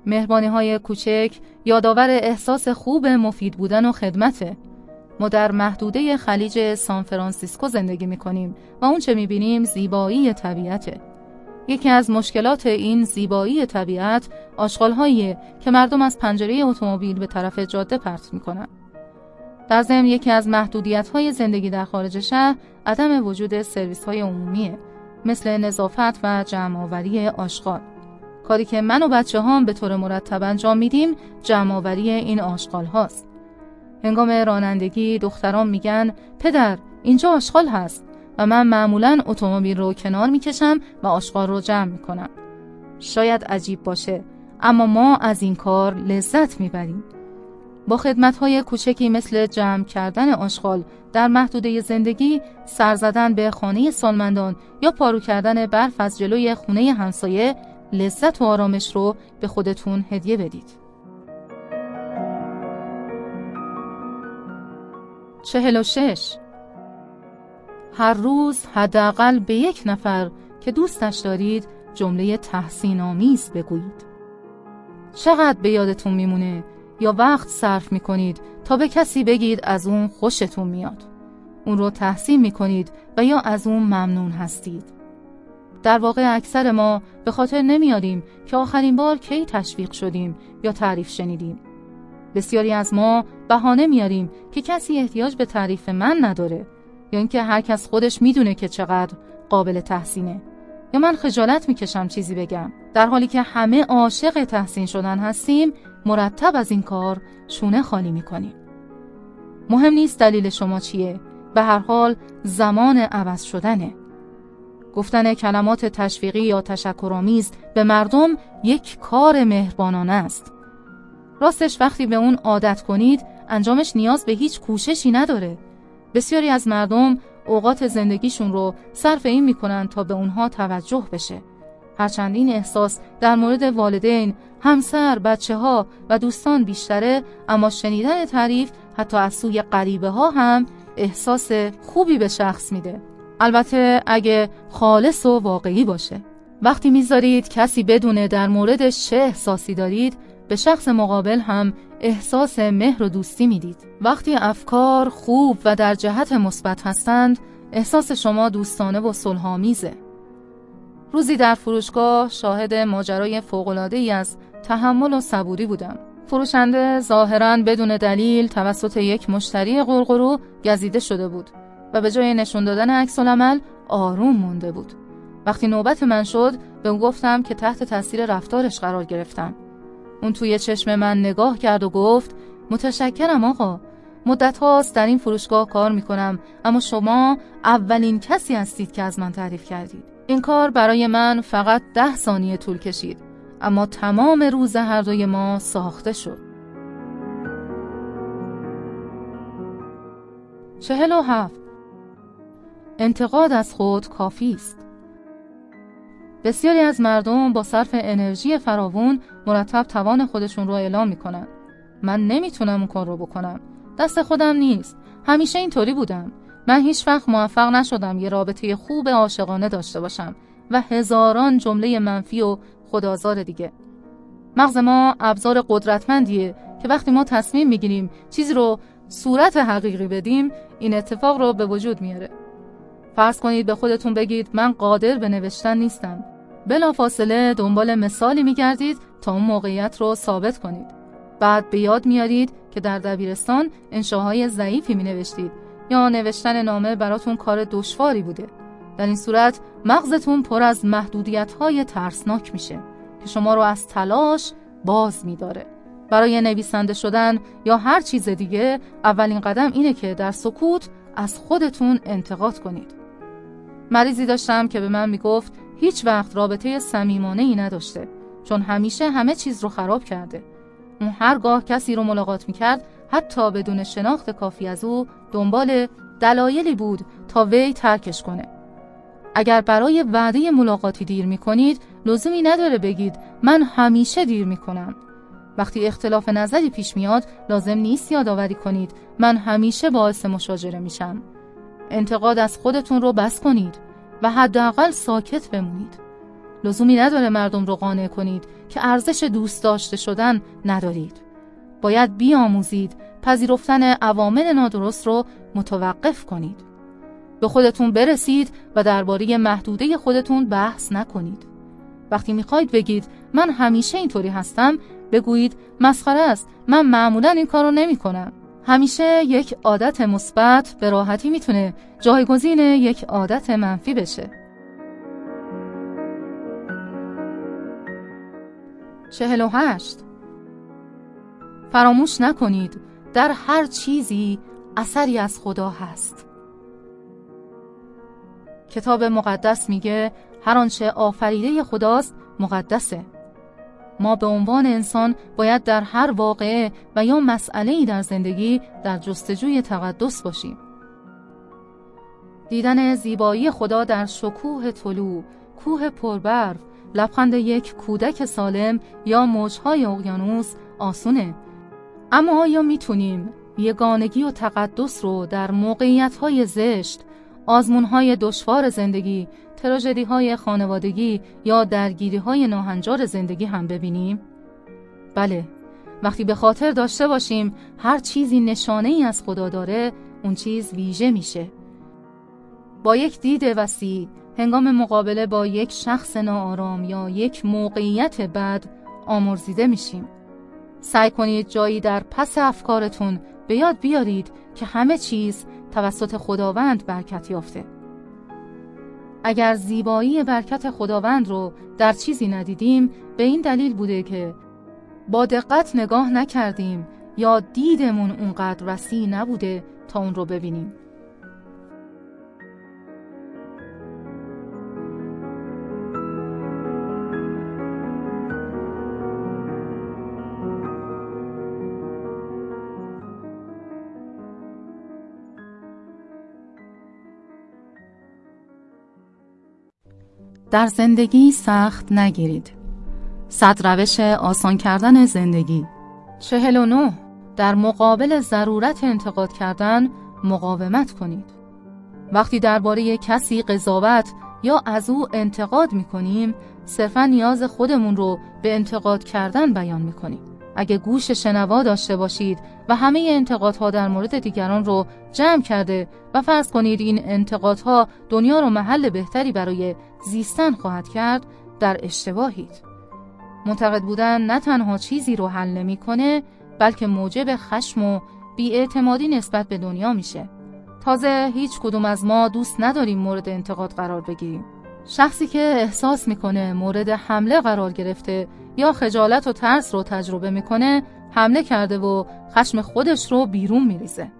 [SPEAKER 1] مهربانی های کوچک یادآور احساس خوب مفید بودن و خدمته. ما در محدوده خلیج سان فرانسیسکو زندگی می کنیم و اون چه می بینیم زیبایی طبیعته. یکی از مشکلات این زیبایی طبیعت آشغالهایی که مردم از پنجره اتومبیل به طرف جاده پرت می‌کنن. در ضمن یکی از محدودیت های زندگی در خارج شهر عدم وجود سرویس های عمومیه مثل نظافت و جمع آوری آشغال. کاری که من و بچه هام به طور مرتب انجام میدیم جمع آوری این آشغال هاست. هنگام رانندگی دختران میگن پدر اینجا آشغال هست و من معمولا اتومبیل رو کنار می‌کشم و آشغال رو جمع می‌کنم. شاید عجیب باشه اما ما از این کار لذت می‌بریم. با خدمتهای کوچکی مثل جمع کردن آشغال در محدوده زندگی سر زدن به خانه سالمندان یا پارو کردن برف از جلوی خونه همسایه لذت و آرامش رو به خودتون هدیه بدید. چهل و شش هر روز حداقل به یک نفر که دوستش دارید جمله تحسین آمیز بگویید. چقدر به یادتون میمونه یا وقت صرف می‌کنید تا به کسی بگید از اون خوشتون میاد. اون رو تحسین می‌کنید و یا از اون ممنون هستید. در واقع اکثر ما به خاطر نمیاریم که آخرین بار کی تشویق شدیم یا تعریف شنیدیم. بسیاری از ما بهانه میاریم که کسی احتیاج به تعریف من نداره یا اینکه هر کس خودش می‌دونه که چقدر قابل تحسینه. یا من خجالت می‌کشم چیزی بگم. در حالی که همه عاشق تحسین شدن هستیم مرتب از این کار شونه خالی می‌کنیم. مهم نیست دلیل شما چیه. به هر حال زمان عوض شدنه. گفتن کلمات تشویقی یا تشکرآمیز به مردم یک کار مهربانانه است. راستش وقتی به اون عادت کنید انجامش نیاز به هیچ کوششی نداره. بسیاری از مردم اوقات زندگیشون رو صرف این می‌کنن تا به اونها توجه بشه. هرچند این احساس در مورد والدین، همسر، بچه ها و دوستان بیشتره اما شنیدن تعریف حتی از سوی غریبه ها هم احساس خوبی به شخص میده. البته اگه خالص و واقعی باشه. وقتی می‌ذارید کسی بدونه در موردش چه احساسی دارید به شخص مقابل هم احساس مهر و دوستی می‌دید. وقتی افکار خوب و در جهت مثبت هستند احساس شما دوستانه و صلحآمیزه. روزی در فروشگاه شاهد ماجرای ای از تحمل و صبوری بودم. فروشنده ظاهرا بدون دلیل توسط یک مشتری قرقرو گزیده شده بود و به جای نشون دادن عکس العمل آروم مونده بود. وقتی نوبت من شد به او گفتم که تحت تاثیر رفتارش قرار گرفتم. اون توی چشم من نگاه کرد و گفت متشکرم آقا. مدت هاست در این فروشگاه کار می‌کنم اما شما اولین کسی هستید که از من تعریف کردید. این کار برای من فقط ده ثانیه طول کشید اما تمام روز هر دوی ما ساخته شد. چهل و هفت. انتقاد از خود کافی است. بسیاری از مردم با صرف انرژی فراوون مرتب توان خودشون رو اعلام می‌کنن. من نمی‌تونم اون کار رو بکنم. دست خودم نیست. همیشه اینطوری بودم. من هیچ وقت موفق نشدم یه رابطه خوب عاشقانه داشته باشم و هزاران جمله منفی و خدازار دیگه. مغز ما ابزار قدرتمندیه که وقتی ما تصمیم می‌گیریم چیزی رو صورت حقیقی بدیم این اتفاق رو به وجود میاره. فرض کنید به خودتون بگید من قادر به نوشتن نیستم. بلا فاصله دنبال مثالی میگردید تا اون موقعیت رو ثابت کنید. بعد به یاد میارید که در دبیرستان انشاهای ضعیفی می نوشتید یا نوشتن نامه براتون کار دشواری بوده. در این صورت مغزتون پر از محدودیت های ترسناک میشه که شما رو از تلاش باز میداره. برای نویسنده شدن یا هر چیز دیگه اولین قدم اینه که در سکوت از خودتون انتقاد کنید. مریضی داشتم که به من می‌گفت هیچ وقت رابطه صمیمانه ای نداشته. چون همیشه همه چیز رو خراب کرده. اون هرگاه کسی رو ملاقات می‌کرد حتی بدون شناخت کافی از او دنبال دلایلی بود تا وی ترکش کنه. اگر برای وعده ملاقاتی دیر می‌کنید لزومی نداره بگید من همیشه دیر می‌کنم. وقتی اختلاف نظری پیش میاد لازم نیست یادآوری کنید من همیشه باعث مشاجره میشم. انتقاد از خودتون رو بس کنید و حداقل ساکت بمونید. لزومی نداره مردم رو قانع کنید که ارزش دوست داشته شدن ندارید. باید بیاموزید پذیرفتن عوامل نادرست رو متوقف کنید. به خودتون برسید و درباره محدوده خودتون بحث نکنید. وقتی می‌خواید بگید من همیشه اینطوری هستم بگویید مسخره است من معمولا این کار رو نمی کنم همیشه یک عادت مثبت به راحتی می‌تونه جایگزین یک عادت منفی بشه. چهل و هشت. فراموش نکنید در هر چیزی اثری از خدا هست. کتاب مقدس میگه هر آنچه آفریده خداست مقدسه. ما به عنوان انسان باید در هر واقعه و یا مسئله در زندگی در جستجوی تقدس باشیم. دیدن زیبایی خدا در شکوه طلوع کوه پربرف لبخند یک کودک سالم یا موجهای اقیانوس آسونه اما آیا می‌تونیم یگانگی و تقدس رو در موقعیت زشت آزمون های دشوار زندگی، تراژدی های خانوادگی یا درگیری های ناهنجار زندگی هم ببینیم؟ بله، وقتی به خاطر داشته باشیم هر چیزی نشانه ای از خدا داره، اون چیز ویژه میشه. با یک دید وسیع، هنگام مقابله با یک شخص ناآرام یا یک موقعیت بد آمرزیده میشیم. سعی کنید جایی در پس افکارتون به یاد بیارید که همه چیز توسط خداوند برکت یافته اگر زیبایی برکت خداوند رو در چیزی ندیدیم به این دلیل بوده که با دقت نگاه نکردیم یا دیدمون اونقدر وسیع نبوده تا اون رو ببینیم در زندگی سخت نگیرید. صد روش آسان کردن زندگی چهل و نو در مقابل ضرورت انتقاد کردن مقاومت کنید. وقتی درباره کسی قضاوت یا از او انتقاد می کنیم صرفا نیاز خودمون رو به انتقاد کردن بیان می کنیم. اگه گوش شنوا داشته باشید و همه انتقادها در مورد دیگران رو جمع کرده و فرض کنید این انتقادها دنیا رو محل بهتری برای زیستن خواهد کرد در اشتباهید. منتقد بودن نه تنها چیزی رو حل نمی‌کنه بلکه موجب خشم و بیاعتمادی نسبت به دنیا میشه. تازه هیچ کدوم از ما دوست نداریم مورد انتقاد قرار بگیریم. شخصی که احساس می‌کنه مورد حمله قرار گرفته یا خجالت و ترس رو تجربه می‌کنه حمله کرده و خشم خودش رو بیرون میریزه.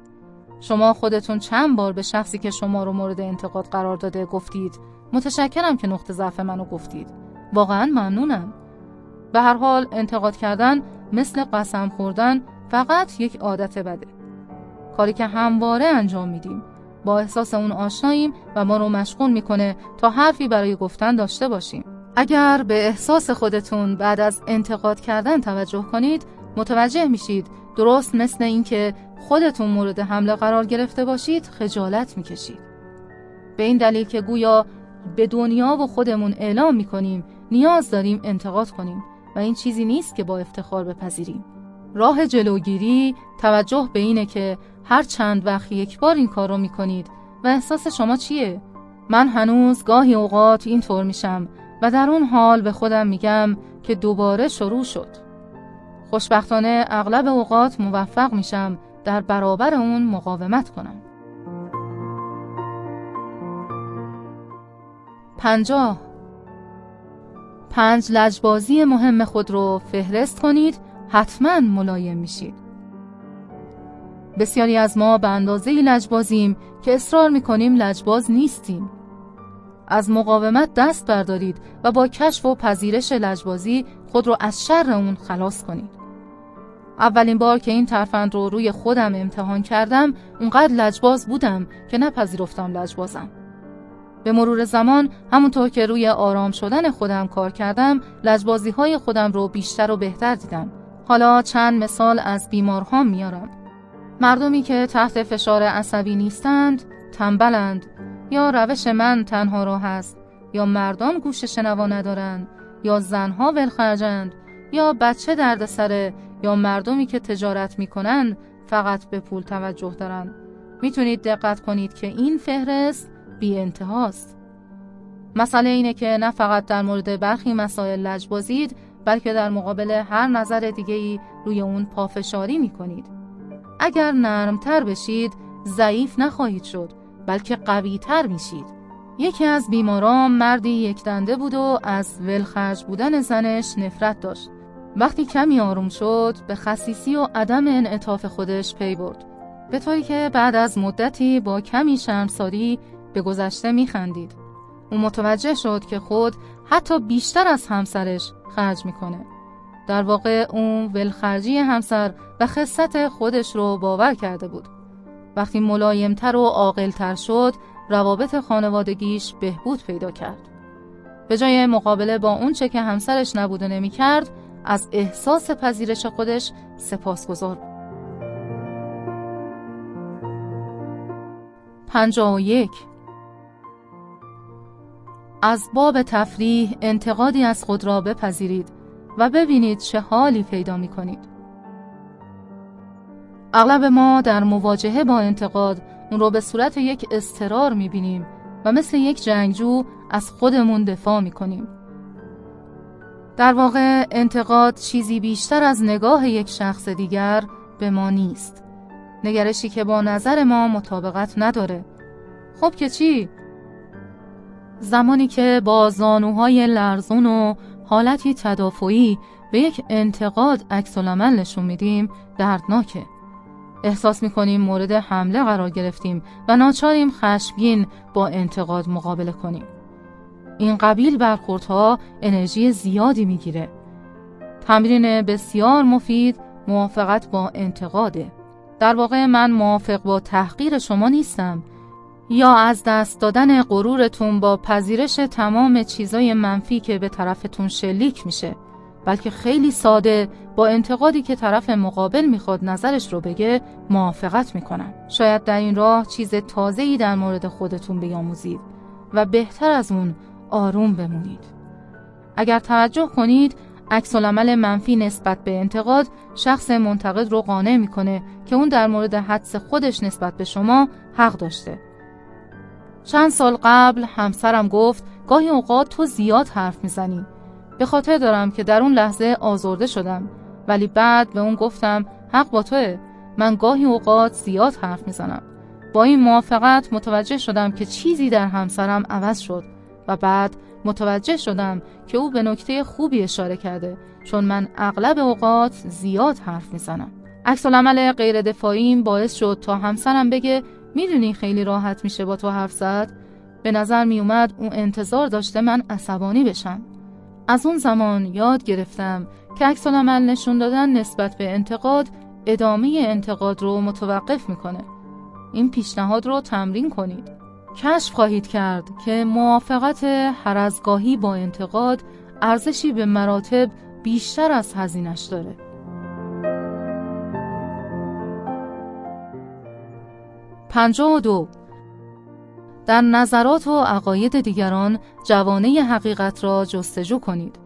[SPEAKER 1] شما خودتون چند بار به شخصی که شما رو مورد انتقاد قرار داده گفتید متشکرم که نقطه ضعف منو گفتید. واقعا ممنونم. به هر حال انتقاد کردن مثل قسم خوردن فقط یک عادت بده. کاری که همواره انجام میدیم. با احساس اون آشناییم و ما رو مشغول می‌کنه تا حرفی برای گفتن داشته باشیم. اگر به احساس خودتون بعد از انتقاد کردن توجه کنید متوجه میشید. درست مثل اینکه خودتون مورد حمله قرار گرفته باشید خجالت می‌کشید. به این دلیل که گویا به دنیا و خودمون اعلام می‌کنیم نیاز داریم انتقاد کنیم و این چیزی نیست که با افتخار بپذیریم. راه جلوگیری توجه به اینه که هر چند وقت یک بار این کار رو می‌کنید و احساس شما چیه؟ من هنوز گاهی اوقات اینطور میشم و در اون حال به خودم میگم که دوباره شروع شد. خوشبختانه اغلب اوقات موفق میشم در برابر اون مقاومت کنم. پنجاه. پنج لجبازی مهم خود رو فهرست کنید حتما ملایم میشید. بسیاری از ما به اندازه لجبازیم که اصرار می‌کنیم لجباز نیستیم. از مقاومت دست بردارید و با کشف و پذیرش لجبازی خود رو از شر اون خلاص کنید. اولین بار که این ترفند رو روی خودم امتحان کردم اونقدر لجباز بودم که نپذیرفتم لجبازم. به مرور زمان همونطور که روی آرام شدن خودم کار کردم لجبازی های خودم رو بیشتر و بهتر دیدم. حالا چند مثال از بیمارها میارم. مردمی که تحت فشار عصبی نیستند تنبلند. یا روش من تنها راه است. یا مردان گوش شنوا ندارند. یا زنها ولخرجند. یا بچه دردسره. یا مردمی که تجارت می‌کنند فقط به پول توجه دارند. می‌تونید دقت کنید که این فهرست بی انتهاست مسئله اینه که نه فقط در مورد برخی مسائل لجبازید بلکه در مقابل هر نظر دیگهی روی اون پافشاری می‌کنید. اگر نرمتر بشید ضعیف نخواهید شد بلکه قویتر میشید. یکی از بیماران مردی یک دنده بود و از ولخرج بودن زنش نفرت داشت. وقتی کمی آروم شد به خصیصی و عدم انعطاف خودش پی برد. به طوری که بعد از مدتی با کمی شرمساری به گذشته میخندید. او متوجه شد که خود حتی بیشتر از همسرش خرج می‌کنه. در واقع اون ولخرجی همسر و خصت خودش رو باور کرده بود. وقتی ملایمتر و عاقلتر شد روابط خانوادگیش بهبود پیدا کرد. به جای مقابله با اون چه که همسرش نبوده نمی کرد از احساس پذیرش خودش سپاسگزار بود. پنجا و یک از باب تفریح انتقادی از خود را بپذیرید و ببینید چه حالی پیدا می کنید. اغلب ما در مواجهه با انتقاد اون رو به صورت یک استرار می بینیم و مثل یک جنگجو از خودمون دفاع می کنیم. در واقع انتقاد چیزی بیشتر از نگاه یک شخص دیگر به ما نیست. نگرشی که با نظر ما مطابقت نداره. خب که چی؟ زمانی که با زانوهای لرزون و حالتی تدافعی به یک انتقاد عکس نشون میدیم دردناکه. احساس می‌کنیم مورد حمله قرار گرفتیم و ناچاریم خشمگین با انتقاد مقابله کنیم. این قبیل برخوردها انرژی زیادی می‌گیره. تمرین بسیار مفید موافقت با انتقاده. در واقع من موافق با تحقیر شما نیستم. یا از دست دادن غرورتون با پذیرش تمام چیزای منفی که به طرفتون شلیک میشه بلکه خیلی ساده با انتقادی که طرف مقابل می‌خواد نظرش رو بگه موافقت می‌کنم. شاید در این راه چیز تازه‌ای در مورد خودتون بیاموزید و بهتر از اون آروم بمونید. اگر توجه کنید عکس منفی نسبت به انتقاد شخص منتقد رو قانع می‌کنه که اون در مورد حدس خودش نسبت به شما حق داشته. چند سال قبل همسرم گفت گاهی اوقات تو زیاد حرف می‌زنی. به خاطر دارم که در اون لحظه آزرده شدم. ولی بعد به اون گفتم حق با توه. من گاهی اوقات زیاد حرف می‌زنم. با این موافقت متوجه شدم که چیزی در همسرم عوض شد و بعد متوجه شدم که او به نکته خوبی اشاره کرده چون من اغلب اوقات زیاد حرف می‌زنم. عکس العمل غیر دفاعیم باعث شد تا همسرم بگه می‌دونی خیلی راحت میشه با تو حرف زد؟ به نظر میومد اون انتظار داشته من عصبانی بشم. از اون زمان یاد گرفتم که عکس عمل نشون دادن نسبت به انتقاد ادامه انتقاد رو متوقف می‌کنه. این پیشنهاد رو تمرین کنید. کشف خواهید کرد که موافقت هر از گاهی با انتقاد ارزشی به مراتب بیشتر از هزینش داره. پنجاه دو در نظرات و عقاید دیگران جوانه حقیقت را جستجو کنید.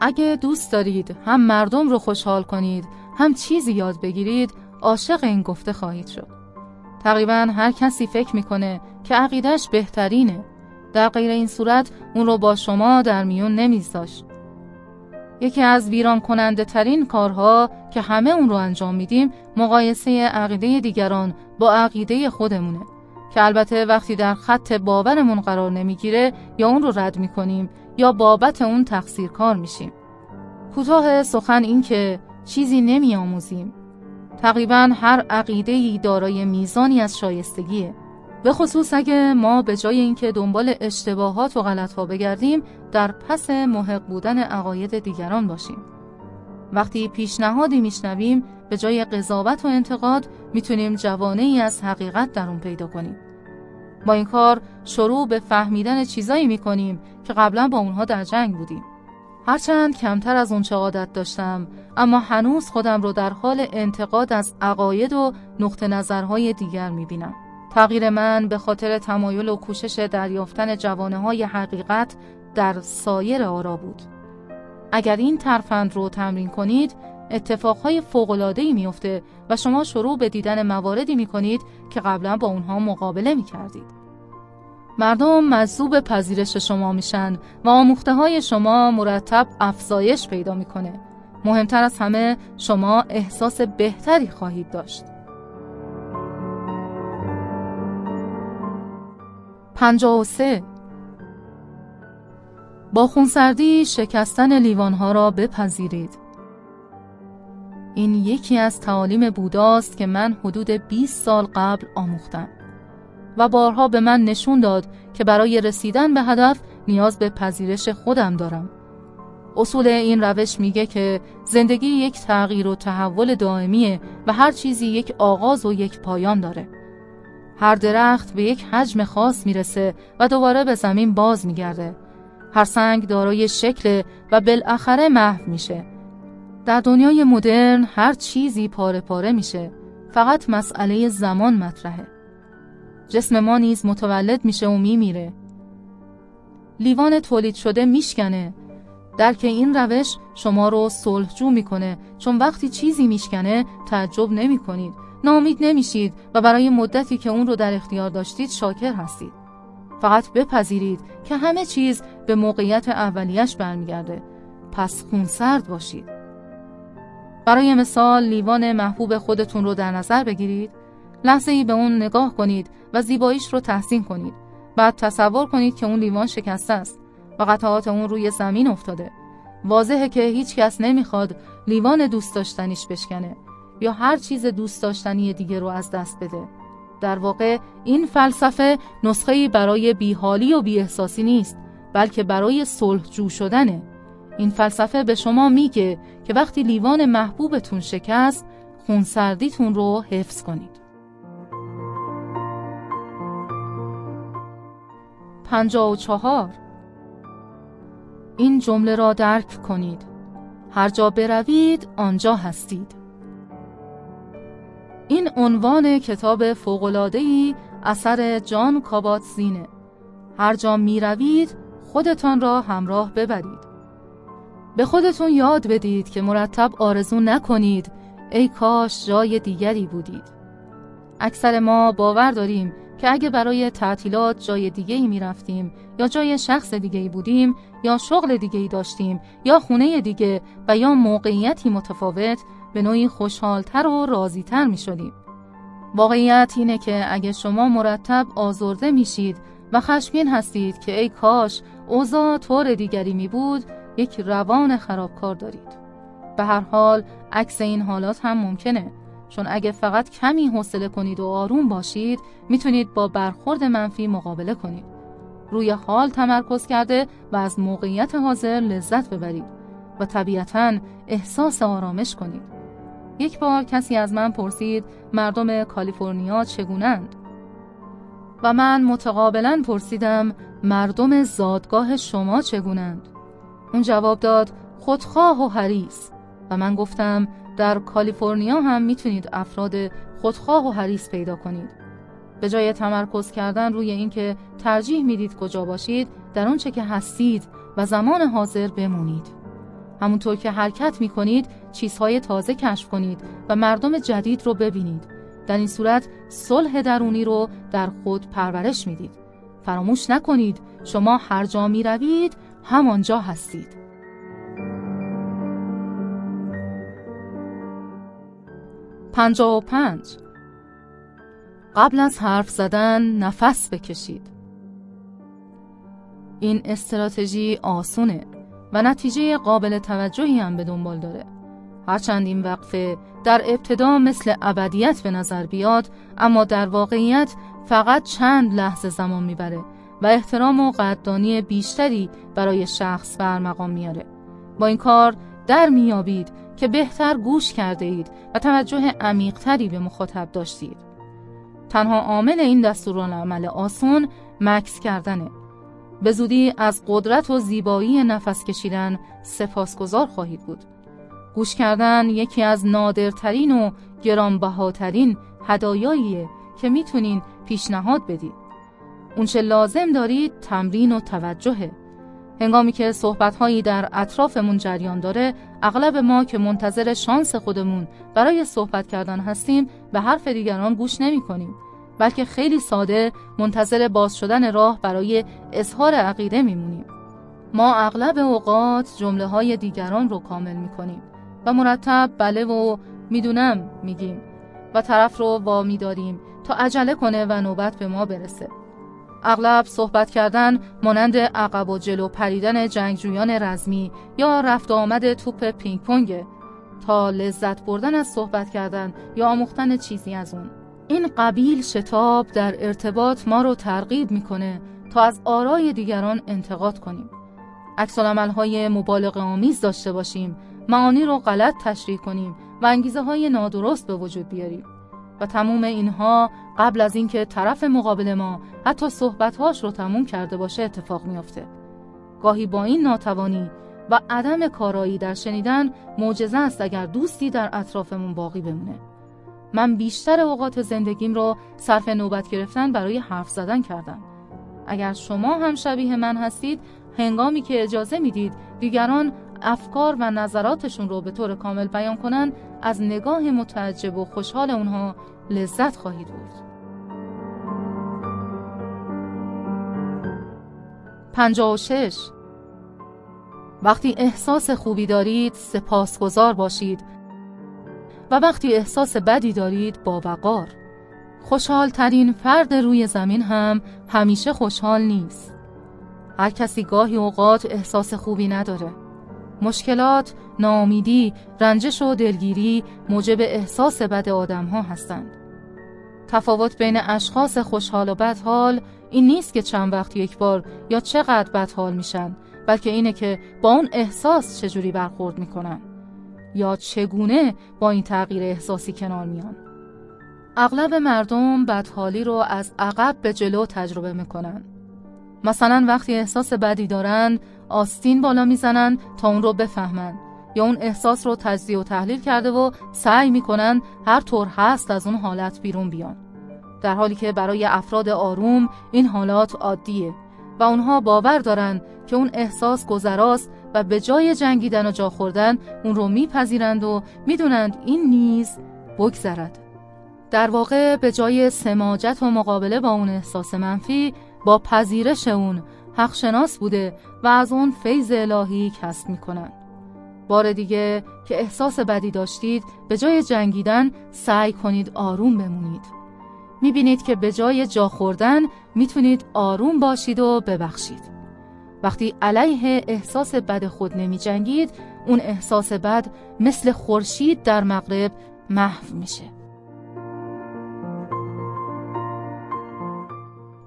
[SPEAKER 1] اگه دوست دارید هم مردم رو خوشحال کنید هم چیزی یاد بگیرید عاشق این گفته خواهید شد. تقریبا هر کسی فکر می‌کنه که عقیدش بهترینه در غیر این صورت اون رو با شما در میون نمیذاشت. یکی از ویران کننده ترین کارها که همه اون رو انجام میدیم مقایسه عقیده دیگران با عقیده خودمونه. که البته وقتی در خط باورمون قرار نمی‌گیره یا اون رو رد می‌کنیم یا بابت اون تقصیر کار میشیم. کوتاه سخن این که چیزی نمیآموزیم. تقریبا هر عقیده ای دارای میزانی از شایستگیه. به خصوص اگه ما به جای اینکه دنبال اشتباهات و غلطها بگردیم در پس محق بودن عقاید دیگران باشیم. وقتی پیشنهادی میشنویم به جای قضاوت و انتقاد می‌تونیم جوانه ای از حقیقت در اون پیدا کنیم. با این کار شروع به فهمیدن چیزایی می‌کنیم که قبلا با اونها در جنگ بودیم. هرچند کمتر از اون عادت داشتم اما هنوز خودم رو در حال انتقاد از عقاید و نقطه نظرهای دیگر می‌بینم. تغییر من به خاطر تمایل و کوشش دریافتن جوانه های حقیقت در سایر آرا بود اگر این ترفند رو تمرین کنید اتفاقهای فوقلادهی میفته و شما شروع به دیدن مواردی می کنید که قبلا با اونها مقابله می کردید. مردم مزوب پذیرش شما میشن و آموخته های شما مرتب افزایش پیدا می‌کنه. مهمتر از همه شما احساس بهتری خواهید داشت. پنجا سه با خونسردی شکستن لیوانها را بپذیرید. این یکی از تعالیم بوداست که من حدود 20 سال قبل آموختم و بارها به من نشون داد که برای رسیدن به هدف نیاز به پذیرش خودم دارم. اصول این روش میگه که زندگی یک تغییر و تحول دائمیه و هر چیزی یک آغاز و یک پایان داره. هر درخت به یک حجم خاص می‌رسه و دوباره به زمین باز میگرده. هر سنگ دارای شکل و بالاخره محو میشه. در دنیای مدرن هر چیزی پاره پاره میشه. فقط مسئله زمان مطرحه. جسم ما نیز متولد میشه و میمیره. لیوان تولید شده میشکنه. درک این روش شما رو صلحجو می‌کنه چون وقتی چیزی میشکنه تعجب نمی‌کنید نامید نمیشید و برای مدتی که اون رو در اختیار داشتید شاکر هستید. فقط بپذیرید که همه چیز به موقعیت اولیش برمیگرده. پس خونسرد باشید. برای مثال لیوان محبوب خودتون رو در نظر بگیرید. لحظه ای به اون نگاه کنید و زیباییش رو تحسین کنید. بعد تصور کنید که اون لیوان شکسته است و قطعات اون روی زمین افتاده. واضحه که هیچ کس نمی‌خواد لیوان دوست داشتنیش بشکنه یا هر چیز دوست داشتنی دیگه رو از دست بده. در واقع این فلسفه نسخه برای بیحالی و بیاحساسی نیست بلکه برای صلحجو شدنه. این فلسفه به شما میگه که وقتی لیوان محبوبتون شکست خونسردیتون رو حفظ کنید. پنجا و چهار این جمله را درک کنید هر جا بروید آنجا هستید این عنوان کتاب فوقلادهی اثر جان کابات زینه هر جا می روید خودتان را همراه ببرید. به خودتون یاد بدید که مرتب آرزو نکنید ای کاش جای دیگری بودید. اکثر ما باور داریم که اگه برای تعطیلات جای دیگه ای می رفتیم یا جای شخص دیگه ای بودیم یا شغل دیگه ای داشتیم یا خونه دیگه و یا موقعیتی متفاوت به نوعی خوشحالتر و راضیتر می شدیم. واقعیت اینه که اگه شما مرتب آزرده میشید و خشمگین هستید که ای کاش اوضاع طور دیگری می بود یک روان خرابکار دارید. به هر حال عکس این حالات هم ممکنه چون اگه فقط کمی حوصله کنید و آروم باشید می‌تونید با برخورد منفی مقابله کنید. روی حال تمرکز کرده و از موقعیت حاضر لذت ببرید و طبیعتا احساس آرامش کنید. یک بار کسی از من پرسید مردم کالیفرنیا چگونند؟ و من متقابلا پرسیدم مردم زادگاه شما چگونند؟ اون جواب داد خودخواه و حریص و من گفتم در کالیفرنیا هم می‌تونید افراد خودخواه و حریص پیدا کنید. به جای تمرکز کردن روی اینکه ترجیح می‌دید کجا باشید در اونچه که هستید و زمان حاضر بمونید. همونطور که حرکت می کنید چیزهای تازه کشف کنید و مردم جدید رو ببینید. در این صورت صلح درونی رو در خود پرورش می‌دید. فراموش نکنید شما هر جا می روید همانجا هستید پنجا و پنج قبل از حرف زدن نفس بکشید این استراتژی آسونه و نتیجه قابل توجهی هم به دنبال داره هرچند این وقفه در ابتدا مثل ابدیت به نظر بیاد اما در واقعیت فقط چند لحظه زمان می‌بره و احترام و قدردانی بیشتری برای شخص برمقام میاره با این کار در میابید که بهتر گوش کرده اید و توجه عمیقتری به مخاطب داشتید. تنها عامل این دستورالعمل آسون مکس کردنه. به زودی از قدرت و زیبایی نفس کشیدن سپاسگزار خواهید بود. گوش کردن یکی از نادرترین و گرانبهاترین هدایاییه که می‌تونین پیشنهاد بدید. اونچه لازم دارید تمرین و توجهه. هنگامی که صحبتهایی در اطرافمون جریان داره، اغلب ما که منتظر شانس خودمون برای صحبت کردن هستیم به حرف دیگران گوش نمی کنیم. بلکه خیلی ساده منتظر باز شدن راه برای اظهار عقیده میمونیم. ما اغلب اوقات جمله های دیگران رو کامل می کنیم. و مرتب بله و می‌دونم میگیم و طرف رو وا میداریم تا عجله کنه و نوبت به ما برسه. اغلب صحبت کردن مانند عقب و جلو پریدن جنگجویان رزمی یا رفت آمد توپ پینگ پونگ تا لذت بردن از صحبت کردن یا آموختن چیزی از اون. این قبیل شتاب در ارتباط ما رو ترغیب می‌کنه تا از آرای دیگران انتقاد کنیم. عکس های مبالغه آمیز داشته باشیم معانی رو غلط تشریح کنیم و انگیزه های نادرست به وجود بیاریم. و تموم اینها قبل از اینکه طرف مقابل ما حتی صحبتهاش رو تموم کرده باشه اتفاق میافته. گاهی با این ناتوانی و عدم کارایی در شنیدن معجزه است اگر دوستی در اطرافمون باقی بمونه. من بیشتر اوقات زندگیم رو صرف نوبت گرفتن برای حرف زدن کردم. اگر شما هم شبیه من هستید هنگامی که اجازه می‌دید دیگران افکار و نظراتشون رو به طور کامل بیان کنن از نگاه متعجب و خوشحال اونها لذت خواهید بود. پنجا و شش. وقتی احساس خوبی دارید سپاسگزار باشید. و وقتی احساس بدی دارید با وقار. خوشحال ترین فرد روی زمین هم همیشه خوشحال نیست. هر کسی گاهی اوقات احساس خوبی نداره. مشکلات، ناامیدی، رنجش و دلگیری موجب احساس بد آدم ها هستند. تفاوت بین اشخاص خوشحال و بدحال این نیست که چند وقت یک بار یا چقدر بدحال میشن بلکه اینه که با اون احساس چجوری برخورد می‌کنن یا چگونه با این تغییر احساسی کنار میان اغلب مردم بدحالی رو از عقب به جلو تجربه می‌کنن مثلا وقتی احساس بدی دارن آستین بالا می‌زنن تا اون رو بفهمن. یا اون احساس رو تجزیه و تحلیل کرده و سعی می‌کنن هر طور هست از اون حالت بیرون بیان. در حالی که برای افراد آروم این حالات عادیه و اونها باور دارن که اون احساس گذراست و به جای جنگیدن و جا خوردن اون رو میپذیرند و می‌دونند این نیز بگذرد. در واقع به جای سماجت و مقابله با اون احساس منفی با پذیرش اون حق شناس بوده و از اون فیض الهی کسب می‌کنن. بار دیگه که احساس بدی داشتید به جای جنگیدن سعی کنید آروم بمونید. می‌بینید که به جای جا خوردن می‌تونید آروم باشید و ببخشید. وقتی علیه احساس بد خود نمی جنگید اون احساس بد مثل خورشید در مغرب محو میشه.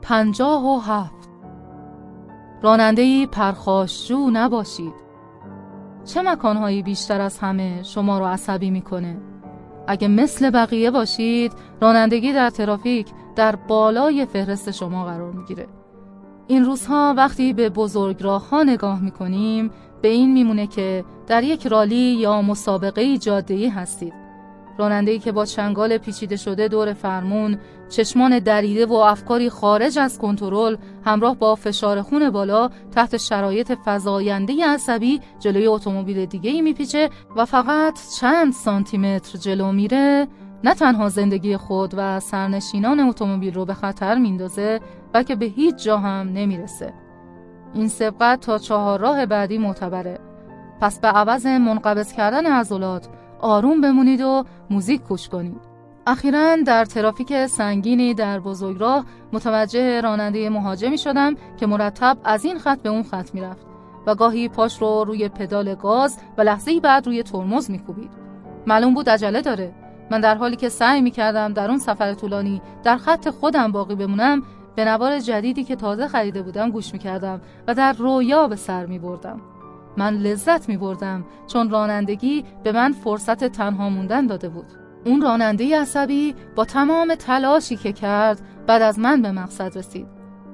[SPEAKER 1] پنجاه و هفت رانندهی پرخاشجو نباشید. چه مکانهایی بیشتر از همه شما رو عصبی می‌کنه؟ اگه مثل بقیه باشید رانندگی در ترافیک در بالای فهرست شما قرار می‌گیره. این روزها وقتی به بزرگ راه ها نگاه می‌کنیم به این میمونه که در یک رالی یا مسابقه جادهی هستید. راننده‌ای که با چنگال پیچیده شده دور فرمون چشمان دریده و افکاری خارج از کنترل همراه با فشار خون بالا تحت شرایط فزاینده عصبی جلوی اتومبیل دیگه ای میپیچه و فقط چند سانتی متر جلو میره نه تنها زندگی خود و سرنشینان اتومبیل رو به خطر میندازه بلکه به هیچ جا هم نمی‌رسه. این سبقت تا چهار راه بعدی معتبره. پس به عوض منقبض کردن عضلات آروم بمونید و موزیک گوش کنید. اخیرا در ترافیک سنگینی در بزرگراه متوجه راننده مهاجمی شدم که مرتب از این خط به اون خط می‌رفت و گاهی پاش رو روی پدال گاز و لحظه بعد روی ترمز میکوبید. معلوم بود عجله داره. من در حالی که سعی می‌کردم در اون سفر طولانی در خط خودم باقی بمونم به نوار جدیدی که تازه خریده بودم گوش می‌کردم و در رویا به سر میبردم. من لذت میبردم چون رانندگی به من فرصت تنها موندن داده بود. اون راننده عصبی با تمام تلاشی که کرد بعد از من به مقصد رسید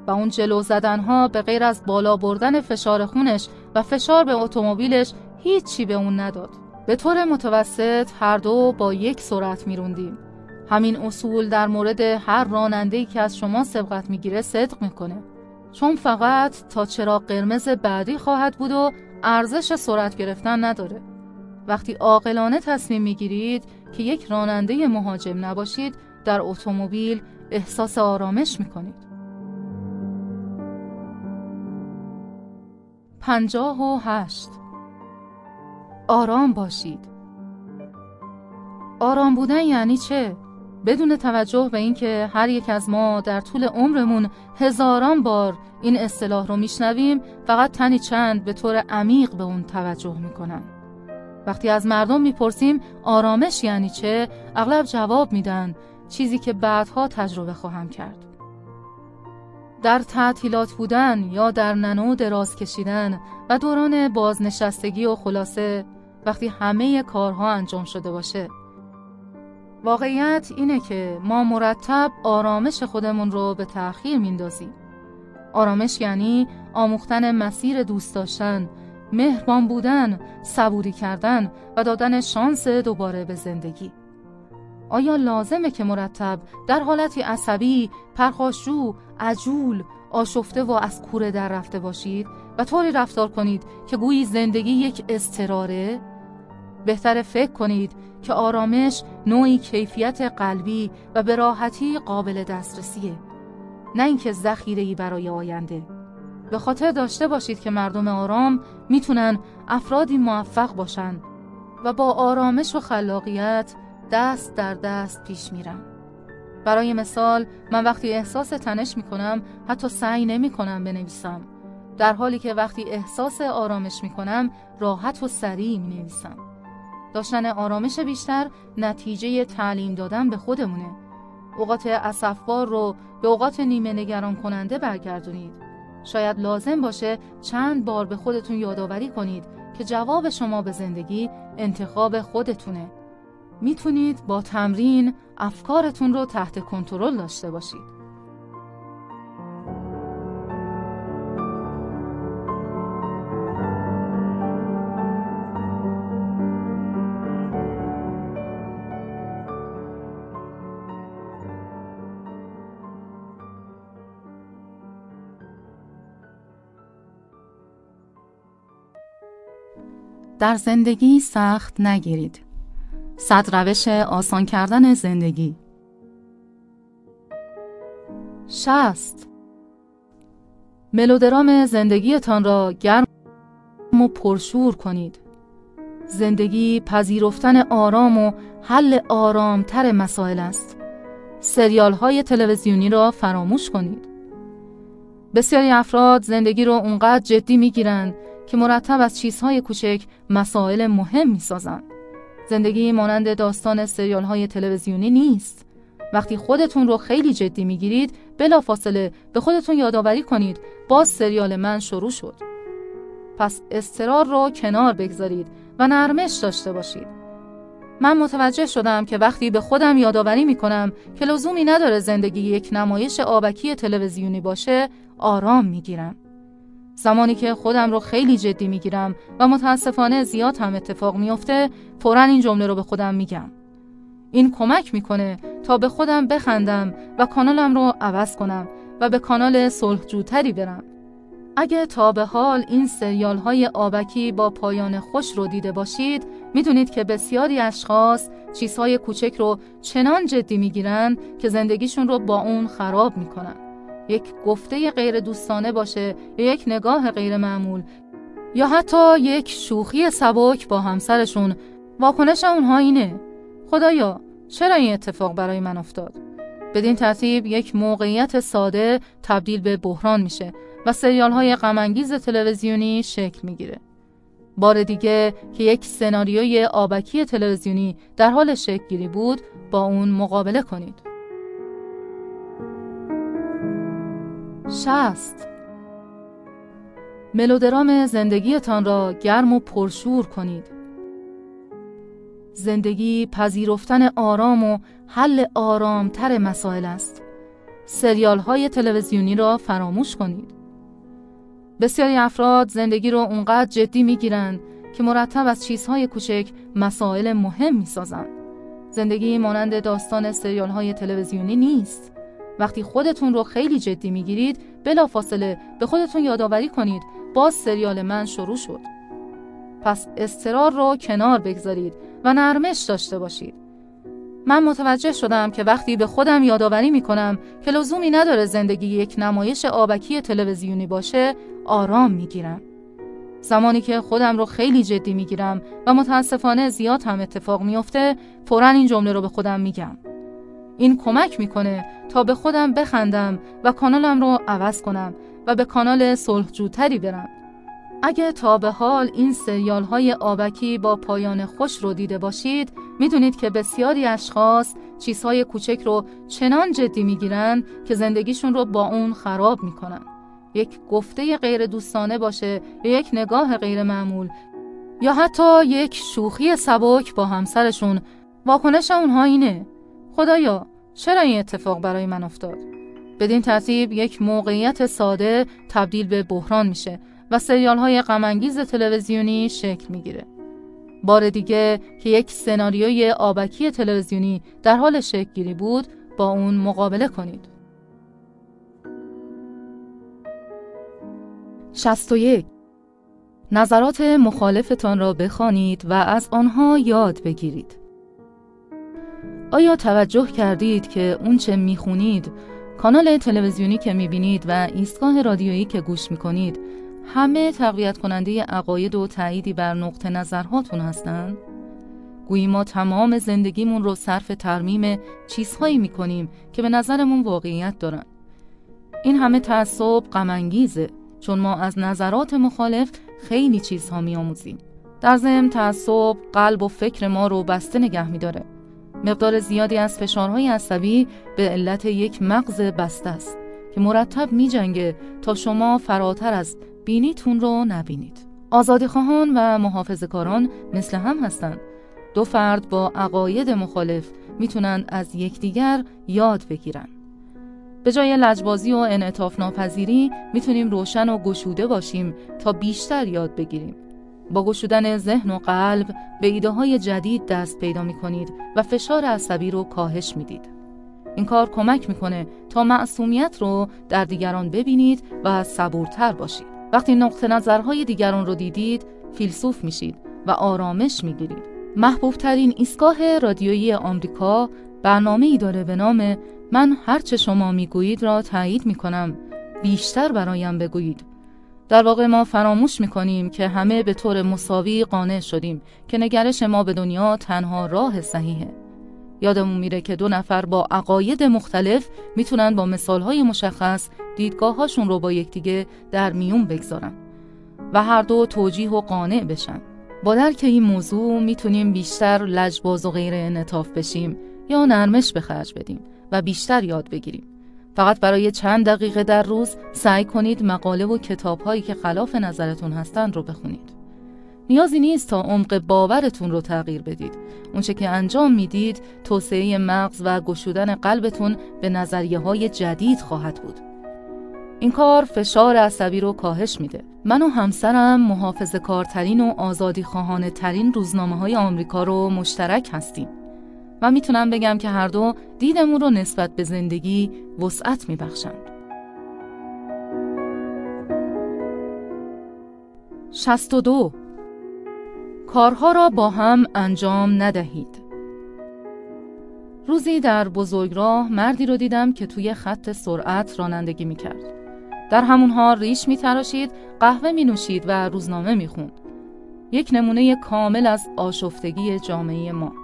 [SPEAKER 1] و اون جلو زدنها به غیر از بالا بردن فشار خونش و فشار به اتومبیلش هیچی به اون نداد. به طور متوسط هر دو با یک سرعت میروندیم. همین اصول در مورد هر راننده‌ای که از شما سبقت می‌گیره صدق می‌کنه. چون فقط تا چراغ قرمز بعدی خواهد بود و ارزش سرعت گرفتن نداره. وقتی عاقلانه تصمیم می‌گیرید که یک راننده مهاجم نباشید در اتومبیل احساس آرامش می‌کنید. پنجاه و هشت آرام باشید آرام بودن یعنی چه؟ بدون توجه به اینکه هر یک از ما در طول عمرمون هزاران بار این اصطلاح رو میشنویم فقط تنی چند به طور عمیق به اون توجه می‌کنن. وقتی از مردم می‌پرسیم آرامش یعنی چه اغلب جواب میدن چیزی که بعدها تجربه خواهم کرد. در تعطیلات بودن یا در ننو دراز کشیدن و دوران بازنشستگی و خلاصه وقتی همه کارها انجام شده باشه واقعیت اینه که ما مرتب آرامش خودمون رو به تأخیر میندازیم آرامش یعنی آموختن مسیر دوست داشتن مهربان بودن، صبوری کردن و دادن شانس دوباره به زندگی آیا لازمه که مرتب در حالتی عصبی، پرخاشجو، عجول، آشفته و از کوره در رفته باشید و طوری رفتار کنید که گویی زندگی یک استراره؟ بهتر فکر کنید که آرامش نوعی کیفیت قلبی و به راحتی قابل دسترسیه. نه اینکه ذخیره‌ای برای آینده. به خاطر داشته باشید که مردم آرام می‌تونن افرادی موفق باشن و با آرامش و خلاقیت دست در دست پیش میرن. برای مثال من وقتی احساس تنش می‌کنم حتی سعی نمی‌کنم بنویسم. در حالی که وقتی احساس آرامش می‌کنم راحت و سریع می‌نویسم. داشتن آرامش بیشتر نتیجه تعلیم دادن به خودمونه اوقات اصفبار رو به اوقات نیمه نگران کننده برگردونید شاید لازم باشه چند بار به خودتون یادآوری کنید که جواب شما به زندگی انتخاب خودتونه. می‌تونید با تمرین افکارتون رو تحت کنترل داشته باشید. در زندگی سخت نگیرید. صد روش آسان کردن زندگی شست ملودرام زندگیتان را گرم و پرشور کنید. زندگی پذیرفتن آرام و حل آرامتر مسائل است. سریال های تلویزیونی را فراموش کنید. بسیاری افراد زندگی را اونقدر جدی می‌گیرند که مرتب از چیزهای کوچک مسائل مهم می‌سازند. زندگی مانند داستان سریال های تلویزیونی نیست. وقتی خودتون رو خیلی جدی می‌گیرید بلافاصله به خودتون یادآوری کنید باز سریال من شروع شد. پس استرار رو کنار بگذارید و نرمش داشته باشید. من متوجه شدم که وقتی به خودم یادآوری می‌کنم که لزومی نداره زندگی یک نمایش آبکی تلویزیونی باشه آرام می‌گیرم. زمانی که خودم رو خیلی جدی می‌گیرم و متاسفانه زیاد هم اتفاق میافته فورا این جمله رو به خودم میگم. این کمک می‌کنه تا به خودم بخندم و کانالم رو عوض کنم و به کانال صلحجوتری برم. اگه تا به حال این سریال های آبکی با پایان خوش رو دیده باشید می‌دونید که بسیاری اشخاص چیزهای کوچک رو چنان جدی می‌گیرن که زندگیشون رو با اون خراب می‌کنن. یک گفته غیر دوستانه باشه یا یک نگاه غیر معمول یا حتی یک شوخی سبک با همسرشون. واکنش اونها اینه. خدایا چرا این اتفاق برای من افتاد؟ بدین ترتیب یک موقعیت ساده تبدیل به بحران میشه و سریال های غمانگیز تلویزیونی شکل می‌گیره. بار دیگه که یک سناریوی آبکی تلویزیونی در حال شکل گیری بود با اون مقابله کنید. شست ملودرام زندگیتان را گرم و پرشور کنید. زندگی پذیرفتن آرام و حل آرامتر مسائل است. سریال های تلویزیونی را فراموش کنید. بسیاری افراد زندگی را اونقدر جدی می‌گیرند که مرتب از چیزهای کوچک مسائل مهم می‌سازند. زندگی مانند داستان سریال های تلویزیونی نیست. وقتی خودتون رو خیلی جدی می‌گیرید بلافاصله به خودتون یادآوری کنید. باز سریال من شروع شد. پس استرار رو کنار بگذارید و نرمش داشته باشید. من متوجه شدم که وقتی به خودم یادآوری می‌کنم که لزومی نداره زندگی یک نمایش آبکی تلویزیونی باشه آرام می‌گیرم. زمانی که خودم رو خیلی جدی می‌گیرم و متاسفانه زیاد هم اتفاق میافته فورا این جمله رو به خودم میگم. این کمک می‌کنه تا به خودم بخندم و کانالم رو عوض کنم و به کانال صلحجوتری برم. اگه تا به حال این سریال های آبکی با پایان خوش رو دیده باشید می‌دونید که بسیاری اشخاص چیزهای کوچک رو چنان جدی می‌گیرن که زندگیشون رو با اون خراب می‌کنن. یک گفته غیر دوستانه باشه یا یک نگاه غیر معمول یا حتی یک شوخی سبک با همسرشون واکنش اونها اینه. خدایا چرا این اتفاق برای من افتاد بدین ترتیب یک موقعیت ساده تبدیل به بحران میشه و سریال های غمانگیز تلویزیونی شکل می‌گیره. بار دیگه که یک سناریوی آبکی تلویزیونی در حال شکل گیری بود با اون مقابله کنید. 61 نظرات مخالفتان را بخوانید و از آنها یاد بگیرید. آیا توجه کردید که اون چه می‌خونید کانال تلویزیونی که می‌بینید و ایستگاه رادیویی که گوش می‌کنید همه تقویت کننده عقاید و تأییدی بر نقطه نظرهاتون هستند؟ گویی ما تمام زندگیمون رو صرف ترمیم چیزهایی می‌کنیم که به نظرمون واقعیت دارن. این همه تعصب غمانگیزه چون ما از نظرات مخالف خیلی چیزها میآموزیم. در ضمن تعصب قلب و فکر ما رو بسته نگه میداره. مقدار زیادی از فشارهای عصبی به علت یک مغز بسته است که مرتب می جنگه تا شما فراتر از بینیتون رو نبینید. خواهان و محافظ کاران مثل هم هستند. دو فرد با عقاید مخالف می‌تونند از یکدیگر یاد بگیرن. به جای لجبازی و انعطاف ناپذیری می‌تونیم روشن و گشوده باشیم تا بیشتر یاد بگیریم. با گشودن ذهن و قلب به ایده های جدید دست پیدا می کنید و فشار عصبی رو کاهش می‌دید. این کار کمک می‌کنه تا معصومیت رو در دیگران ببینید و صبورتر باشید. وقتی نقطه نظرهای دیگران رو دیدید، فیلسوف میشید و آرامش می‌گیرید. محبوب ترین ایستگاه رادیویی آمریکا برنامه ای داره به نام من هرچه شما می‌گویید را تایید می‌کنم بیشتر برایم بگویید در واقع ما فراموش می‌کنیم که همه به طور مساوی قانع شدیم که نگرش ما به دنیا تنها راه صحیحه. یادمون میره که دو نفر با عقاید مختلف می‌تونن با مثالهای مشخص دیدگاهاشون رو با یکدیگه در میون بگذارن و هر دو توجیه و قانع بشن. با درک این موضوع می‌تونیم بیشتر لجباز و غیر انطاف بشیم یا نرمش به خرج بدیم و بیشتر یاد بگیریم. فقط برای چند دقیقه در روز سعی کنید مقاله و کتاب هایی که خلاف نظرتون هستند رو بخونید. نیازی نیست تا عمق باورتون رو تغییر بدید. اونچه که انجام می‌دید توسعه مغز و گشودن قلبتون به نظریه های جدید خواهد بود. این کار فشار عصبی رو کاهش میده. من و همسرم محافظ کارترین و آزادی ترین روزنامه های آمریکا رو مشترک هستیم. و می‌تونم بگم که هر دو دیدمون رو نسبت به زندگی وسعت میبخشند. 62 کارها را با هم انجام ندهید. روزی در بزرگراه مردی رو دیدم که توی خط سرعت رانندگی می‌کرد. در همون حال ریش میتراشید قهوه می نوشید و روزنامه می‌خوند. یک نمونه کامل از آشفتگی جامعه ما.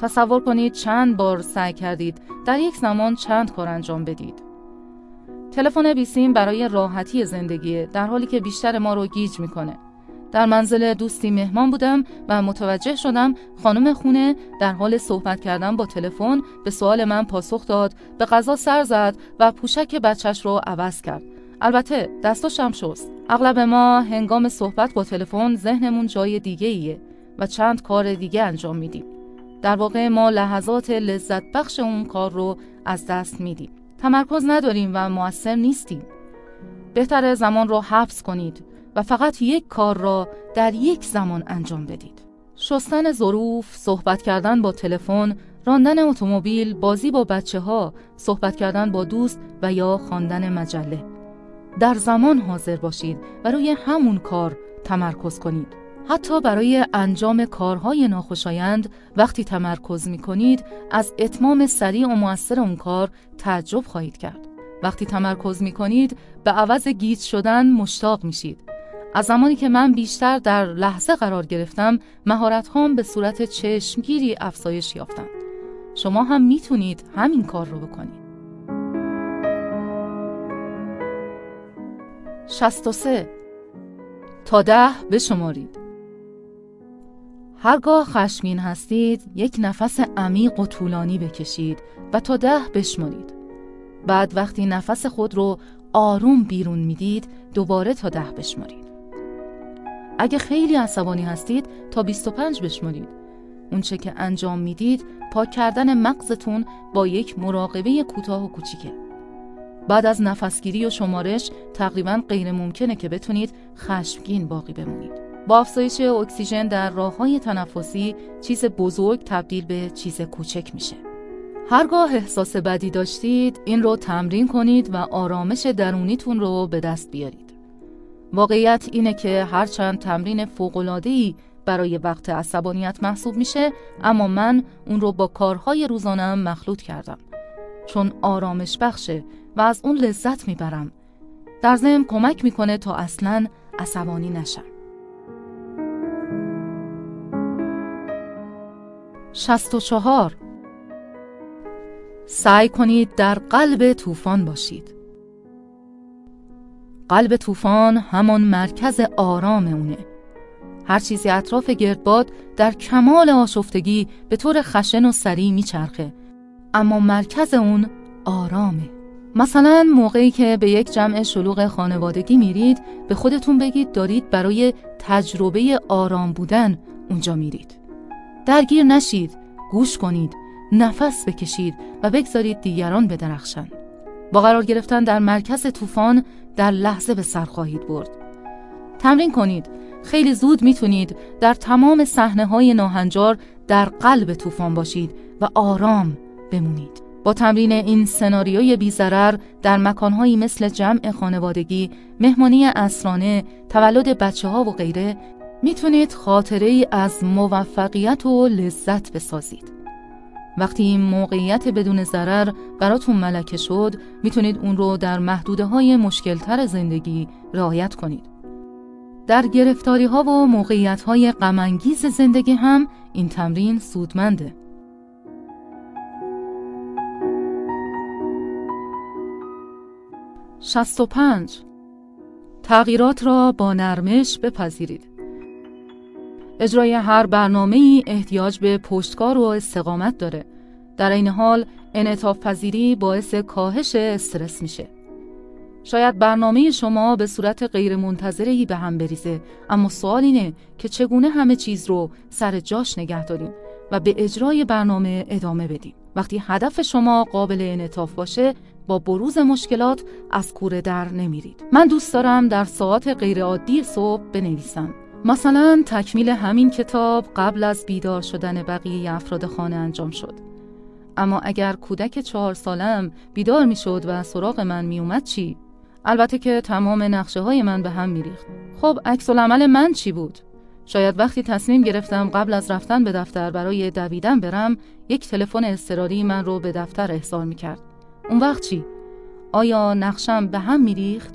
[SPEAKER 1] تصور کنید چند بار سعی کردید در یک زمان چند کار انجام بدید. تلفن بیسیم برای راحتی زندگی در حالی که بیشتر ما رو گیج می‌کنه. در منزل دوستی مهمان بودم و متوجه شدم خانم خونه در حال صحبت کردن با تلفن به سوال من پاسخ داد به غذا سر زد و پوشک بچش رو عوض کرد. البته دستاشم شست. اغلب ما هنگام صحبت با تلفن ذهنمون جای دیگه ایه و چند کار دیگه انجام میدیم. در واقع ما لحظات لذت بخش اون کار رو از دست میدیم تمرکز نداریم و موثر نیستیم بهتر زمان رو حبس کنید و فقط یک کار را در یک زمان انجام بدید. شستن ظروف، صحبت کردن با تلفن، راندن اتومبیل، بازی با بچه ها، صحبت کردن با دوست و یا خواندن مجله. در زمان حاضر باشید و روی همون کار تمرکز کنید. حتی برای انجام کارهای ناخوشایند وقتی تمرکز می کنید از اتمام سریع و موثر اون کار تعجب خواهید کرد. وقتی تمرکز می کنید به عوض گیج شدن مشتاق میشید از زمانی که من بیشتر در لحظه قرار گرفتم مهارت هام به صورت چشمگیری افزایش یافتند. شما هم می‌تونید همین کار رو بکنید. 63 تا ده بشمارید. هرگاه خشمین هستید یک نفس عمیق و طولانی بکشید و تا ده بشمارید. بعد وقتی نفس خود رو آروم بیرون می‌دید دوباره تا ده بشمارید. اگه خیلی عصبانی هستید تا 25 بشمارید. اونچه که انجام می‌دید پاک کردن مغزتون با یک مراقبه کوتاه و کوچیکه. بعد از نفسگیری و شمارش تقریبا غیر ممکنه که بتونید خشمگین باقی بمونید. با افزایش اکسیژن در راه های تنفسی چیز بزرگ تبدیل به چیز کوچک میشه. هرگاه احساس بدی داشتید این رو تمرین کنید و آرامش درونیتون رو به دست بیارید. واقعیت اینه که هرچند تمرین فوقلادهی برای وقت عصبانیت محسوب میشه اما من اون رو با کارهای روزانم مخلوط کردم چون آرامش بخشه و از اون لذت می‌برم در ضمن کمک می‌کنه تا اصلا عصبانی نشم شست و چهار. سعی کنید در قلب طوفان باشید. قلب طوفان همان مرکز آرام اونه هر چیزی اطراف گردباد در کمال آشفتگی به طور خشن و سریع میچرخه اما مرکز اون آرامه. مثلا موقعی که به یک جمع شلوغ خانوادگی میرید به خودتون بگید دارید برای تجربه آرام بودن اونجا میرید. درگیر نشید گوش کنید نفس بکشید و بگذارید دیگران بدرخشند با قرار گرفتن در مرکز طوفان در لحظه به سر خواهید برد. تمرین کنید. خیلی زود می‌تونید در تمام صحنه های ناهنجار در قلب طوفان باشید و آرام بمونید. با تمرین این سناریوی بیزرر در مکانهایی مثل جمع خانوادگی، مهمانی اسرانه، تولد بچه ها و غیره می‌تونید خاطره ای از موفقیت و لذت بسازید. وقتی این موقعیت بدون ضرر براتون ملکه شد می‌تونید اون رو در محدوده های مشکلتر زندگی رعایت کنید. در گرفتاری ها و موقعیت های غمانگیز زندگی هم این تمرین سودمنده. شست و پنج تغییرات را با نرمش بپذیرید. اجرای هر برنامه ای احتیاج به پشتکار و استقامت داره. در این حال انعطاف پذیری باعث کاهش استرس میشه. شاید برنامه شما به صورت غیر منتظری به هم بریزه اما سوال اینه که چگونه همه چیز رو سر جاش نگه داریم و به اجرای برنامه ادامه بدیم. وقتی هدف شما قابل انعطاف باشه با بروز مشکلات از کوره در نمیرید. من دوست دارم در ساعات غیرعادی صبح بنویسم مثلا تکمیل همین کتاب قبل از بیدار شدن بقیه افراد خانه انجام شد. اما اگر کودک چهار سالم بیدار می شد و سراغ من می اومد چی؟ البته که تمام نقشه های من به هم می ریخت. خب عکس عمل من چی بود؟ شاید وقتی تصمیم گرفتم قبل از رفتن به دفتر برای دویدن برم یک تلفن اضطراری من رو به دفتر احضار می کرد. اون وقت چی؟ آیا نقشم به هم می ریخت؟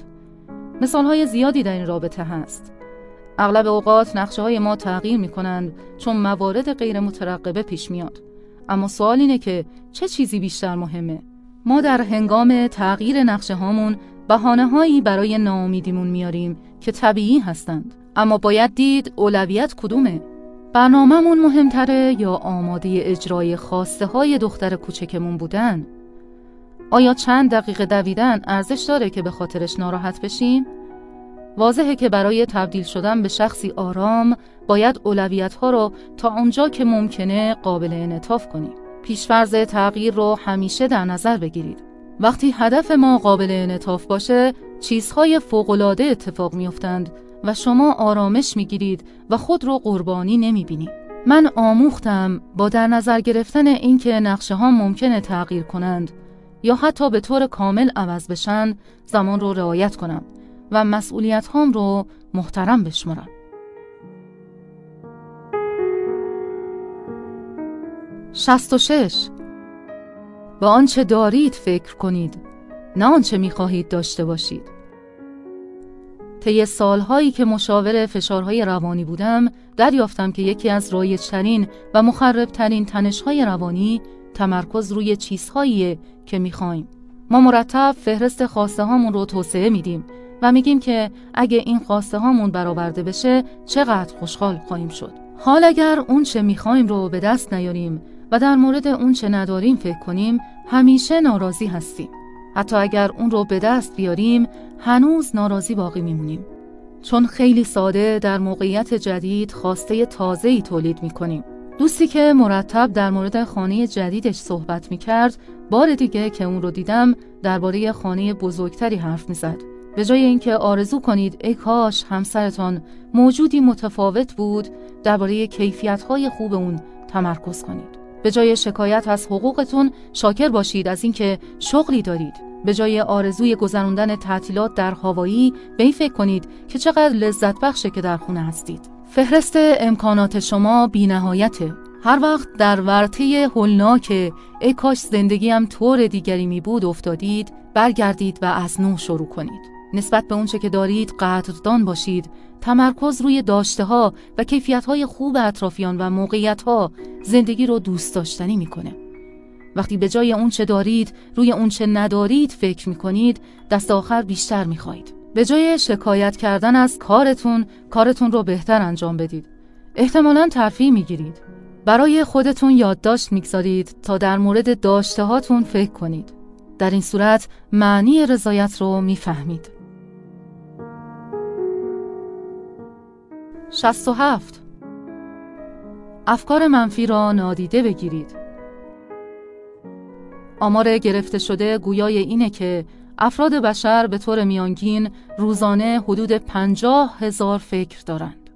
[SPEAKER 1] مثال های زیادی در این رابطه هست. اغلب اوقات نقشه های ما تغییر می کنند چون موارد غیر مترقبه پیش میاد. اما سوال اینه که چه چیزی بیشتر مهمه؟ ما در هنگام تغییر نقشه هامون بحانه هایی برای ناامیدیمون میاریم که طبیعی هستند. اما باید دید اولویت کدومه؟ برنامهمون مهمتره یا آماده اجرای خواسته های دختر کوچکمون بودن؟ آیا چند دقیقه دویدن ارزش داره که به خاطرش ناراحت بشیم؟ واضحه که برای تبدیل شدن به شخصی آرام باید اولویت ها رو تا اونجا که ممکنه قابل انعطاف کنیم. پیشفرز تغییر رو همیشه در نظر بگیرید. وقتی هدف ما قابل انعطاف باشه، چیزهای فوق‌العاده اتفاق میافتند و شما آرامش می‌گیرید و خود رو قربانی نمی‌بینید. من آموختم با در نظر گرفتن اینکه نقشه ها ممکنه تغییر کنند یا حتی به طور کامل عوض بشن زمان رو رعایت کنم و مسئولیت هام رو محترم بشمارم. شست و شش. به آنچه دارید فکر کنید نه آنچه می‌خواهید داشته باشید. طی سالهایی که مشاور فشارهای روانی بودم دریافتم که یکی از رایجترین و مخربترین تنشهای روانی تمرکز روی چیزهاییه که می‌خوایم. ما مرتب فهرست خواسته هامون رو توسعه میدیم. و میگیم که اگه این خواسته هامون برآورده بشه چقدر خوشحال خواهیم شد. حال اگر اون چه می‌خوایم رو به دست نیاریم و در مورد اون چه نداریم فکر کنیم همیشه ناراضی هستیم. حتی اگر اون رو به دست بیاریم هنوز ناراضی باقی میمونیم. چون خیلی ساده در موقعیت جدید خواسته تازه‌ای تولید می‌کنیم. دوستی که مرتب در مورد خانه جدیدش صحبت می‌کرد بار دیگه که اون رو دیدم درباره خانه بزرگتری حرف می‌زد. به جای اینکه آرزو کنید ای کاش همسرتان موجودی متفاوت بود درباره کیفیت‌های خوب اون تمرکز کنید. به جای شکایت از حقوقتون شاکر باشید از اینکه شغلی دارید. به جای آرزوی گذراندن تعطیلات در هوایی به این فکر کنید که چقدر لذت بخشه که در خونه هستید. فهرست امکانات شما بینهایته. هر وقت در ورطه هولناک ای کاش زندگیم طور دیگری می بود افتادید برگردید و از نو شروع کنید. نسبت به اونچه که دارید قدردان باشید. تمرکز روی داشته ها و کیفیت های خوب اطرافیان و موقعیت ها زندگی رو دوست داشتنی می‌کنه. وقتی به جای اونچه دارید روی اونچه ندارید فکر می‌کنید دست آخر بیشتر می‌خواهید. به جای شکایت کردن از کارتون کارتون رو بهتر انجام بدید. احتمالا ترفیع می‌گیرید. برای خودتون یادداشت می‌گذارید تا در مورد داشته هاتون فکر کنید. در این صورت معنی رضایت رو می‌فهمید. 67 افکار منفی را نادیده بگیرید آمار گرفته شده گویای اینه که افراد بشر به طور میانگین روزانه حدود پنجاه هزار فکر دارند.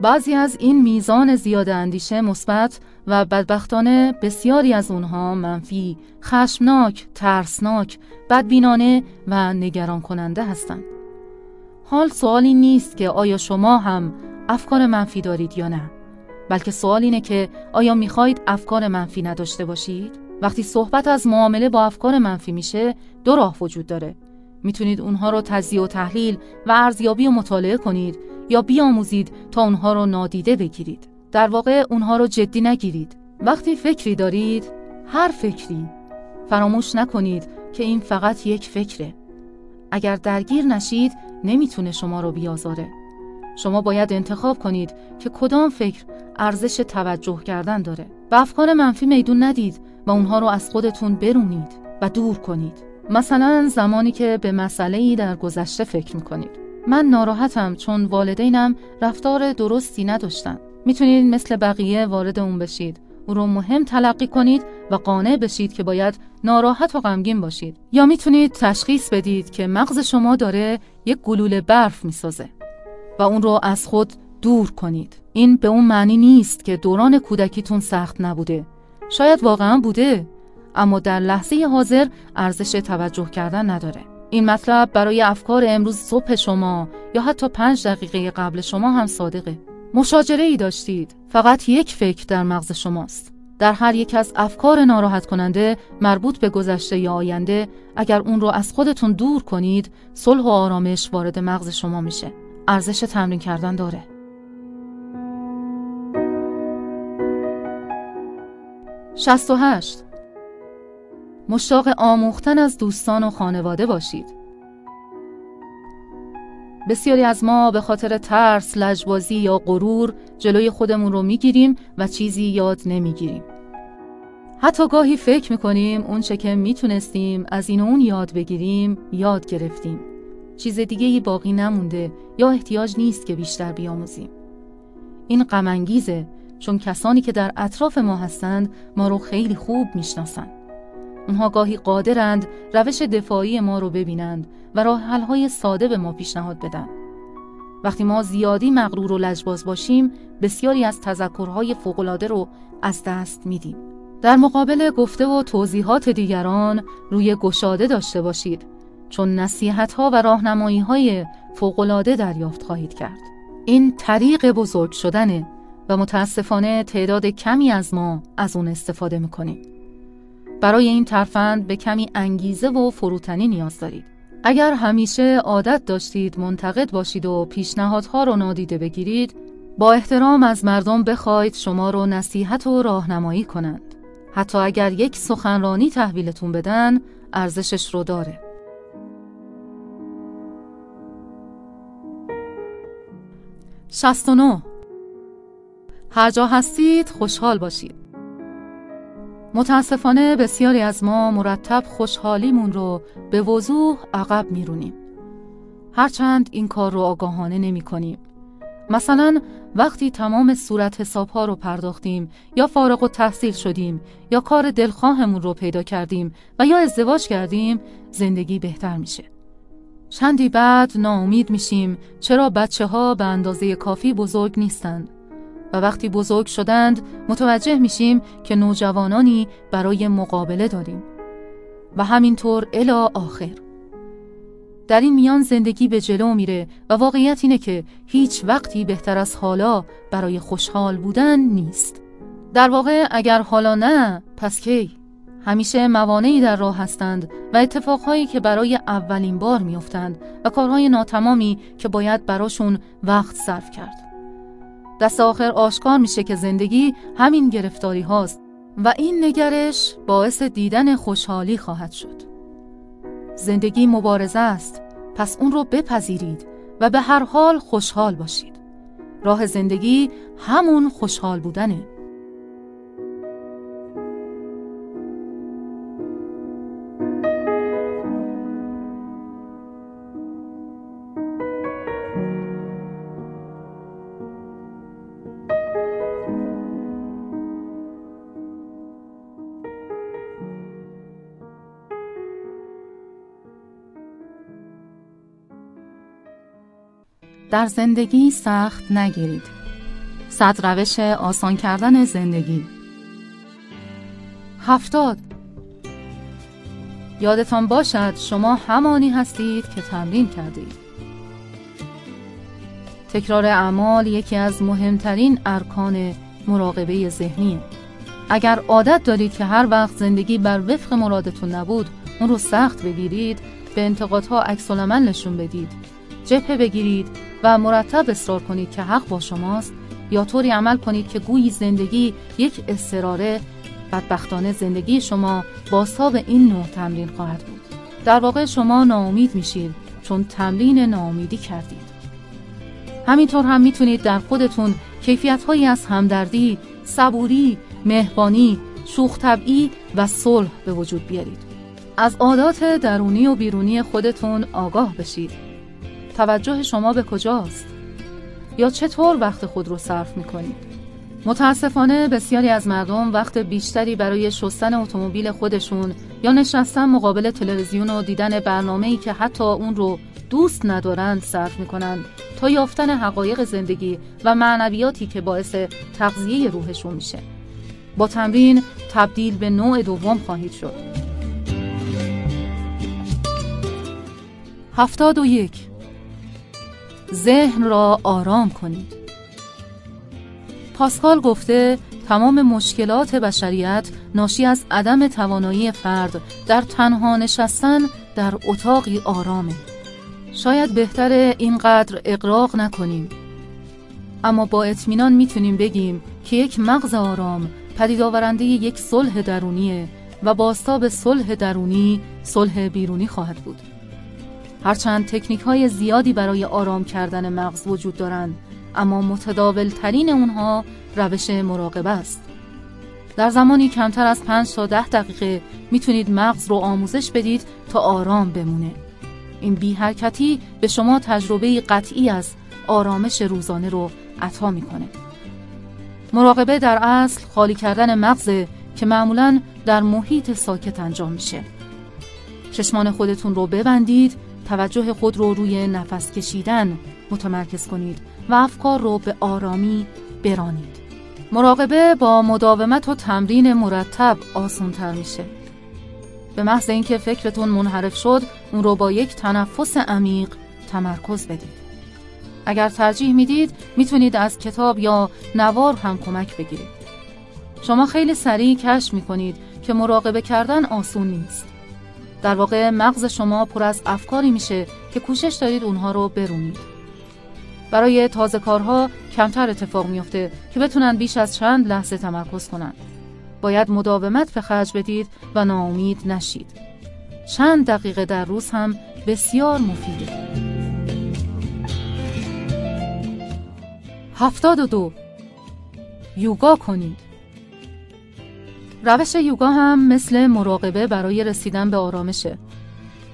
[SPEAKER 1] بعضی از این میزان زیاد اندیشه مثبت و بدبختانه بسیاری از اونها منفی، خشمناک، ترسناک، بدبینانه و نگران کننده هستند. حال سوالی نیست که آیا شما هم افکار منفی دارید یا نه. بلکه سوال اینه که آیا می‌خواهید افکار منفی نداشته باشید؟ وقتی صحبت از معامله با افکار منفی میشه دو راه وجود داره. می‌تونید اونها رو تجزیه و تحلیل و ارزیابی و مطالعه کنید یا بیاموزید تا اونها رو نادیده بگیرید. در واقع اونها رو جدی نگیرید. وقتی فکری دارید هر فکری فراموش نکنید که این فقط یک فکره. اگر درگیر نشید نمی‌تونه شما رو بیازاره. شما باید انتخاب کنید که کدام فکر ارزش توجه کردن داره. و افکار منفی میدون ندید و اونها رو از خودتون برونید و دور کنید. مثلا زمانی که به مسئله ای در گذشته فکر می‌کنید. من ناراحتم چون والدینم رفتار درستی نداشتن. می‌تونید مثل بقیه وارد اون بشید. او رو مهم تلقی کنید و قانع بشید که باید ناراحت و غمگین باشید. یا می‌تونید تشخیص بدید که مغز شما داره یک گلوله برف می‌سازه و اون رو از خود دور کنید. این به اون معنی نیست که دوران کودکیتون سخت نبوده. شاید واقعا بوده اما در لحظه حاضر ارزش توجه کردن نداره. این مطلب برای افکار امروز صبح شما یا حتی پنج دقیقه قبل شما هم صادقه. مشاجره ای داشتید. فقط یک فکر در مغز شماست. در هر یک از افکار ناراحت کننده مربوط به گذشته یا آینده اگر اون رو از خودتون دور کنید صلح و آرامش وارد مغز شما میشه. ارزش تمرین کردن داره. شست و هشت. مشتاق آموختن از دوستان و خانواده باشید. بسیاری از ما به خاطر ترس، لجبازی یا غرور جلوی خودمون رو می‌گیریم و چیزی یاد نمی‌گیریم. حتی گاهی فکر می‌کنیم اون چه که می‌تونستیم از این اون یاد بگیریم یاد گرفتیم. چیز دیگه ای باقی نمونده یا احتیاج نیست که بیشتر بیاموزیم. این غمانگیزه چون کسانی که در اطراف ما هستند ما رو خیلی خوب می‌شناسند. اونها گاهی قادرند روش دفاعی ما رو ببینند و راه حل‌های ساده به ما پیشنهاد بدن. وقتی ما زیادی مغرور و لجباز باشیم، بسیاری از تذکرهای فوق‌العاده رو از دست میدیم. در مقابل گفته و توضیحات دیگران روی گشاده داشته باشید چون نصیحت‌ها و راهنمایی‌های فوق‌العاده دریافت خواهید کرد. این طریق بزرگ شدنه و متاسفانه تعداد کمی از ما از اون استفاده می‌کنیم. برای این ترفند به کمی انگیزه و فروتنی نیاز دارید. اگر همیشه عادت داشتید منتقد باشید و پیشنهادها رو نادیده بگیرید، با احترام از مردم بخواید شما رو نصیحت و راهنمایی کنند. حتی اگر یک سخنرانی تحویلتون بدن، ارزشش رو داره. شستونو هر جا هستید خوشحال باشید. متاسفانه بسیاری از ما مرتب خوشحالیمون رو به وضوح عقب میرونیم. هرچند این کار رو آگاهانه نمی کنیم. مثلا وقتی تمام صورت حساب ها رو پرداختیم یا فارغ و تحصیل شدیم یا کار دلخواهمون رو پیدا کردیم و یا ازدواج کردیم زندگی بهتر میشه. چندی بعد ناامید میشیم چرا بچه ها به اندازه کافی بزرگ نیستند و وقتی بزرگ شدند متوجه میشیم که نوجوانانی برای مقابله داریم. و همینطور الا آخر. در این میان زندگی به جلو میره و واقعیت اینه که هیچ وقتی بهتر از حالا برای خوشحال بودن نیست. در واقع اگر حالا نه پس کی؟ همیشه موانعی در راه هستند و اتفاقهایی که برای اولین بار میافتند و کارهای ناتمامی که باید براشون وقت صرف کرد. دست آخر آشکار میشه که زندگی همین گرفتاری هاست و این نگرش باعث دیدن خوشحالی خواهد شد. زندگی مبارزه است پس اون رو بپذیرید و به هر حال خوشحال باشید. راه زندگی همون خوشحال بودنه. در زندگی سخت نگیرید. صد روش آسان کردن زندگی. هفتاد. یادتان باشد شما همانی هستید که تمرین کردید. تکرار اعمال یکی از مهمترین ارکان مراقبه ذهنی اگر عادت دارید که هر وقت زندگی بر وفق مرادتون نبود اون رو سخت بگیرید به انتقادها عکس نشون بدید. جبهه بگیرید و مرتب اصرار کنید که حق با شماست یا طوری عمل کنید که گویی زندگی یک استراره بدبختانه زندگی شما باساب این نوع تمرین خواهد بود. در واقع شما ناامید میشید چون تمرین ناامیدی کردید. همینطور هم می‌تونید در خودتون کیفیت هایی از همدردی، صبوری، مهربانی، شوخ طبعی و صلح به وجود بیارید. از عادات درونی و بیرونی خودتون آگاه بشید. توجه شما به کجاست؟ یا چطور وقت خود رو صرف می‌کنید؟ متاسفانه بسیاری از مردم وقت بیشتری برای شستن اتومبیل خودشون یا نشستن مقابل تلویزیون و دیدن برنامه‌ای که حتی اون رو دوست ندارند صرف می‌کنند تا یافتن حقایق زندگی و معنویاتی که باعث تغذیه روحشون میشه. با تمرین تبدیل به نوع دوم خواهید شد. هفتاد و یک ذهن را آرام کنید پاسکال گفته تمام مشکلات بشریت ناشی از عدم توانایی فرد در تنها نشستن در اتاقی آرامه. شاید بهتر اینقدر اقراق نکنیم. اما با اطمینان می‌تونیم بگیم که یک مغز آرام پدید آورنده یک صلح درونیه و باستاب صلح درونی صلح بیرونی خواهد بود. هرچند تکنیک های زیادی برای آرام کردن مغز وجود دارند اما متداول ترین اونها روش مراقبه است. در زمانی کمتر از 5 تا 10 دقیقه می‌تونید مغز رو آموزش بدید تا آرام بمونه. این بی حرکتی به شما تجربه قطعی از آرامش روزانه رو عطا می‌کنه. مراقبه در اصل خالی کردن مغزه که معمولا در محیط ساکت انجام میشه. چشمان خودتون رو ببندید توجه خود رو روی نفس کشیدن متمرکز کنید و افکار رو به آرامی برانید. مراقبه با مداومت و تمرین مرتب آسانتر میشه. به محض اینکه فکرتون منحرف شد اون رو با یک تنفس عمیق تمرکز بدید. اگر ترجیح می‌دید می‌تونید از کتاب یا نوار هم کمک بگیرید. شما خیلی سریع کشف می‌کنید که مراقبه کردن آسون نیست. در واقع مغز شما پر از افکاری میشه که کوشش دارید اونها رو برونید برای تازه کارها کمتر اتفاق میفته که بتونن بیش از چند لحظه تمرکز کنند. باید مداومت به خرج بدید و ناامید نشید. چند دقیقه در روز هم بسیار مفیده. هفتاد و دو یوگا کنید روش یوگا هم مثل مراقبه برای رسیدن به آرامشه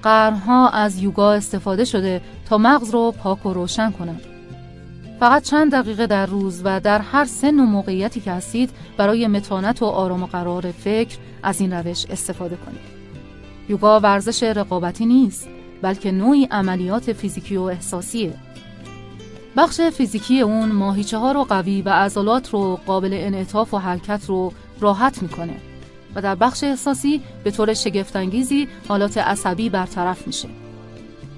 [SPEAKER 1] قرنها از یوگا استفاده شده تا مغز رو پاک و روشن کنند فقط چند دقیقه در روز و در هر سن و موقعیتی که هستید برای متانت و آرام و قرار فکر از این روش استفاده کنید. یوگا ورزش رقابتی نیست بلکه نوعی عملیات فیزیکی و احساسیه. بخش فیزیکی اون ماهیچه ها رو قوی و عضلات رو قابل انعطاف و حرکت رو راحت می‌کنه و در بخش احساسی به طور شگفتانگیزی حالات عصبی برطرف میشه.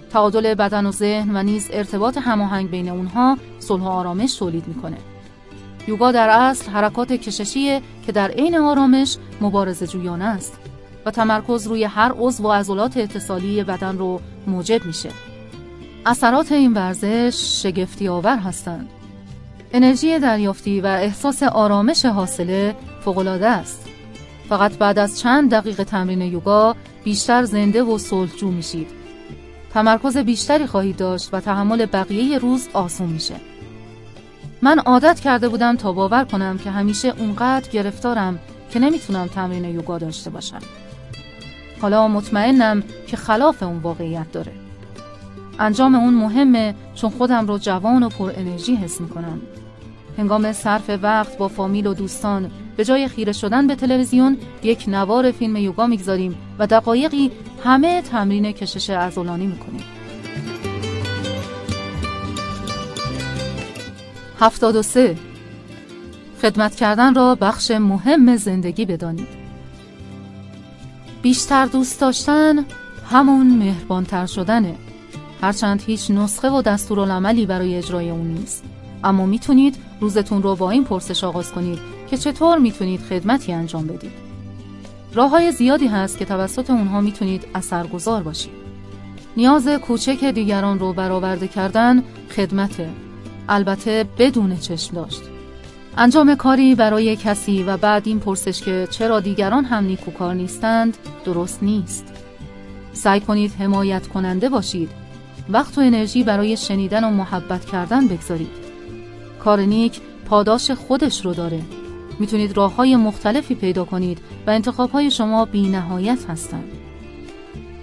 [SPEAKER 1] تعادل بدن و ذهن و نیز ارتباط هماهنگ بین اونها صلح و آرامش تولید می‌کنه. یوگا در اصل حرکات کششیه که در عین آرامش مبارزه جویانه است و تمرکز روی هر عضو و عضلات اتصالی بدن رو موجب میشه. اثرات این ورزش شگفتی آور هستند. انرژی دریافتی و احساس آرامش حاصله فوق‌العاده است. فقط بعد از چند دقیقه تمرین یوگا بیشتر زنده و صلحجو میشید تمرکز بیشتری خواهید داشت و تحمل بقیه روز آسون میشه. من عادت کرده بودم تا باور کنم که همیشه اونقدر گرفتارم که نمی‌تونم تمرین یوگا داشته باشم. حالا مطمئنم که خلاف اون واقعیت داره. انجام اون مهمه چون خودم رو جوان و پر انرژی حس می‌کنم. هنگام صرف وقت با فامیل و دوستان به جای خیره شدن به تلویزیون یک نوار فیلم یوگا می‌گذاریم و دقایقی همه تمرین کشش عضلانی می‌کنیم. هفتاد و سه خدمت کردن را بخش مهم زندگی بدانید. بیشتر دوست داشتن همون مهربانتر شدنه. هرچند هیچ نسخه و دستورالعملی برای اجرای اون نیست. اما می‌تونید روزتون رو با این پرسش آغاز کنید که چطور می‌تونید خدمتی انجام بدید. راه های زیادی هست که توسط اونها می‌تونید اثرگذار باشید. نیاز کوچک دیگران رو برآورده کردن خدمته. البته بدون چشم داشت. انجام کاری برای کسی و بعد این پرسش که چرا دیگران هم نیکوکار نیستند درست نیست. سعی کنید حمایت کننده باشید. وقت و انرژی برای شنیدن و محبت کردن بگذارید. کار نیک پاداش خودش رو داره. می‌تونید راه های مختلفی پیدا کنید و انتخاب های شما بی نهایت هستند.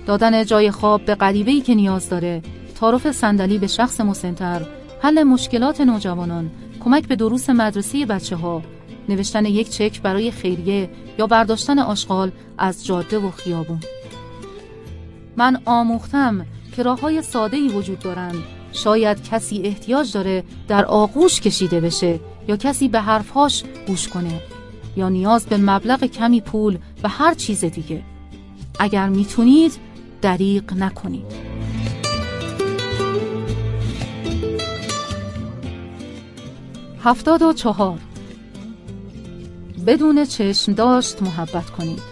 [SPEAKER 1] دادن جای خواب به قریبه‌ای که نیاز داره تعارف صندلی به شخص مسنتر حل مشکلات نوجوانان کمک به دروس مدرسه بچه ها نوشتن یک چک برای خیریه یا برداشتن آشغال از جاده و خیابون. من آموختم که راه های ساده ای وجود دارند شاید کسی احتیاج داره در آغوش کشیده بشه یا کسی به حرفهاش گوش کنه یا نیاز به مبلغ کمی پول و هر چیز دیگه. اگر می‌تونید دریق نکنید. هفتاد و چهار. بدون چشم داشت محبت کنید.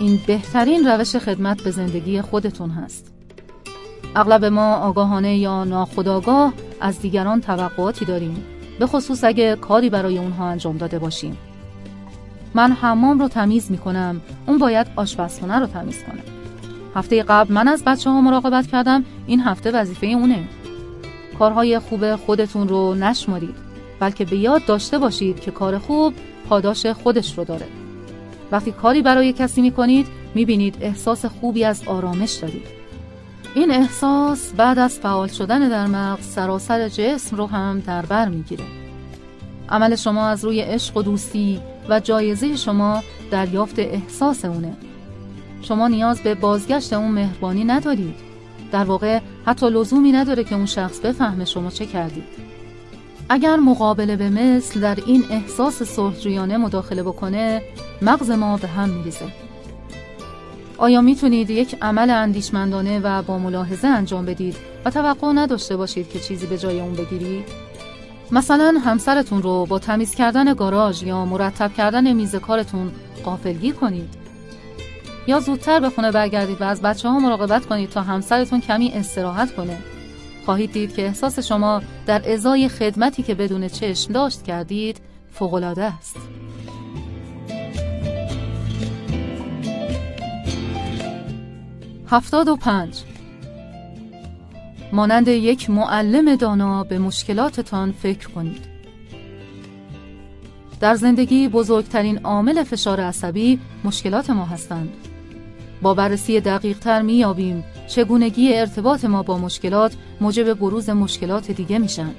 [SPEAKER 1] این بهترین روش خدمت به زندگی خودتون هست. اغلب ما آگاهانه یا ناخودآگاه از دیگران توقعاتی داریم. به خصوص اگه کاری برای اونها انجام داده باشیم. من حمام رو تمیز می کنم اون باید آشپزخونه رو تمیز کنه. هفته قبل من از بچه ها مراقبت کردم. این هفته وظیفه اونه. کارهای خوب خودتون رو نشمارید. بلکه به یاد داشته باشید که کار خوب پاداش خودش رو داره. وقتی کاری برای کسی می کنید می بینید احساس خوبی از آرامش دارید. این احساس بعد از فعال شدن در مغز سراسر جسم رو هم در بر می‌گیره. عمل شما از روی عشق و دوستی و جایزه شما دریافت احساس اونه. شما نیاز به بازگشت اون مهربانی ندارید. در واقع حتی لزومی نداره که اون شخص بفهمه شما چه کردید. اگر مقابله به مثل در این احساس صلحجویانه مداخله بکنه مغز ما به هم میریزه. آیا می‌تونید یک عمل اندیشمندانه و با ملاحظه انجام بدید و توقع نداشته باشید که چیزی به جای اون بگیرید؟ مثلا همسرتون رو با تمیز کردن گاراژ یا مرتب کردن میز کارتون قافلگیر کنید. یا زودتر به خونه برگردید و از بچه ها مراقبت کنید تا همسرتون کمی استراحت کنه. خواهید دید که احساس شما در ازای خدمتی که بدون چشم داشت کردید فوق‌العاده است. هفتاد و پنج. مانند یک معلم دانا به مشکلاتتان فکر کنید. در زندگی بزرگترین عامل فشار عصبی مشکلات ما هستند. با بررسی دقیق تر می یابیم چگونگی ارتباط ما با مشکلات موجب بروز مشکلات دیگه میشن.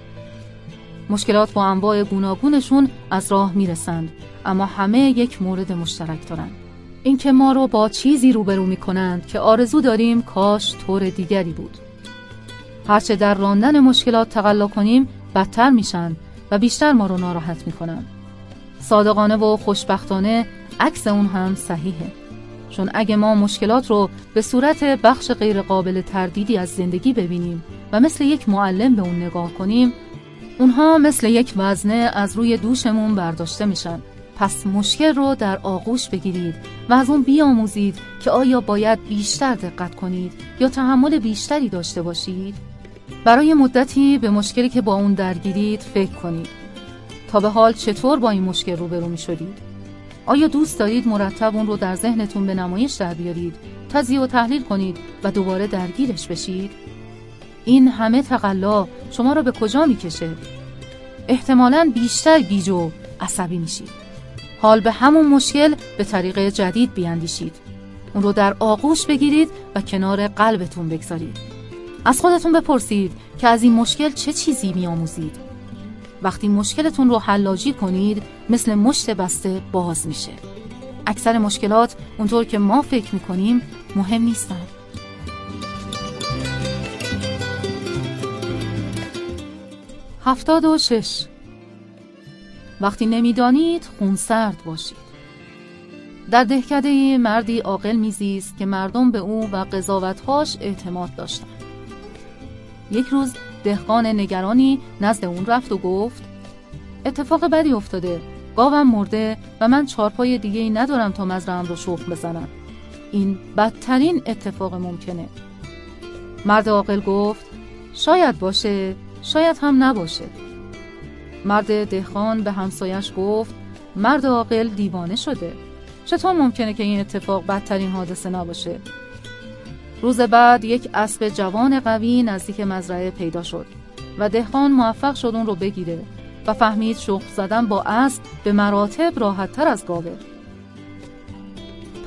[SPEAKER 1] مشکلات با انواع گوناگونشون از راه می‌رسند اما همه یک مورد مشترک دارند. اینکه ما رو با چیزی روبرو می کنند که آرزو داریم کاش طور دیگری بود. هرچه در راندن مشکلات تقلا کنیم بدتر میشن و بیشتر ما رو ناراحت می‌کنن. صادقانه و خوشبختانه عکس اون هم صحیحه. چون اگه ما مشکلات رو به صورت بخش غیرقابل تردیدی از زندگی ببینیم و مثل یک معلم به اون نگاه کنیم اونها مثل یک وزنه از روی دوشمون برداشته میشن پس مشکل رو در آغوش بگیرید و از اون بیاموزید که آیا باید بیشتر دقت کنید یا تحمل بیشتری داشته باشید. برای مدتی به مشکلی که با اون درگیرید فکر کنید تا به حال چطور با این مشکل روبرو می شدید. آیا دوست دارید مرتب اون رو در ذهنتون به نمایش در بیارید تزیه و تحلیل کنید و دوباره درگیرش بشید؟ این همه تقلا شما را به کجا می‌کشه؟ احتمالا بیشتر گیج عصبی میشید. حال به همون مشکل به طریق جدید بیاندیشید. اون رو در آغوش بگیرید و کنار قلبتون بگذارید. از خودتون بپرسید که از این مشکل چه چیزی میآموزید. وقتی مشکلتون رو حلاجی کنید مثل مشت بسته باز میشه. اکثر مشکلات اونطور که ما فکر می‌کنیم مهم نیستن. هفتاد و شش وقتی نمی‌دانید خونسرد باشید. در دهکده مردی عاقل میزیست که مردم به او و قضاوتهاش اعتماد داشتند. یک روز دهقان نگرانی نزد اون رفت و گفت اتفاق بدی افتاده. گاوم مرده و من چارپای دیگه ای ندارم تا مزرعم رو شخم بزنم. این بدترین اتفاق ممکنه. مرد عاقل گفت شاید باشه شاید هم نباشه. مرد دهخان به همسایش گفت مرد عاقل دیوانه شده. چطور ممکنه که این اتفاق بدترین حادثه نباشه؟ روز بعد یک اسب جوان قوی نزدیک مزرعه پیدا شد و دهخان موفق شد اون رو بگیره و فهمید شخ زدن با اسب به مراتب راحت تر از گاوه.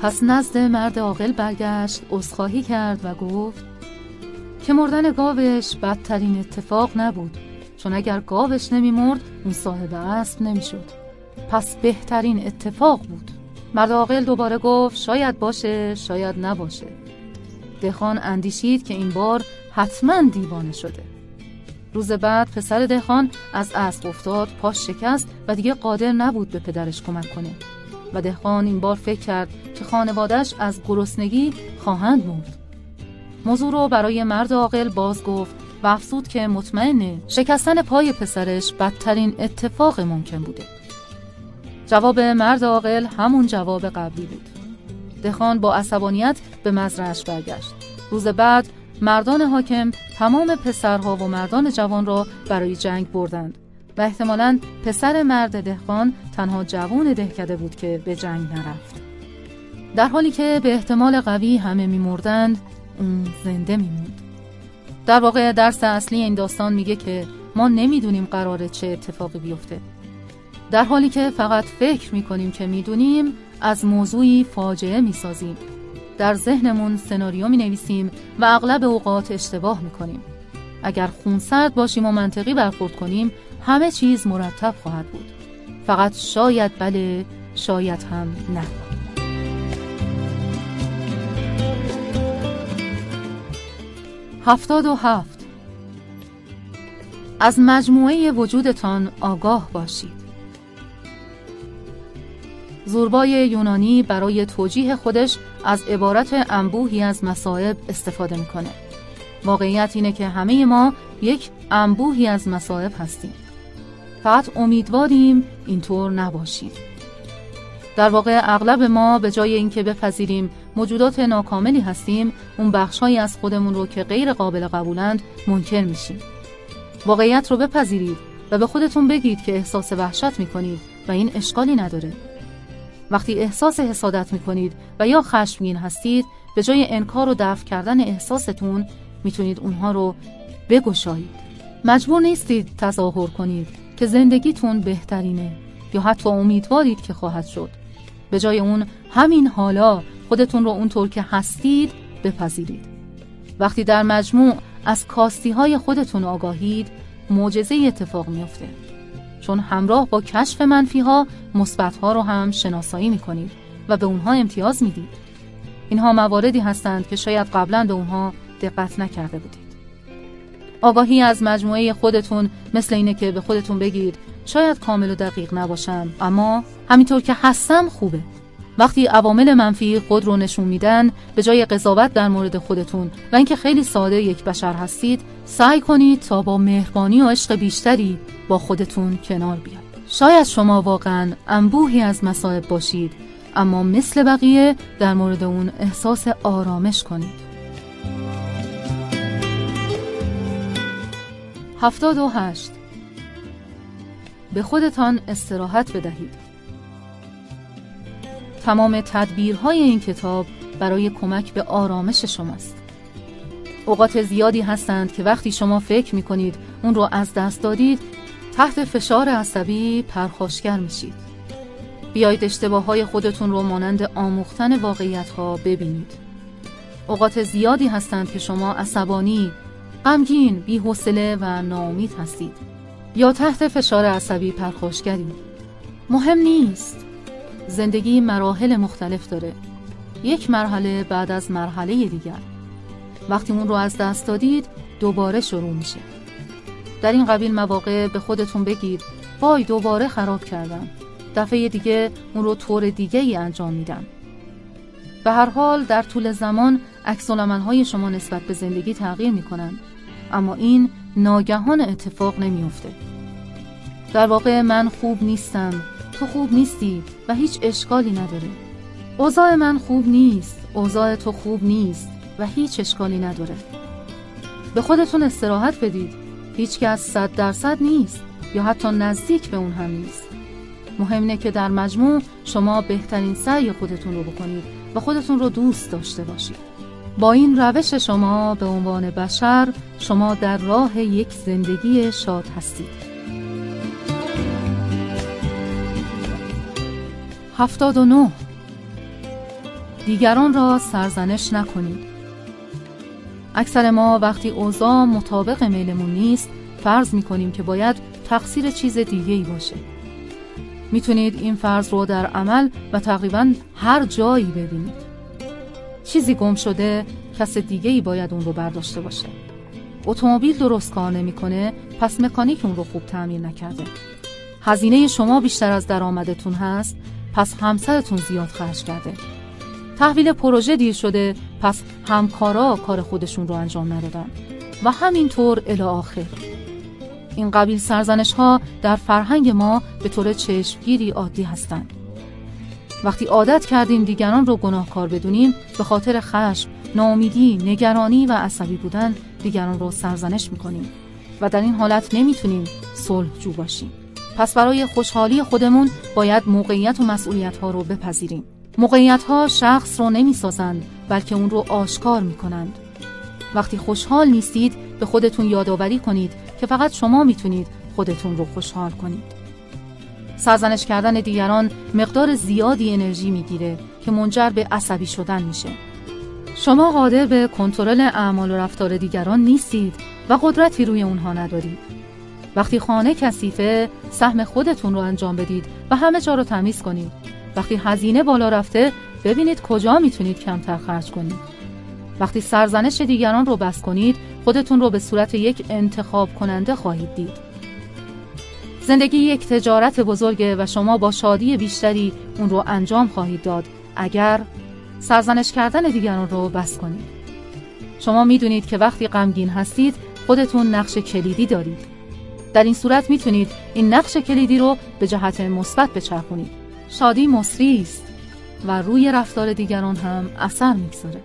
[SPEAKER 1] پس نزد مرد عاقل برگشت عذرخواهی کرد و گفت که مردن گاوش بدترین اتفاق نبود. چون اگر گاوش نمیمرد صاحب اسب نمی‌شد. پس بهترین اتفاق بود. مرد عاقل دوباره گفت شاید باشه شاید نباشه. دهخان اندیشید که این بار حتما دیوانه شده. روز بعد پسر دهخان از اسب افتاد پاش شکست و دیگه قادر نبود به پدرش کمک کنه. و دهخان این بار فکر کرد که خانوادش از گرسنگی خواهند مرد. موضوع رو برای مرد عاقل باز گفت و افزود که مطمئنه شکستن پای پسرش بدترین اتفاق ممکن بوده. جواب مرد عاقل همون جواب قبلی بود. دهخان با عصبانیت به مزرعش برگشت. روز بعد مردان حاکم تمام پسرها و مردان جوان را برای جنگ بردند و احتمالا پسر مرد دهقان تنها جوان دهکده بود که به جنگ نرفت. در حالی که به احتمال قوی همه میمردند اون زنده میموند. در واقع درس اصلی این داستان میگه که ما نمی‌دونیم قراره چه اتفاقی بیفته در حالی که فقط فکر می‌کنیم که می‌دونیم از موضوعی فاجعه می‌سازیم در ذهنمون سناریو می نویسیم و اغلب اوقات اشتباه می کنیم. اگر خونسرد باشیم و منطقی برخورد کنیم همه چیز مرتب خواهد بود. فقط شاید بله شاید هم نه. هفتاد و هفت از مجموعه وجودتان آگاه باشید. زوربای یونانی برای توجیه خودش از عبارت انبوهی از مصائب استفاده می‌کنه. واقعیت اینه که همه ما یک انبوهی از مصائب هستیم. فقط امیدواریم اینطور نباشید. در واقع اغلب ما به جای اینکه بپذیریم موجودات ناکاملی هستیم، اون بخشهایی از خودمون رو که غیر قابل قبولند منکر میشیم. واقعیت رو بپذیرید و به خودتون بگید که احساس وحشت می‌کنید و این اشکالی نداره. وقتی احساس حسادت می‌کنید و یا خشمگین هستید به جای انکار و دفع کردن احساستون می‌تونید اونها رو بگشایید مجبور نیستید تظاهر کنید که زندگیتون بهترینه یا حتی امیدوارید که خواهد شد به جای اون همین حالا خودتون رو اونطور که هستید بپذیرید وقتی در مجموع از کاستی های خودتون آگاهید معجزه اتفاق میافته چون همراه با کشف منفی ها مثبت ها رو هم شناسایی می کنید و به اونها امتیاز می‌دید. اینها مواردی هستند که شاید قبلا به اونها دقت نکرده بودید. آگاهی از مجموعه خودتون مثل اینه که به خودتون بگید شاید کامل و دقیق نباشم اما همینطور که هستم خوبه. وقتی عوامل منفی خود رو نشون میدن به جای قضاوت در مورد خودتون و اینکه خیلی ساده یک بشر هستید سعی کنید تا با مهربانی و عشق بیشتری با خودتون کنار بیاد شاید شما واقعا انبوهی از مصائب باشید اما مثل بقیه در مورد اون احساس آرامش کنید. هفتاد و هشت. به خودتان استراحت بدهید. تمام تدبیرهای این کتاب برای کمک به آرامش شماست. اوقات زیادی هستند که وقتی شما فکر می کنید اون رو از دست دادید تحت فشار عصبی پرخاشگر میشید. بیایید اشتباه های خودتون رو مانند آموختن واقعیت ها ببینید. اوقات زیادی هستند که شما عصبانی، غمگین، بی‌حوصله و ناامید هستید یا تحت فشار عصبی پرخاشگرید مهم نیست. زندگی مراحل مختلف داره. یک مرحله بعد از مرحله دیگر. وقتی اون رو از دست دادید دوباره شروع میشه. در این قبیل مواقع به خودتون بگید وای دوباره خراب کردم. دفعه دیگه اون رو طور دیگه ای انجام میدم. به هر حال در طول زمان عکس های شما نسبت به زندگی تغییر می‌کنن. اما این ناگهان اتفاق نمیافته. در واقع من خوب نیستم. تو خوب نیستی و هیچ اشکالی نداره. اوضاع من خوب نیست اوضاع تو خوب نیست و هیچ اشکالی نداره. به خودتون استراحت بدید. هیچ از صد درصد نیست یا حتی نزدیک به اون هم نیست. مهم اینه که در مجموع شما بهترین سعی خودتون رو بکنید و خودتون رو دوست داشته باشید. با این روش شما به عنوان بشر شما در راه یک زندگی شاد هستید. هفتاد و نه. دیگران را سرزنش نکنید. اکثر ما وقتی اوضاع مطابق میلمون نیست فرض می‌کنیم که باید تقصیر چیز دیگه ای باشه. می‌تونید این فرض رو در عمل و تقریبا هر جایی ببینید. چیزی گم شده کس دیگه ای باید اون رو برداشته باشه. اتومبیل درست کار نمی‌کنه پس مکانیک اون رو خوب تعمیر نکرده. هزینه شما بیشتر از درآمدتون هست. پس همسرتون زیاد خرج کرده تحویل پروژه دیر شده پس همکارا کار خودشون رو انجام ندادن و همینطور الی آخر این قبیل سرزنش ها در فرهنگ ما به طور چشمگیری عادی هستند. وقتی عادت کردیم دیگران رو گناهکار بدونیم به خاطر خشم، ناامیدی، نگرانی و عصبی بودن دیگران رو سرزنش می‌کنیم و در این حالت نمی‌تونیم صلح جو باشیم. پس برای خوشحالی خودمون باید موقعیت و مسئولیت ها رو بپذیریم. موقعیت ها شخص رو نمی‌سازند بلکه اون رو آشکار می‌کنند. وقتی خوشحال نیستید به خودتون یادآوری کنید که فقط شما می‌تونید خودتون رو خوشحال کنید. سرزنش کردن دیگران مقدار زیادی انرژی می‌گیره که منجر به عصبی شدن میشه. شما قادر به کنترل اعمال و رفتار دیگران نیستید و قدرتی روی اونها ندارید. وقتی خانه کثیفه سهم خودتون رو انجام بدید و همه جا رو تمیز کنید. وقتی هزینه بالا رفته ببینید کجا می‌تونید کمتر خرج کنید. وقتی سرزنش دیگران رو بس کنید خودتون رو به صورت یک انتخاب کننده خواهید دید. زندگی یک تجارت بزرگه و شما با شادی بیشتری اون رو انجام خواهید داد اگر سرزنش کردن دیگران رو بس کنید. شما می‌دونید که وقتی غمگین هستید خودتون نقش کلیدی دارید. در این صورت می‌تونید این نقش کلیدی رو به جهت مثبت بچرخونید. شادی مصری است و روی رفتار دیگران هم اثر می‌گذاره.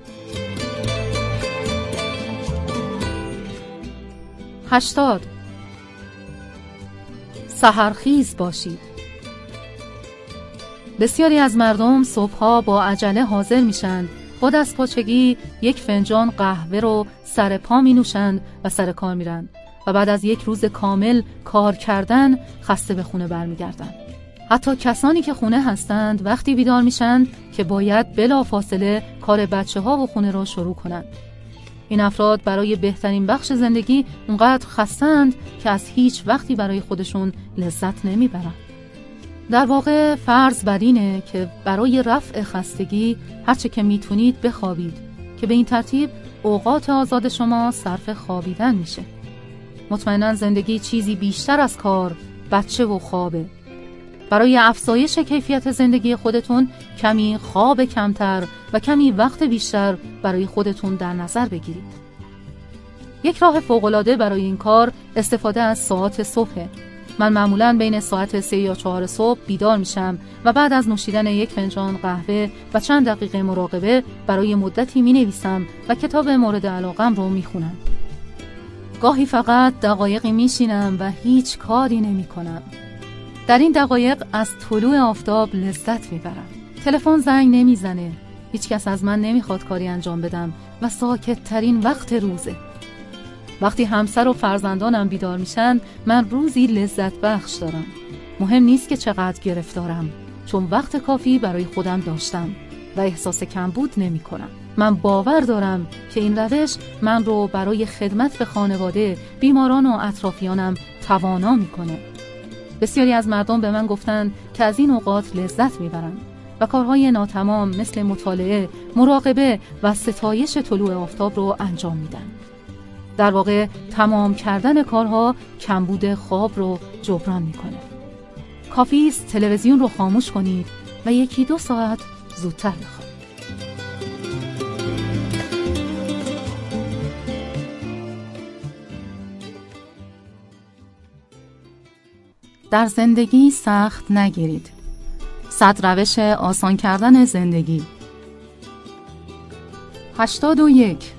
[SPEAKER 1] هشتاد سهرخیز باشید بسیاری از مردم صبحها با عجله حاضر میشند با دست پاچگی یک فنجان قهوه رو سر پا می نوشند و سر کار میرند و بعد از یک روز کامل کار کردن خسته به خونه برمیگردند. حتی کسانی که خونه هستند وقتی بیدار میشند که باید بلا فاصله کار بچه ها و خونه را شروع کنند. این افراد برای بهترین بخش زندگی اونقدر خستند که از هیچ وقتی برای خودشون لذت نمی‌برند. در واقع فرض بر اینه که برای رفع خستگی هرچه که می‌تونید بخوابید که به این ترتیب اوقات آزاد شما صرف خوابیدن میشه. مطمئنا زندگی چیزی بیشتر از کار، بچه و خوابه. برای افزایش کیفیت زندگی خودتون کمی خواب کمتر و کمی وقت بیشتر برای خودتون در نظر بگیرید. یک راه فوقالعاده برای این کار استفاده از ساعت صبح. من معمولا بین ساعت سه یا چهار صبح بیدار میشم و بعد از نوشیدن یک فنجان قهوه و چند دقیقه مراقبه برای مدتی می نویسم و کتاب مورد علاقم رو می خونم. گاهی فقط دقایقی میشینم و هیچ کاری نمی کنم. در این دقایق از طلوع آفتاب لذت می‌برم تلفن زنگ نمی‌زنه هیچکس از من نمی‌خواد کاری انجام بدم و ساکت ترین وقت روزه وقتی همسر و فرزندانم بیدار میشن من روزی لذت بخش دارم مهم نیست که چقدر گرفتارم چون وقت کافی برای خودم داشتم و احساس کمبود نمی کنم. من باور دارم که این روش من رو برای خدمت به خانواده، بیماران و اطرافیانم توانا می‌کنه. بسیاری از مردم به من گفتند که از این اوقات لذت می‌برند و کارهای ناتمام مثل مطالعه، مراقبه و ستایش طلوع آفتاب رو انجام میدن. در واقع تمام کردن کارها کمبود خواب رو جبران می‌کنه. کافی است تلویزیون رو خاموش کنید و یکی دو ساعت زودتر بخوابید. در زندگی سخت نگیرید. صد روش آسان کردن زندگی. هشتاد و یک.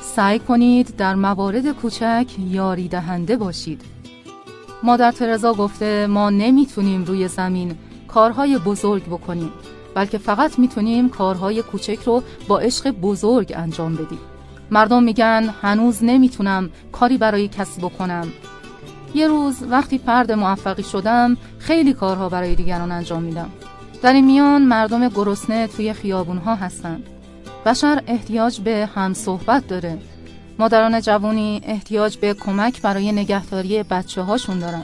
[SPEAKER 1] سعی کنید در موارد کوچک یاری دهنده باشید. مادر ترزا گفته ما نمی‌تونیم روی زمین کارهای بزرگ بکنیم بلکه فقط می‌تونیم کارهای کوچک رو با عشق بزرگ انجام بدیم. مردم میگن هنوز نمی‌تونم کاری برای کسی بکنم. یه روز وقتی فرد موفقی شدم خیلی کارها برای دیگران انجام میدم. در این میان مردم گرسنه توی خیابونها هستن. بشر احتیاج به هم صحبت داره. مادران جوانی احتیاج به کمک برای نگهداری بچه هاشون دارن.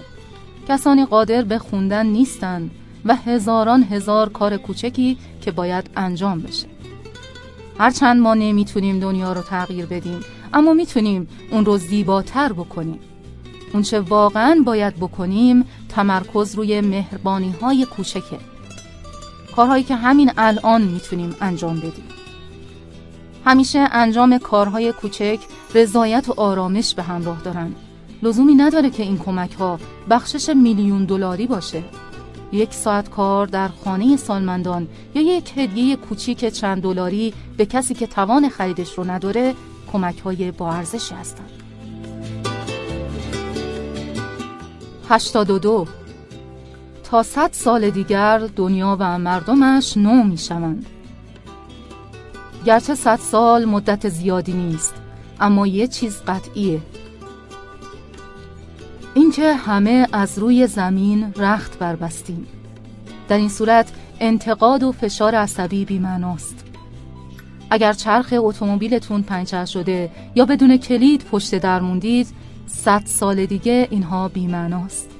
[SPEAKER 1] کسانی قادر به خوندن نیستن و هزاران هزار کار کوچکی که باید انجام بشه. هرچند ما نمی‌تونیم دنیا رو تغییر بدیم اما می‌تونیم اون رو زیباتر بکنیم. اونچه واقعا باید بکنیم تمرکز روی مهربانی های کوچکه. کارهایی که همین الان می‌تونیم انجام بدیم. همیشه انجام کارهای کوچک رضایت و آرامش به همراه دارن. لزومی نداره که این کمک ها بخشش میلیون دلاری باشه. یک ساعت کار در خانه سالمندان یا یک هدیه کوچیک چند دلاری به کسی که توان خریدش رو نداره کمک های با ارزشی هستند 82 تا صد سال دیگر دنیا و مردمش نو می شوند. گرچه صد سال مدت زیادی نیست اما یه چیز قطعیه. اینکه همه از روی زمین رخت بربستیم. در این صورت انتقاد و فشار عصبی بیمعناست. اگر چرخ اتومبیلتون پنچر شده یا بدون کلید پشت در موندید صد سال دیگه اینها بیمعناست.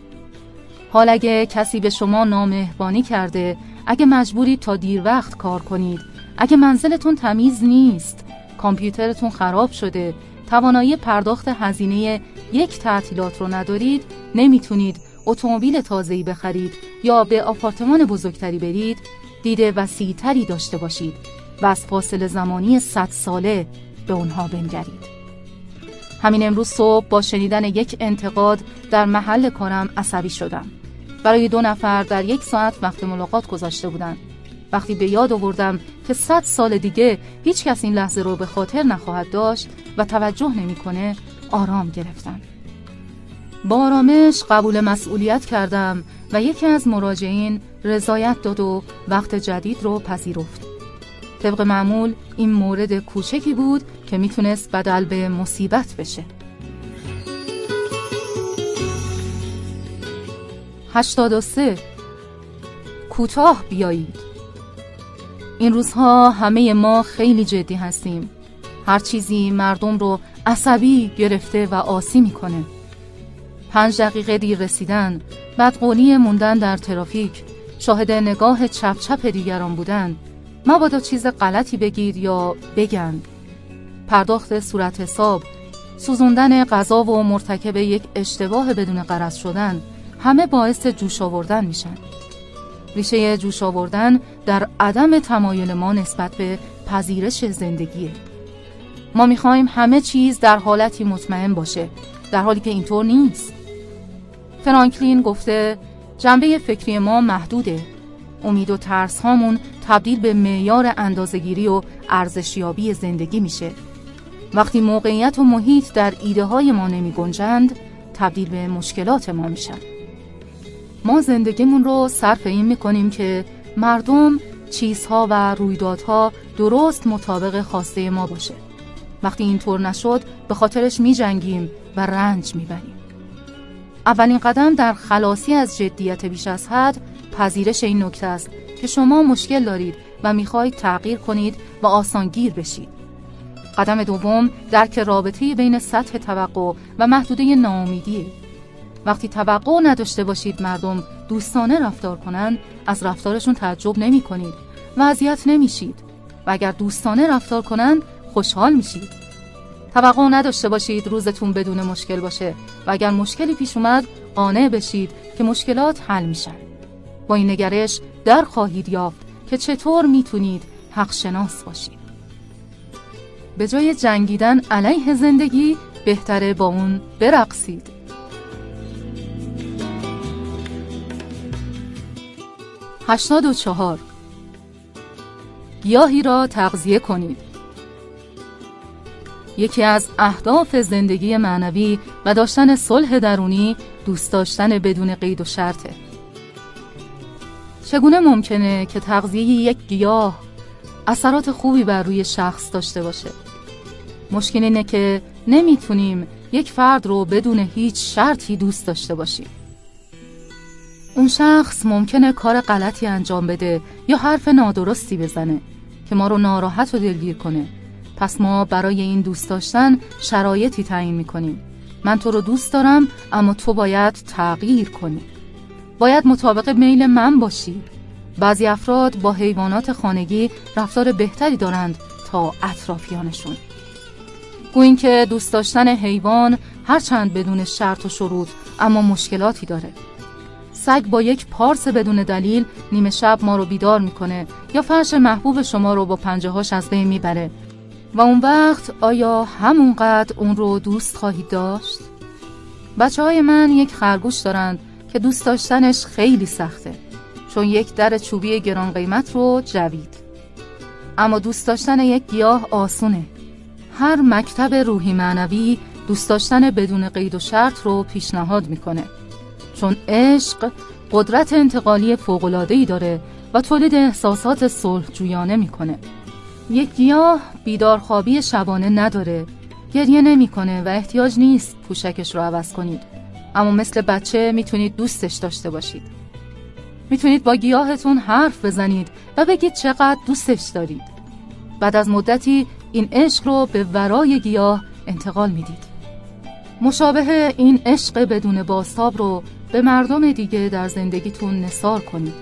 [SPEAKER 1] حال اگه کسی به شما نامهربانی کرده اگه مجبوری تا دیر وقت کار کنید اگه منزلتون تمیز نیست کامپیوترتون خراب شده توانایی پرداخت هزینه یک تعطیلات رو ندارید نمی‌تونید اتومبیل تازه‌ای بخرید یا به آپارتمان بزرگتری برید دید وسیعتری داشته باشید و از فاصله زمانی صد ساله به اونها بنگرید. همین امروز صبح با شنیدن یک انتقاد در محل کارم عصبی شدم. برای دو نفر در یک ساعت وقت ملاقات گذاشته بودند وقتی به یاد آوردم که صد سال دیگه هیچ کس این لحظه رو به خاطر نخواهد داشت و توجه نمی‌کنه آرام گرفتم. با آرامش قبول مسئولیت کردم و یکی از مراجعین رضایت داد و وقت جدید رو پذیرفت. طبق معمول این مورد کوچکی بود که می‌تونست بدل به مصیبت بشه. 83 کوتاه بیایید. این روزها همه ما خیلی جدی هستیم. هر چیزی مردم رو عصبی گرفته و آسی می‌کنه. پنج دقیقه دیر رسیدن بدقولی موندن در ترافیک شاهد نگاه چپ چپ دیگران بودن. مبادا چیز غلطی بگید یا بگن پرداخت صورت حساب سوزوندن غذا و مرتکب یک اشتباه بدون قرض شدن همه باعث جوش آوردن میشن. ریشه جوش آوردن در عدم تمایل ما نسبت به پذیرش زندگیه. ما می‌خوایم همه چیز در حالتی مطمئن باشه در حالی که اینطور نیست. فرانکلین گفته جنبه فکری ما محدوده. امید و ترس هامون تبدیل به معیار اندازگیری و ارزشیابی زندگی میشه. وقتی موقعیت و محیط در ایده های ما نمی گنجند تبدیل به مشکلات ما میشن. ما زندگیمون رو صرف این می‌کنیم که مردم چیزها و رویدادها درست مطابق خواسته ما باشه. وقتی اینطور نشد به خاطرش می جنگیم و رنج می‌بریم. اولین قدم در خلاصی از جدیت بیش از حد پذیرش این نکته است که شما مشکل دارید و می‌خواهید تغییر کنید و آسانگیر بشید. قدم دوم درک رابطه بین سطح توقع و محدوده ناامیدیه وقتی توقع نداشته باشید مردم دوستانه رفتار کنند از رفتارشون تعجب نمی کنید و اذیت نمیشید و اگر دوستانه رفتار کنند خوشحال میشید توقع نداشته باشید روزتون بدون مشکل باشه و اگر مشکلی پیش اومد قانع بشید که مشکلات حل میشن. با این نگرش در خواهید یافت که چطور می‌تونید حق شناس باشید. به جای جنگیدن علیه زندگی بهتره با اون برقصید. هشتاد و چهار. گیاهی را تغذیه کنید. یکی از اهداف زندگی معنوی و داشتن صلح درونی دوست داشتن بدون قید و شرطه. چگونه ممکنه که تغذیه یک گیاه اثرات خوبی بر روی شخص داشته باشه؟ مشکل اینه که نمی‌تونیم یک فرد رو بدون هیچ شرطی دوست داشته باشیم. اون شخص ممکنه کار غلطی انجام بده یا حرف نادرستی بزنه که ما رو ناراحت و دلگیر کنه. پس ما برای این دوست داشتن شرایطی تعیین می‌کنیم. من تو رو دوست دارم اما تو باید تغییر کنی. باید مطابق میل من باشی. بعضی افراد با حیوانات خانگی رفتار بهتری دارند تا اطرافیانشون. گوین که دوست داشتن حیوان هرچند بدون شرط و شروط اما مشکلاتی داره. سگ با یک پارس بدون دلیل نیمه شب ما رو بیدار می‌کنه یا فرش محبوب شما رو با پنجه هاش از بین می‌بره. و اون وقت آیا همونقدر اون رو دوست خواهید داشت؟ بچه های من یک خرگوش دارند که دوست داشتنش خیلی سخته چون یک در چوبی گران قیمت رو جوید. اما دوست داشتن یک گیاه آسونه. هر مکتب روحی معنوی دوست داشتن بدون قید و شرط رو پیشنهاد می‌کنه. چون عشق قدرت انتقالی فوق‌العاده‌ای داره و تولید احساسات صلح جویانه می‌کنه. یک گیاه بیدارخوابی شبانه نداره گریه نمی‌کنه و احتیاج نیست پوشکش رو عوض کنید. اما مثل بچه می‌تونید دوستش داشته باشید. می‌تونید با گیاهتون حرف بزنید و بگید چقدر دوستش دارید. بعد از مدتی این عشق رو به ورای گیاه انتقال می‌دید. مشابه این عشق بدون باستاب رو به مردم دیگه در زندگیتون نصار کنید.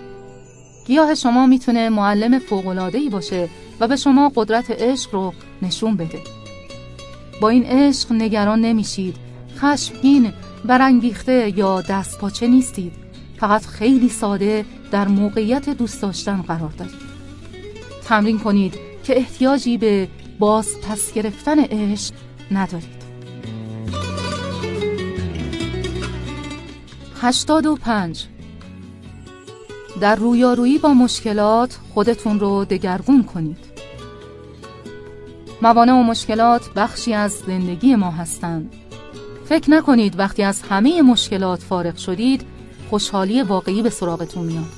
[SPEAKER 1] گیاه شما می‌تونه معلم فوق‌العاده‌ای باشه و به شما قدرت عشق رو نشون بده. با این عشق نگران نمیشید. خشمگین برانگیخته یا دست پاچه نیستید. فقط خیلی ساده در موقعیت دوست داشتن قرار دارید. تمرین کنید که احتیاجی به باز پس گرفتن عشق ندارید. هشتاد و پنج. در رویارویی با مشکلات خودتون رو دگرگون کنید. موانع و مشکلات بخشی از زندگی ما هستند. فکر نکنید وقتی از همه مشکلات فارغ شدید خوشحالی واقعی به سراغتون میاد.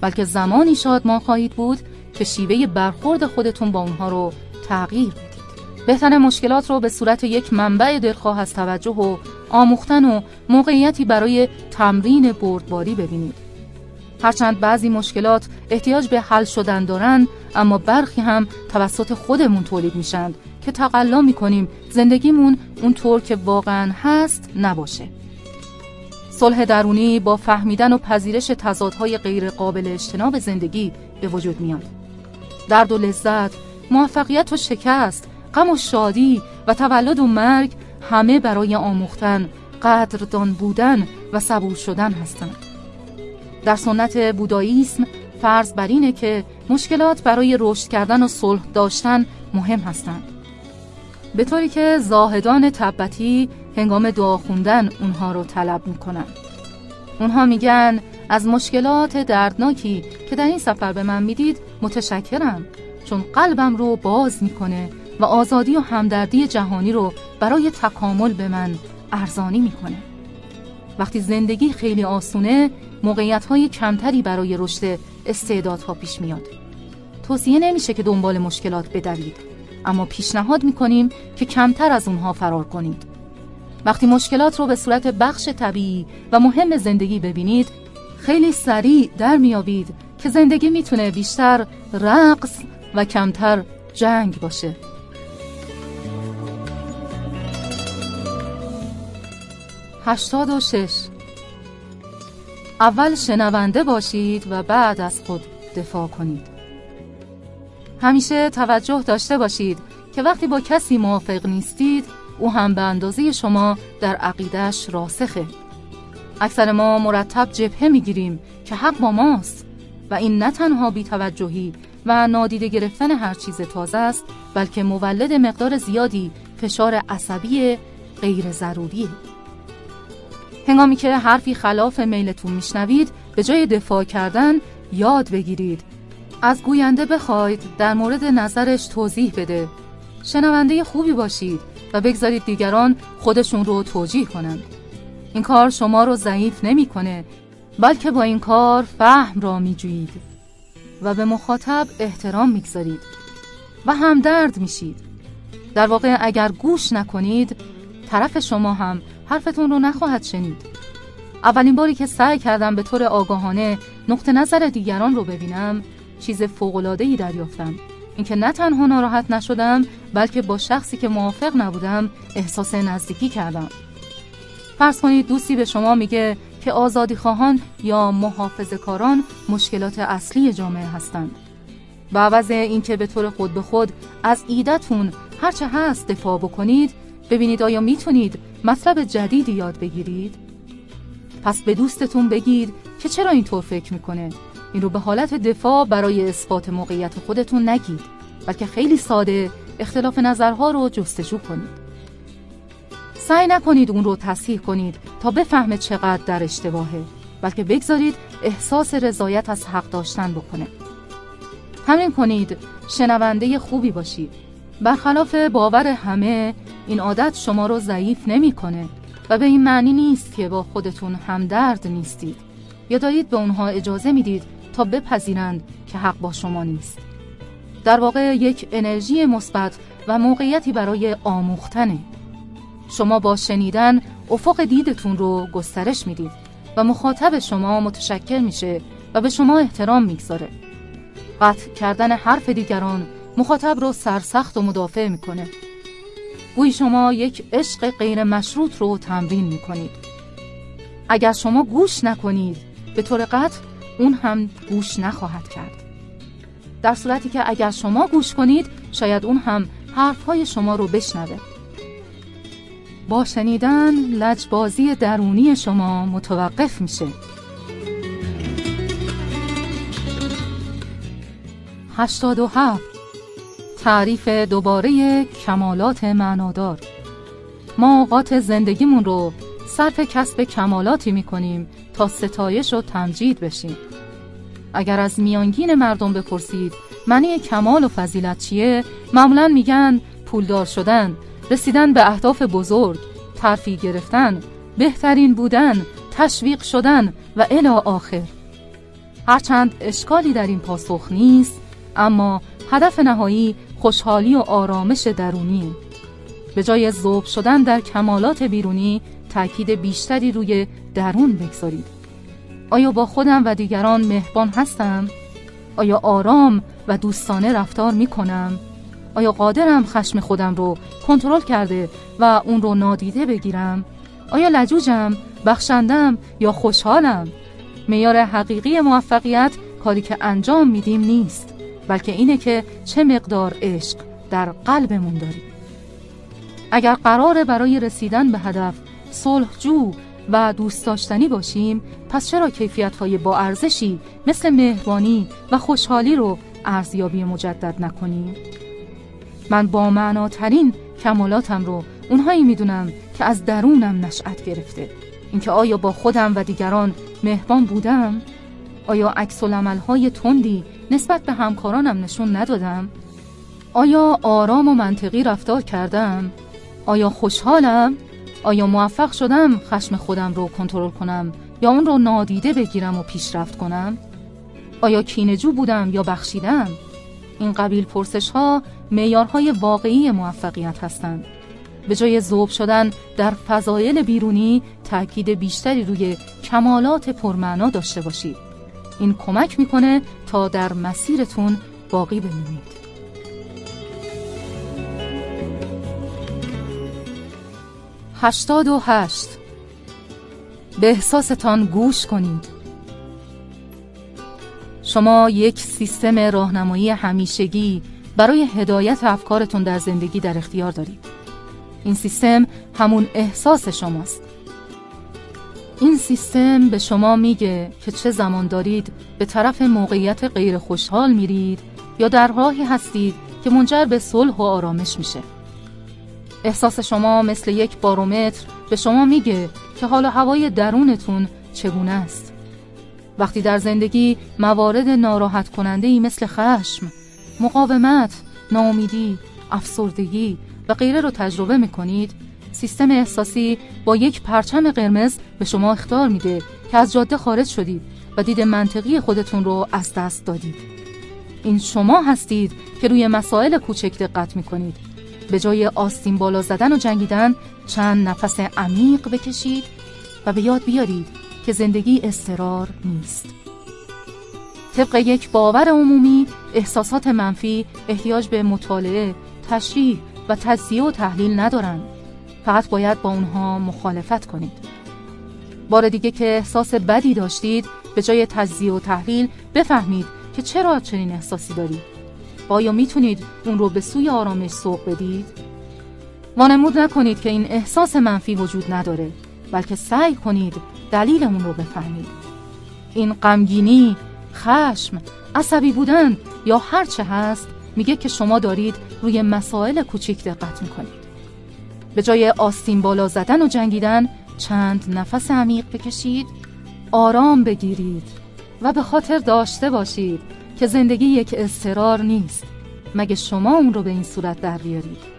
[SPEAKER 1] بلکه زمانی شاد ما خواهید بود که شیوه برخورد خودتون با اونها رو تغییر بدید. بهتر مشکلات رو به صورت یک منبع دلخواه از توجه و آموختن و موقعیتی برای تمرین بردباری ببینید. هرچند بعضی مشکلات احتیاج به حل شدن دارن اما برخی هم توسط خودمون تولید میشن که تقلا می‌کنیم زندگیمون اونطور که واقعا هست نباشه. صلح درونی با فهمیدن و پذیرش تضادهای غیر قابل اجتناب زندگی به وجود میاد. درد و لذت موفقیت و شکست غم و شادی و تولد و مرگ همه برای آموختن قدردان بودن و صبور شدن هستند. در سنت بوداییسم فرض بر اینه که مشکلات برای رشد کردن و صلح داشتن مهم هستند. به طوری که زاهدان تبتی هنگام دعا خوندن اونها رو طلب می‌کنن. اونها میگن از مشکلات دردناکی که در این سفر به من می‌دید متشکرم. چون قلبم رو باز می‌کنه و آزادی و همدردی جهانی رو برای تکامل به من ارزانی می‌کنه. وقتی زندگی خیلی آسونه موقعیت های کمتری برای رشد استعدادها پیش میاد. توصیه نمیشه که دنبال مشکلات بدوید اما پیشنهاد می‌کنیم که کمتر از اونها فرار کنید. وقتی مشکلات رو به صورت بخش طبیعی و مهم زندگی ببینید خیلی سریع در میابید که زندگی می‌تونه بیشتر رقص و کمتر جنگ باشه. هشتاد و شش. اول شنونده باشید و بعد از خود دفاع کنید. همیشه توجه داشته باشید که وقتی با کسی موافق نیستید او هم به اندازه شما در عقیدش راسخه. اکثر ما مرتب جبهه می‌گیریم که حق با ماست و این نه تنها بیتوجهی و نادیده گرفتن هر چیز تازه است بلکه مولد مقدار زیادی فشار عصبی غیر ضروریه. هنگامی که حرفی خلاف میلتون میشنوید به جای دفاع کردن یاد بگیرید. از گوینده بخواید در مورد نظرش توضیح بده. شنونده خوبی باشید و بگذارید دیگران خودشون رو توجیه کنند این کار شما رو ضعیف نمی‌کنه بلکه با این کار فهم را میجویید. و به مخاطب احترام می‌گذارید و همدرد میشید. در واقع اگر گوش نکنید طرف شما هم حرفتون رو نخواهد شنید. اولین باری که سعی کردم به طور آگاهانه نقطه نظر دیگران رو ببینم چیز فوق‌العاده‌ای دریافتم. اینکه نه تنها ناراحت نشدم بلکه با شخصی که موافق نبودم احساس نزدیکی کردم. فرض کنید دوستی به شما میگه که آزادی خواهان یا محافظ کاران مشکلات اصلی جامعه هستند. به عوض اینکه به طور خود به خود از ایدتون هرچه هست دفاع بکنید ببینید آیا می‌تونید مطلب جدیدی یاد بگیرید؟ پس به دوستتون بگید که چرا اینطور فکر می‌کنه. این رو به حالت دفاع برای اثبات موقعیت خودتون نگید بلکه خیلی ساده اختلاف نظرها رو جستجو کنید. سعی نکنید اون رو تصحیح کنید تا بفهمه چقدر در اشتباهه بلکه بگذارید احساس رضایت از حق داشتن بکنه. همین کنید. شنونده خوبی باشید. برخلاف باور همه این عادت شما رو ضعیف نمی‌کنه و به این معنی نیست که با خودتون همدرد نیستید. یا دارید به اونها اجازه می‌دید تا بپذیرند که حق با شما نیست. در واقع یک انرژی مثبت و موقعیتی برای آموختنه. شما با شنیدن افق دیدتون رو گسترش می‌دید و مخاطب شما متشکل میشه و به شما احترام می‌گذاره. قطع کردن حرف دیگران مخاطب رو سرسخت و مدافع می‌کنه. گوی شما یک عشق غیر مشروط رو تمرین می‌کنید. اگر شما گوش نکنید به طور قطع اون هم گوش نخواهد کرد. در صورتی که اگر شما گوش کنید شاید اون هم حرفهای شما رو بشنوه. با شنیدن لجبازی درونی شما متوقف میشه. هشتاد و هفت. تعریف دوباره کمالات معنادار. ما اوقات زندگیمون رو صرف کسب کمالاتی می‌کنیم تا ستایش و تمجید بشیم. اگر از میانگین مردم بپرسید معنی کمال و فضیلت چیه؟ معمولا میگن پولدار شدن رسیدن به اهداف بزرگ ترفی گرفتن بهترین بودن تشویق شدن و الی آخر هرچند اشکالی در این پاسخ نیست اما هدف نهایی خوشحالی و آرامش درونی به جای ذوب شدن در کمالات بیرونی تاکید بیشتری روی درون بگذارید آیا با خودم و دیگران مهربان هستم؟ آیا آرام و دوستانه رفتار می کنم؟ آیا قادرم خشم خودم رو کنترل کرده و اون رو نادیده بگیرم؟ آیا لجوجم، بخشندم یا خوشحالم؟ میار حقیقی موفقیت کاری که انجام میدیم نیست بلکه اینه که چه مقدار عشق در قلبمون داریم اگر قراره برای رسیدن به هدف صلحجو و دوست داشتنی باشیم پس چرا کیفیت های با ارزشی مثل مهربانی و خوشحالی رو ارزیابی مجدد نکنیم من با معناترین کمالاتم رو اونهایی می‌دونم که از درونم نشأت گرفته. اینکه آیا با خودم و دیگران مهربان بودم؟ آیا عکس های تندی نسبت به همکارانم نشون ندادم؟ آیا آرام و منطقی رفتار کردم؟ آیا خوشحالم؟ آیا موفق شدم خشم خودم رو کنترل کنم یا اون رو نادیده بگیرم و پیشرفت کنم؟ آیا کینجو بودم یا بخشیدم؟ این قبیل پرسش ها میارهای واقعی موفقیت هستند. به جای ذوب شدن در فضایل بیرونی تاکید بیشتری روی کمالات پرمعنا داشته باشید. این کمک می‌کنه تا در مسیرتون باقی بمونید. هشتاد و هشت. به احساستان گوش کنید. شما یک سیستم راهنمایی همیشگی برای هدایت افکارتون در زندگی در اختیار دارید. این سیستم همون احساس شماست. این سیستم به شما میگه که چه زمان دارید به طرف موقعیت غیر خوشحال میرید یا در راهی هستید که منجر به صلح و آرامش میشه. احساس شما مثل یک بارومتر به شما میگه که حال هوای درونتون چگونه است. وقتی در زندگی موارد ناراحت کننده ای مثل خشم، مقاومت، ناامیدی، افسردگی و غیره رو تجربه می‌کنید سیستم احساسی با یک پرچم قرمز به شما اختار میده که از جاده خارج شدید و دید منطقی خودتون رو از دست دادید. این شما هستید که روی مسائل کوچک دقت می‌کنید. به جای آستین بالا زدن و جنگیدن چند نفس عمیق بکشید و به یاد بیارید که زندگی استرار نیست. طبق یک باور عمومی احساسات منفی احتیاج به مطالعه، تشریح و تجزیه و تحلیل ندارند. فقط باید با اونها مخالفت کنید. بار دیگه که احساس بدی داشتید به جای تجزیه و تحلیل بفهمید که چرا چنین احساسی دارید. آیا می‌تونید اون رو به سوی آرامش سوق بدید؟ وانمود نکنید که این احساس منفی وجود نداره. بلکه سعی کنید دلیل اون رو بفهمید. این غمگینی، خشم، عصبی بودن یا هر چه هست میگه که شما دارید روی مسائل کوچیک دقت می‌کنید. به جای آستین بالا زدن و جنگیدن چند نفس عمیق بکشید آرام بگیرید و به خاطر داشته باشید که زندگی یک استرار نیست. مگه شما اون رو به این صورت در بیارید؟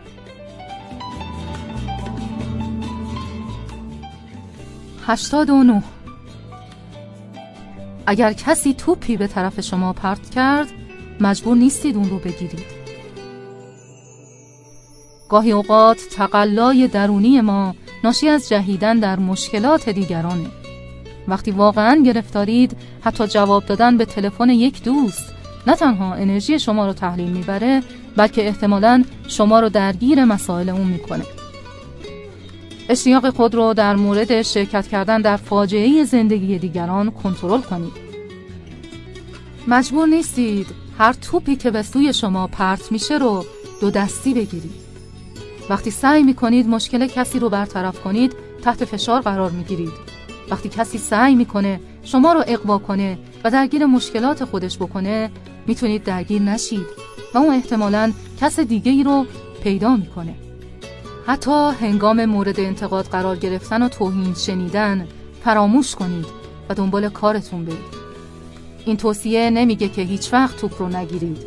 [SPEAKER 1] هشتاد و نه. اگر کسی توپی به طرف شما پرت کرد مجبور نیستید اون رو بگیرید. گاهی اوقات تقلای درونی ما ناشی از جهیدن در مشکلات دیگرانه. وقتی واقعا گرفتارید حتی جواب دادن به تلفن یک دوست نه تنها انرژی شما رو تحلیل می‌بره بلکه احتمالا شما رو درگیر مسائل اون می‌کنه. اشتیاق خود رو در مورد شرکت کردن در فاجعه زندگی دیگران کنترل کنید. مجبور نیستید هر توپی که به سوی شما پرت میشه رو دو دستی بگیرید. وقتی سعی می‌کنید مشکل کسی رو برطرف کنید تحت فشار قرار می‌گیرید. وقتی کسی سعی می‌کنه شما رو اقوا کنه و درگیر مشکلات خودش بکنه می‌تونید درگیر نشید و اون احتمالا کس دیگه ای رو پیدا می‌کنه. حتی هنگام مورد انتقاد قرار گرفتن و توهین شنیدن فراموش کنید و دنبال کارتون برید. این توصیه نمیگه که هیچ وقت توپ رو نگیرید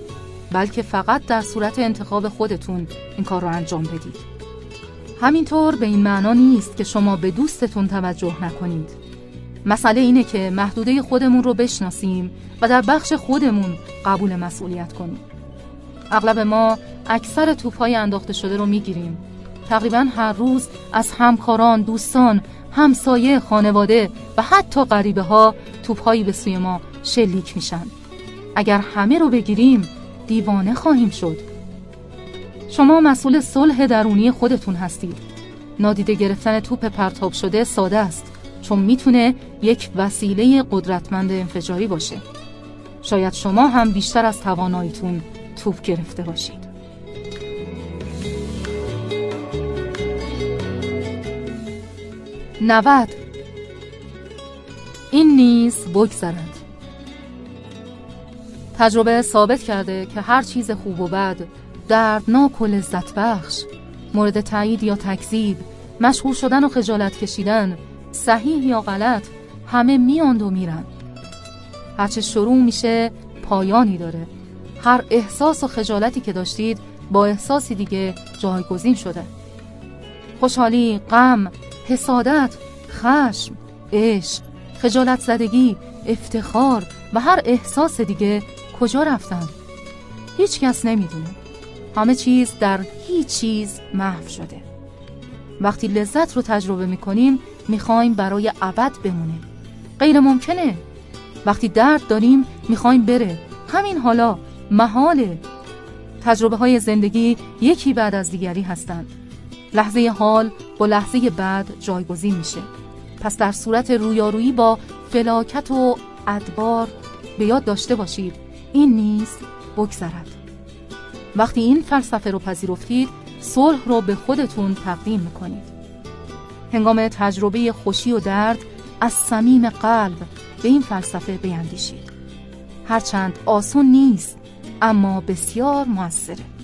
[SPEAKER 1] بلکه فقط در صورت انتخاب خودتون این کار رو انجام بدید. همینطور به این معنا نیست که شما به دوستتون توجه نکنید. مسئله اینه که محدوده خودمون رو بشناسیم و در بخش خودمون قبول مسئولیت کنیم. اغلب ما اکثر توپهای انداخته شده رو می‌گیریم. تقریبا هر روز از همکاران، دوستان، همسایه، خانواده و حتی غریبه ها توپهایی به سوی ما شلیک میشن. اگر همه رو بگیریم دیوانه خواهیم شد. شما مسئول صلح درونی خودتون هستید. نادیده گرفتن توپ پرتاب شده ساده است چون می‌تونه یک وسیله قدرتمند انفجاری باشه. شاید شما هم بیشتر از تواناییتون توپ گرفته باشید. نود. این نیز بگذرد. تجربه ثابت کرده که هر چیز خوب و بد دردناک و لذت بخش مورد تایید یا تکذیب مشغول شدن و خجالت کشیدن صحیح یا غلط همه میاند و میرن هرچه شروع میشه پایانی داره. هر احساس و خجالتی که داشتید با احساسی دیگه جایگزین شده. خوشحالی، غم، حسادت، خشم، عشق، خجالت زدگی، افتخار و هر احساس دیگه کجا رفتن؟ هیچ کس نمی‌دونه. همه چیز در هیچ چیز محو شده. وقتی لذت رو تجربه می‌کنیم می‌خوایم برای ابد بمونه غیر ممکنه. وقتی درد داریم می‌خوایم بره. همین حالا محاله. تجربه های زندگی یکی بعد از دیگری هستند. لحظه حال با لحظه بعد جایگزین میشه. پس در صورت رویارویی با فلاکت و ادبار به یاد داشته باشید. این نیز بگذرد. وقتی این فلسفه رو پذیرفتید صلح رو به خودتون تقدیم می‌کنید. هنگام تجربه خوشی و درد از صمیم قلب به این فلسفه بیندیشید هرچند آسون نیست اما بسیار موثره.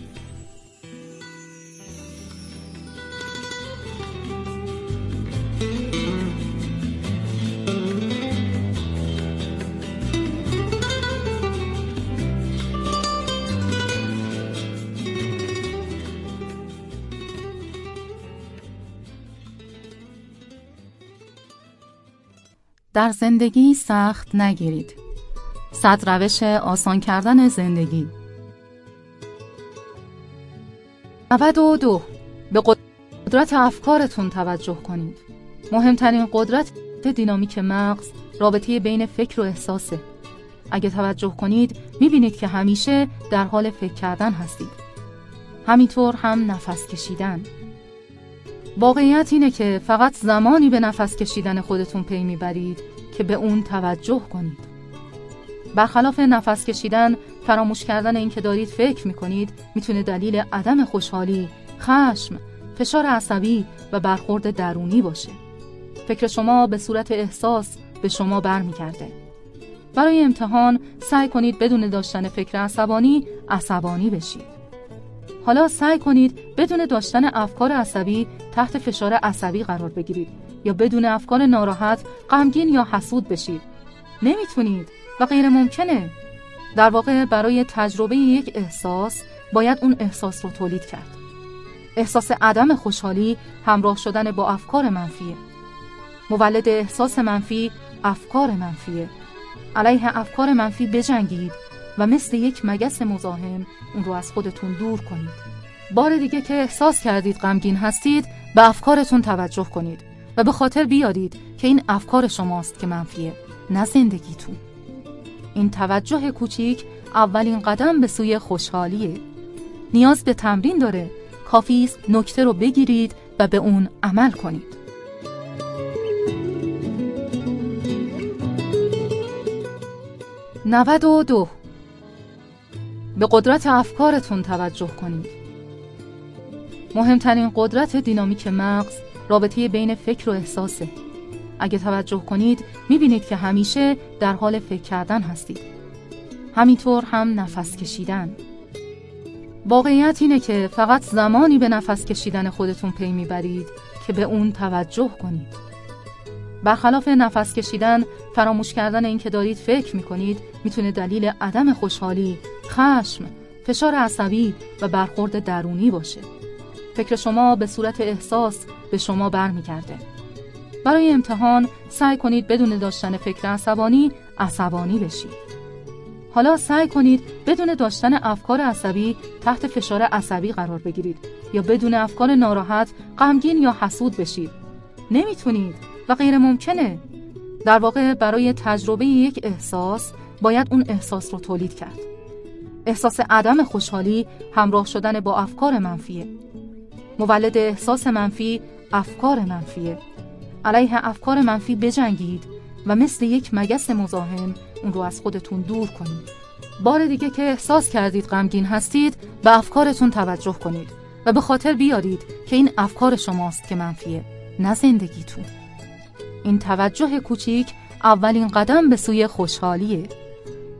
[SPEAKER 1] در زندگی سخت نگیرید. صد روش آسان کردن زندگی. و دو. به قدرت افکارتون توجه کنید. مهمترین قدرت دینامیک مغز رابطه بین فکر و احساسه. اگه توجه کنید می‌بینید که همیشه در حال فکر کردن هستید. همینطور هم نفس کشیدن. واقعیت اینه که فقط زمانی به نفس کشیدن خودتون پی می‌برید که به اون توجه کنید. برخلاف نفس کشیدن فراموش کردن اینکه دارید فکر می‌کنید می‌تونه دلیل عدم خوشحالی، خشم، فشار عصبی و برخورد درونی باشه. فکر شما به صورت احساس به شما برمیگرده. برای امتحان سعی کنید بدون داشتن فکر عصبانی عصبانی بشید. حالا سعی کنید بدون داشتن افکار عصبی تحت فشار عصبی قرار بگیرید یا بدون افکار ناراحت غمگین یا حسود بشید. نمی‌تونید و غیر ممکنه. در واقع برای تجربه یک احساس باید اون احساس رو تولید کرد. احساس عدم خوشحالی همراه شدن با افکار منفیه. مولد احساس منفی افکار منفیه. علیه افکار منفی بجنگید. و مثل یک مگس مزاحم اون رو از خودتون دور کنید. بار دیگه که احساس کردید غمگین هستید به افکارتون توجه کنید و به خاطر بیارید که این افکار شماست که منفیه نه زندگیتون. این توجه کوچیک اولین قدم به سوی خوشحالیه. نیاز به تمرین داره. کافی است نکته رو بگیرید و به اون عمل کنید. نود و دو به قدرت افکارتون توجه کنید. مهمترین قدرت دینامیک مغز رابطه بین فکر و احساسه. اگه توجه کنید می‌بینید که همیشه در حال فکر کردن هستید. همینطور هم نفس کشیدن. واقعیت اینه که فقط زمانی به نفس کشیدن خودتون پی می‌برید که به اون توجه کنید. برخلاف نفس کشیدن فراموش کردن اینکه دارید فکر می‌کنید می‌تونه دلیل عدم خوشحالی، خشم، فشار عصبی و برخورد درونی باشه. فکر شما به صورت احساس به شما برمیگرده. برای امتحان سعی کنید بدون داشتن فکر عصبانی عصبانی بشید. حالا سعی کنید بدون داشتن افکار عصبی تحت فشار عصبی قرار بگیرید یا بدون افکار ناراحت غمگین یا حسود بشید. نمی‌تونید و غیر ممکنه. در واقع برای تجربه یک احساس باید اون احساس رو تولید کرد. احساس عدم خوشحالی همراه شدن با افکار منفیه. مولد احساس منفی افکار منفیه. علیه افکار منفی بجنگید و مثل یک مگس مزاحم اون رو از خودتون دور کنید. بار دیگه که احساس کردید غمگین هستید به افکارتون توجه کنید و به خاطر بیارید که این افکار شماست که منفیه نه زندگیتون. این توجه کوچیک اولین قدم به سوی خوشحالیه.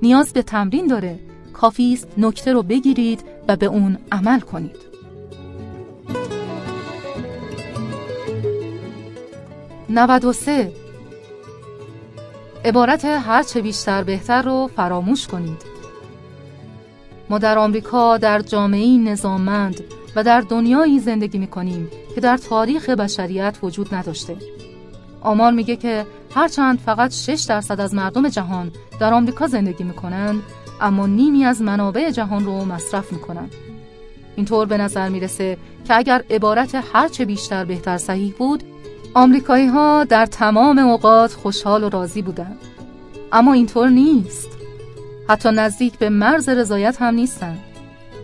[SPEAKER 1] نیاز به تمرین داره. کافی است نکته رو بگیرید و به اون عمل کنید. 93 عبارت هرچه بیشتر بهتر رو فراموش کنید. ما در آمریکا در جامعه نظاممند و در دنیایی زندگی می کنیم که در تاریخ بشریت وجود نداشته. آمار میگه که هرچند فقط 6 درصد از مردم جهان در آمریکا زندگی می‌کنند اما نیمی از منابع جهان رو مصرف می‌کنند اینطور به نظر می‌رسه که اگر عبارت هرچه بیشتر بهتر صحیح بود آمریکایی ها در تمام اوقات خوشحال و راضی بودند اما اینطور نیست. حتی نزدیک به مرز رضایت هم نیستند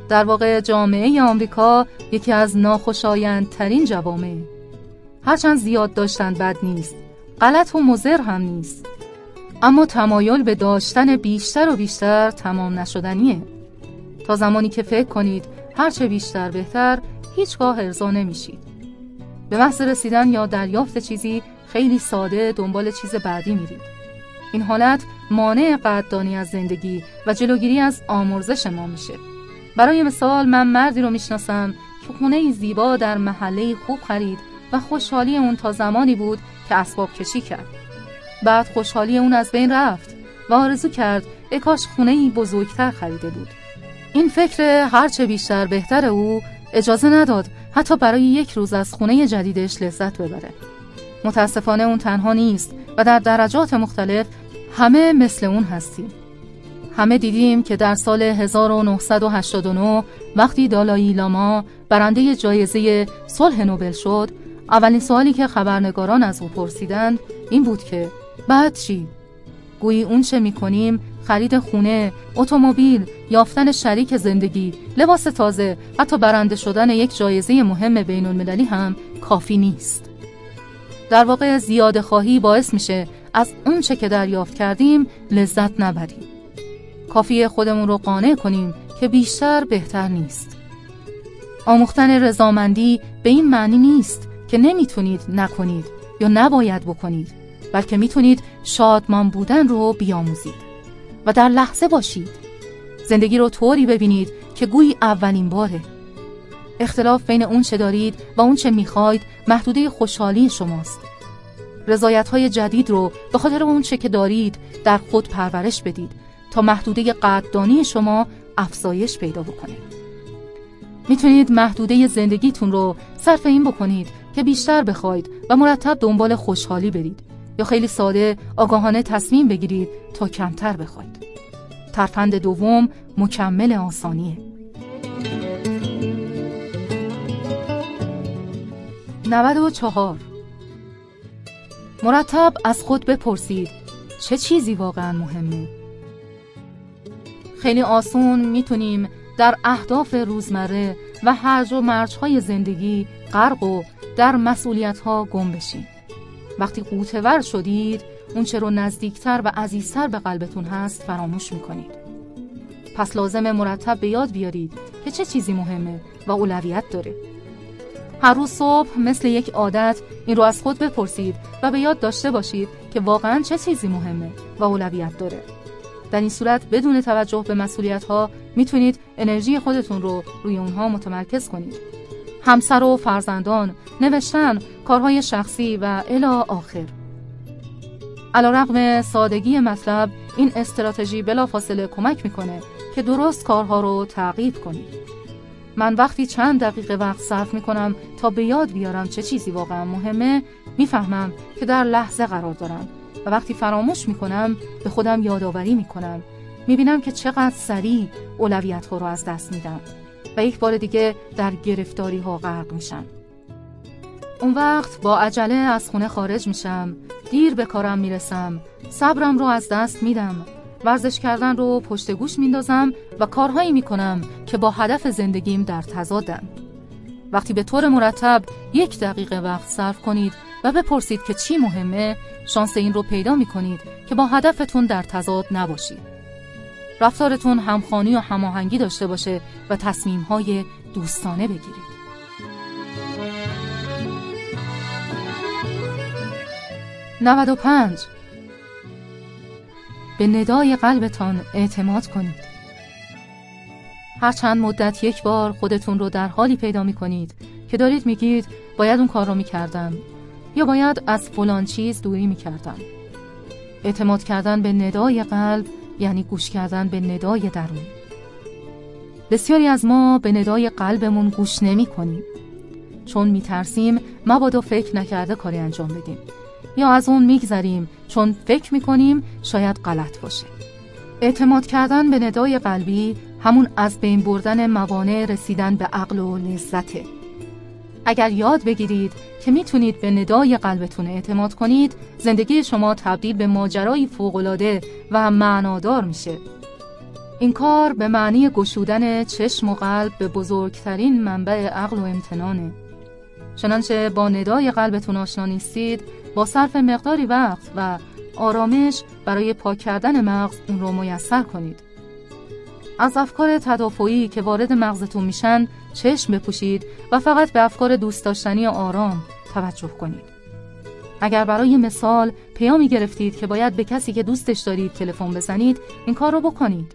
[SPEAKER 1] در واقع جامعه آمریکا یکی از ناخوشایندترین جوامع هرچند زیاد داشتن بد نیست غلط و مزر هم نیست. اما تمایل به داشتن بیشتر و بیشتر تمام نشدنیه. تا زمانی که فکر کنید هرچه بیشتر بهتر هیچگاه ارضا نمیشید. به محض رسیدن یا دریافت چیزی خیلی ساده دنبال چیز بعدی میرید. این حالت مانع قدردانی از زندگی و جلوگیری از آمرزش ما میشه. برای مثال من مردی رو می‌شناسم که خونه زیبا در محله خوب خرید و خوشحالی اون تا زمانی بود که اسباب کشی کرد. بعد خوشحالی اون از بین رفت و آرزو کرد اکاش خونه بزرگتر خریده بود. این فکر هرچه بیشتر بهتر او اجازه نداد حتی برای یک روز از خونه جدیدش لذت ببره. متاسفانه اون تنها نیست و در درجات مختلف همه مثل اون هستیم. همه دیدیم که در سال 1989 وقتی دالایی لاما برنده جایزه صلح نوبل شد اولین سوالی که خبرنگاران از او پرسیدند این بود که بعد چی؟ گویی اون چه می‌کنیم خرید خونه، اتومبیل، یافتن شریک زندگی، لباس تازه، حتی برنده شدن یک جایزه مهم بین المللی هم کافی نیست. در واقع زیاد خواهی باعث میشه از اون چه که دریافت کردیم لذت نبریم. کافی خودمون رو قانع کنیم که بیشتر بهتر نیست. آموختن رضامندی به این معنی نیست که نمی‌تونید نکنید یا نباید بکنید بلکه می‌تونید شادمان بودن رو بیاموزید. و در لحظه باشید. زندگی رو طوری ببینید که گویی اولین باره. اختلاف بین اون چه دارید و اون چه می‌خواید محدوده خوشحالی شماست. رضایت های جدید رو به خاطر اون چه که دارید در خود پرورش بدید تا محدوده قدردانی شما افزایش پیدا بکنه. می‌تونید محدوده زندگیتون رو صرف این بکنید که بیشتر بخواید و مرتب دنبال خوشحالی برید یا خیلی ساده آگاهانه تصمیم بگیرید تا کمتر بخواید. ترفند دوم مکمل آسانیه. 94 مرتب از خود بپرسید چه چیزی واقعا مهمه؟ خیلی آسون می‌تونیم در اهداف روزمره و هرج و مرجهای زندگی غرق و در مسئولیت ها گم بشیم وقتی قوتور شدید اون رو نزدیکتر و عزیزتر به قلبتون هست فراموش می‌کنید. پس لازم مرتب به یاد بیارید که چه چیزی مهمه و اولویت داره. هر روز صبح مثل یک عادت این رو از خود بپرسید و به یاد داشته باشید که واقعا چه چیزی مهمه و اولویت داره. در این صورت بدون توجه به مسئولیت ها می‌تونید انرژی خودتون رو روی اونها متمرکز کنید. همسر و فرزندان نوشتن کارهای شخصی و الا آخر. علا رقم سادگی مطلب این استراتژی بلافاصله کمک می‌کنه که درست کارها رو تعقیب کنید من وقتی چند دقیقه وقت صرف می‌کنم تا به یاد بیارم چه چیزی واقعا مهمه می‌فهمم که در لحظه قرار دارم و وقتی فراموش می‌کنم به خودم یادآوری می‌کنم. می‌بینم که چقدر سریع اولویت ها رو از دست میدم. و یک بار دیگه در گرفتاری ها غرق میشم. اون وقت با عجله از خونه خارج میشم دیر به کارم می‌رسم صبرم رو از دست میدم ورزش کردن رو پشت گوش میندازم و کارهایی می‌کنم که با هدف زندگیم در تضادن. وقتی به طور مرتب یک دقیقه وقت صرف کنید و بپرسید که چی مهمه شانس این رو پیدا می‌کنید که با هدفتون در تضاد نباشید. رفتارتون همخانی و هماهنگی داشته باشه و تصمیمهای دوستانه بگیرید. نود پنج. به ندای قلبتان اعتماد کنید. هر چند مدت یک بار خودتون رو در حالی پیدا می کنید که دارید میگید باید اون کار رو می کردم یا باید از فلان چیز دوری می کردم اعتماد کردن به ندای قلب یعنی گوش کردن به ندای درون. بسیاری از ما به ندای قلبمون گوش نمی کنیم. چون می ترسیم مبادا فکر نکرده کاری انجام بدیم. یا از اون میگذریم چون فکر می‌کنیم شاید غلط باشه. اعتماد کردن به ندای قلبی همون از بین بردن موانع رسیدن به عقل و لذته. اگر یاد بگیرید که می‌تونید به ندای قلبتون اعتماد کنید زندگی شما تبدیل به ماجرایی فوقالعاده و معنادار میشه. این کار به معنی گشودن چشم و قلب به بزرگترین منبع عقل و امتنانه. چنانچه با ندای قلبتون آشنا نیستید با صرف مقداری وقت و آرامش برای پاک کردن مغز اون رو میسر کنید. از افکار تدافعی که وارد مغزتون میشن چشم بپوشید و فقط به افکار دوست داشتنی و آرام توجه کنید. اگر برای مثال پیامی گرفتید که باید به کسی که دوستش دارید تلفن بزنید این کار رو بکنید.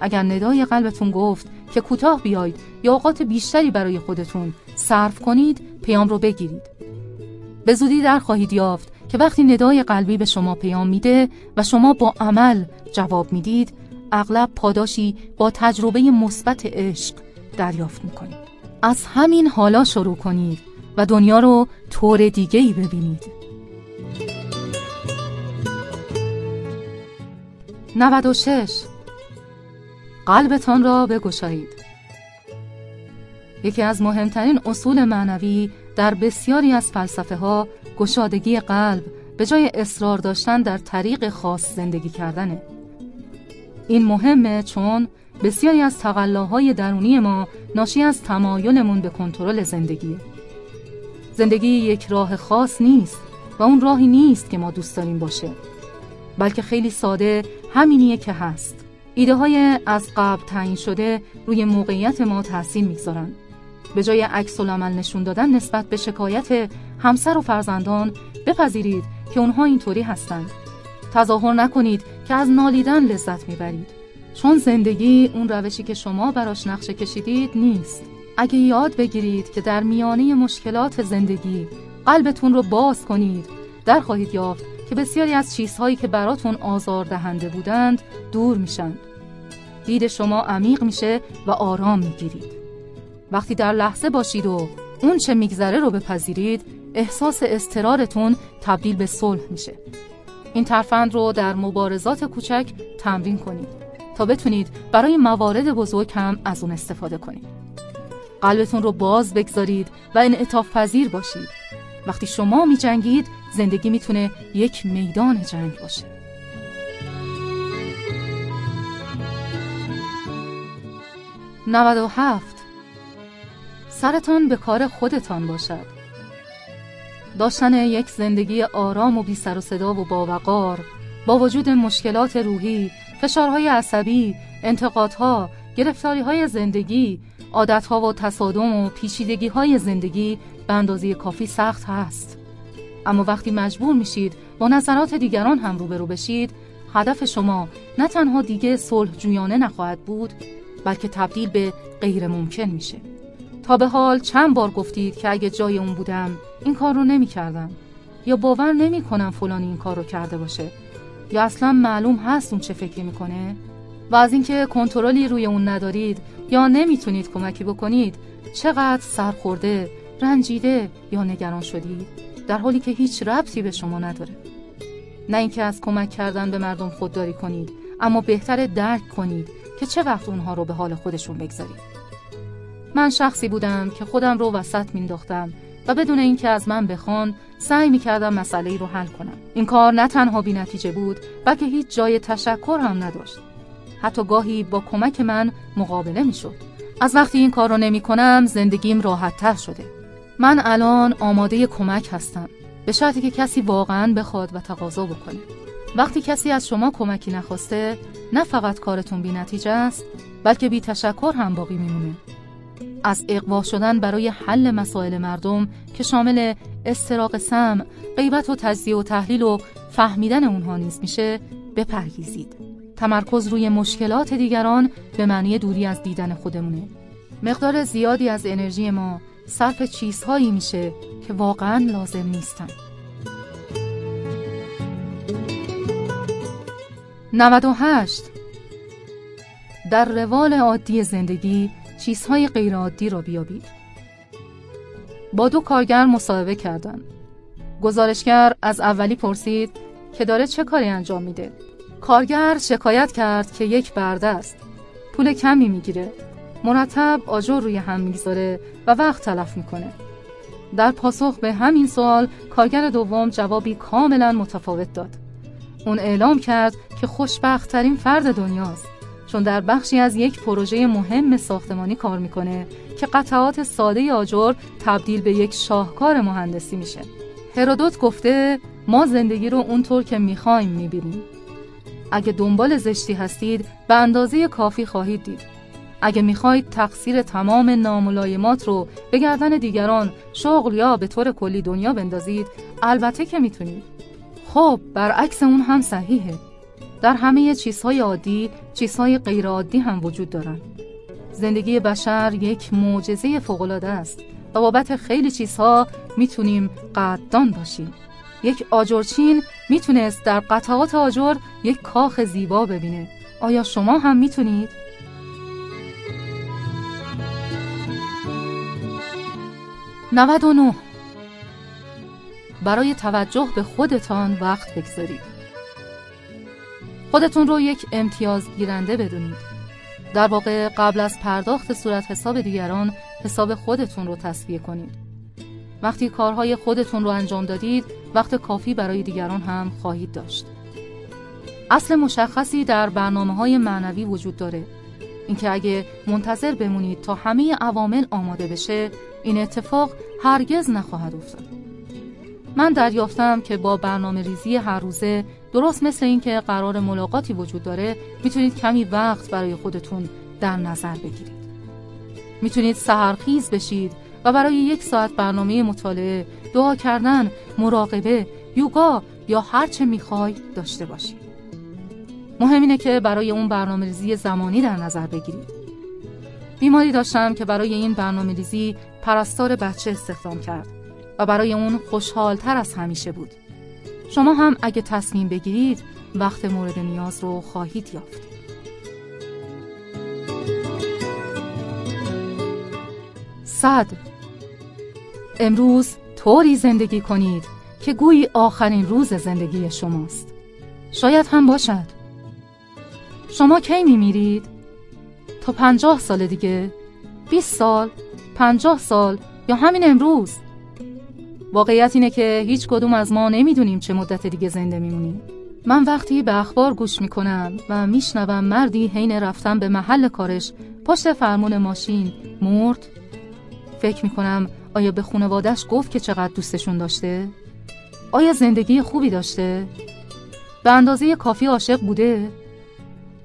[SPEAKER 1] اگر ندای قلبتون گفت که کوتاه بیاید یا اوقات بیشتری برای خودتون صرف کنید پیام رو بگیرید. به زودی در خواهید یافت که وقتی ندای قلبی به شما پیام میده و شما با عمل جواب می‌دید اغلب پاداشی با تجربه مثبت عشق دریافت می‌کنید. از همین حالا شروع کنید و دنیا رو طور دیگه ای ببینید 96 قلبتان را بگشایید. یکی از مهمترین اصول معنوی در بسیاری از فلسفه ها گشادگی قلب به جای اصرار داشتن در طریق خاص زندگی کردنه. این مهمه چون بسیاری از تقلاهای درونی ما ناشی از تمایلمون به کنترل زندگی. زندگی یک راه خاص نیست و اون راهی نیست که ما دوست داریم باشه بلکه خیلی ساده همینیه که هست. ایده های از قبل تعیین شده روی موقعیت ما تاثیر می‌گذارن. به جای عکس العمل نشون دادن نسبت به شکایت همسر و فرزندان بپذیرید که اونها اینطوری هستند تظاهر نکنید که از نالیدن لذت می‌برید. چون زندگی اون روشی که شما براش نقشه کشیدید نیست. اگه یاد بگیرید که در میانه مشکلات زندگی قلبتون رو باز کنید. در خواهید یافت که بسیاری از چیزهایی که براتون آزار دهنده بودند دور میشن. دید شما عمیق میشه و آرام می‌گیرید. وقتی در لحظه باشید و اون چه میگذره رو بپذیرید احساس استرارتون تبدیل به صلح میشه. این ترفند رو در مبارزات کوچک تمرین کنید. تا بتونید برای موارد بزرگ هم از اون استفاده کنید. قلبتون رو باز بگذارید و انعطاف پذیر باشید. وقتی شما می جنگید زندگی می‌تونه یک میدان جنگ باشه. هفت. سرتان به کار خودتان باشد. داشتن یک زندگی آرام و بی سر و صدا و باوقار با وجود مشکلات روحی، فشارهای عصبی، انتقادها، گرفتاریهای زندگی، عادتها و تصادم و پیچیدگیهای زندگی به اندازه کافی سخت هست. اما وقتی مجبور میشید با نظرات دیگران هم روبرو بشید، هدف شما نه تنها دیگه صلح جویانه نخواهد بود، بلکه تبدیل به غیر ممکن میشه. تا به حال چند بار گفتید که اگه جای اون بودم این کار رو نمی کردم یا باور نمی کنم فلانی این کار رو کرده باشه یا اصلا معلوم هست اون چه فکری می‌کنه؟ و از اینکه کنترلی روی اون ندارید یا نمی‌تونید کمکی بکنید چقدر سرخورده رنجیده یا نگران شدید؟ در حالی که هیچ ربطی به شما نداره. نه اینکه از کمک کردن به مردم خودداری کنید اما بهتر درک کنید که چه وقت اونها رو به حال خودشون بگذارید. من شخصی بودم که خودم رو وسط مینداختم و بدون اینکه از من بخوان سعی می‌کردم مسئله رو حل کنم. این کار نه تنها بی نتیجه بود بلکه هیچ جای تشکر هم نداشت. حتی گاهی با کمک من مقابله می‌شد. از وقتی این کار رو نمی کنم زندگیم راحت تر شده. من الان آماده کمک هستم. به شرطی که کسی واقعا بخواد و تقاضا بکنه. وقتی کسی از شما کمکی نخواسته نه فقط کارتون بی نتیجه است بلکه بی تشکر هم باقی میمونه. از اقوا شدن برای حل مسائل مردم که شامل استراق سم، غیبت و تجزیه و تحلیل و فهمیدن اونها نیز میشه بپرهیزید. تمرکز روی مشکلات دیگران به معنی دوری از دیدن خودمونه. مقدار زیادی از انرژی ما صرف چیزهایی میشه که واقعا لازم نیستن. 98 در روال عادی زندگی چیزهای غیرعادی را بیابید. با دو کارگر مصاحبه کردند. گزارشگر از اولی پرسید که داره چه کاری انجام میده. کارگر شکایت کرد که یک برده است. پول کمی می‌گیره. مرتب آجر روی هم می‌گذاره و وقت تلف می‌کنه. در پاسخ به همین سوال کارگر دوم جوابی کاملا متفاوت داد. اون اعلام کرد که خوشبختترین فرد دنیاست. چون در بخشی از یک پروژه مهم ساختمانی کار می‌کنه که قطعات ساده آجر تبدیل به یک شاهکار مهندسی میشه. هرودوت گفته ما زندگی رو اونطور که می‌خوایم می‌بینیم. اگه دنبال زشتی هستید به اندازه کافی خواهید دید. اگه می‌خواهید تقصیر تمام ناملایمات رو به گردن دیگران شغل یا به طور کلی دنیا بندازید البته که می‌تونید. خب برعکس اون هم صحیحه. در همه چیزهای عادی چیزهای غیرعادی هم وجود دارند. زندگی بشر یک معجزه فوق‌العاده است و بابت خیلی چیزها می‌تونیم قدردان باشیم. یک آجرچین می‌تونست در قطعات آجر یک کاخ زیبا ببینه. آیا شما هم می‌تونید؟ و برای توجه به خودتان وقت بگذارید. خودتون رو یک امتیاز گیرنده بدونید. در واقع قبل از پرداخت صورت حساب دیگران حساب خودتون رو تصویه کنید. وقتی کارهای خودتون رو انجام دادید وقت کافی برای دیگران هم خواهید داشت. اصل مشخصی در برنامه های معنوی وجود داره. اینکه اگه منتظر بمونید تا همه عوامل آماده بشه این اتفاق هرگز نخواهد افتاد. من دریافتم که با برنامه ریزی هر روزه درست مثل اینکه قرار ملاقاتی وجود داره می‌تونید کمی وقت برای خودتون در نظر بگیرید. می‌تونید سهرخیز بشید و برای یک ساعت برنامه مطالعه دعا کردن مراقبه یوگا یا هر چه می‌خوای داشته باشید. مهم اینه که برای اون برنامه ریزی زمانی در نظر بگیرید. بیماری داشتم که برای این برنامه ریزی پرستار بچه استخدام کرد و برای اون خوشحالتر از همیشه بود. شما هم اگه تصمیم بگیرید وقت مورد نیاز رو خواهید یافت. صد امروز طوری زندگی کنید که گویی آخرین روز زندگی شماست. شاید هم باشد. شما کی میمیرید؟ تا پنجاه سال دیگه؟ 20 سال؟ پنجاه سال؟ یا همین امروز؟ واقعیت اینه که هیچ کدوم از ما نمی‌دونیم چه مدت دیگه زنده میمونیم. من وقتی به اخبار گوش می‌کنم و میشنوم مردی حین رفتن به محل کارش پشت فرمون ماشین مرد فکر می‌کنم آیا به خانوادش گفت که چقدر دوستشون داشته؟ آیا زندگی خوبی داشته؟ به اندازه کافی عاشق بوده؟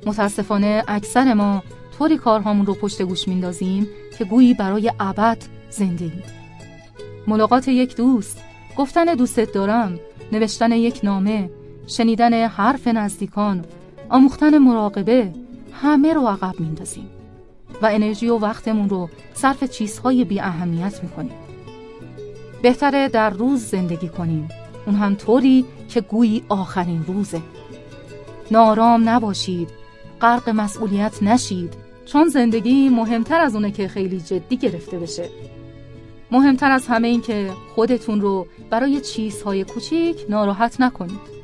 [SPEAKER 1] متاسفانه اکثر ما طوری کارهامون رو پشت گوش میندازیم که گویی برای ابد زنده ملاقات یک دوست، گفتن دوستت دارم، نوشتن یک نامه، شنیدن حرف نزدیکان، آموختن مراقبه، همه رو عقب میندازیم و انرژی و وقتمون رو صرف چیزهای بی اهمیت می‌کنیم. بهتره در روز زندگی کنیم. اون هم طوری که گویی آخرین روزه. نارام نباشید. غرق مسئولیت نشید. چون زندگی مهمتر از اونه که خیلی جدی گرفته بشه. مهمتر از همه این که خودتون رو برای چیزهای کوچیک ناراحت نکنید.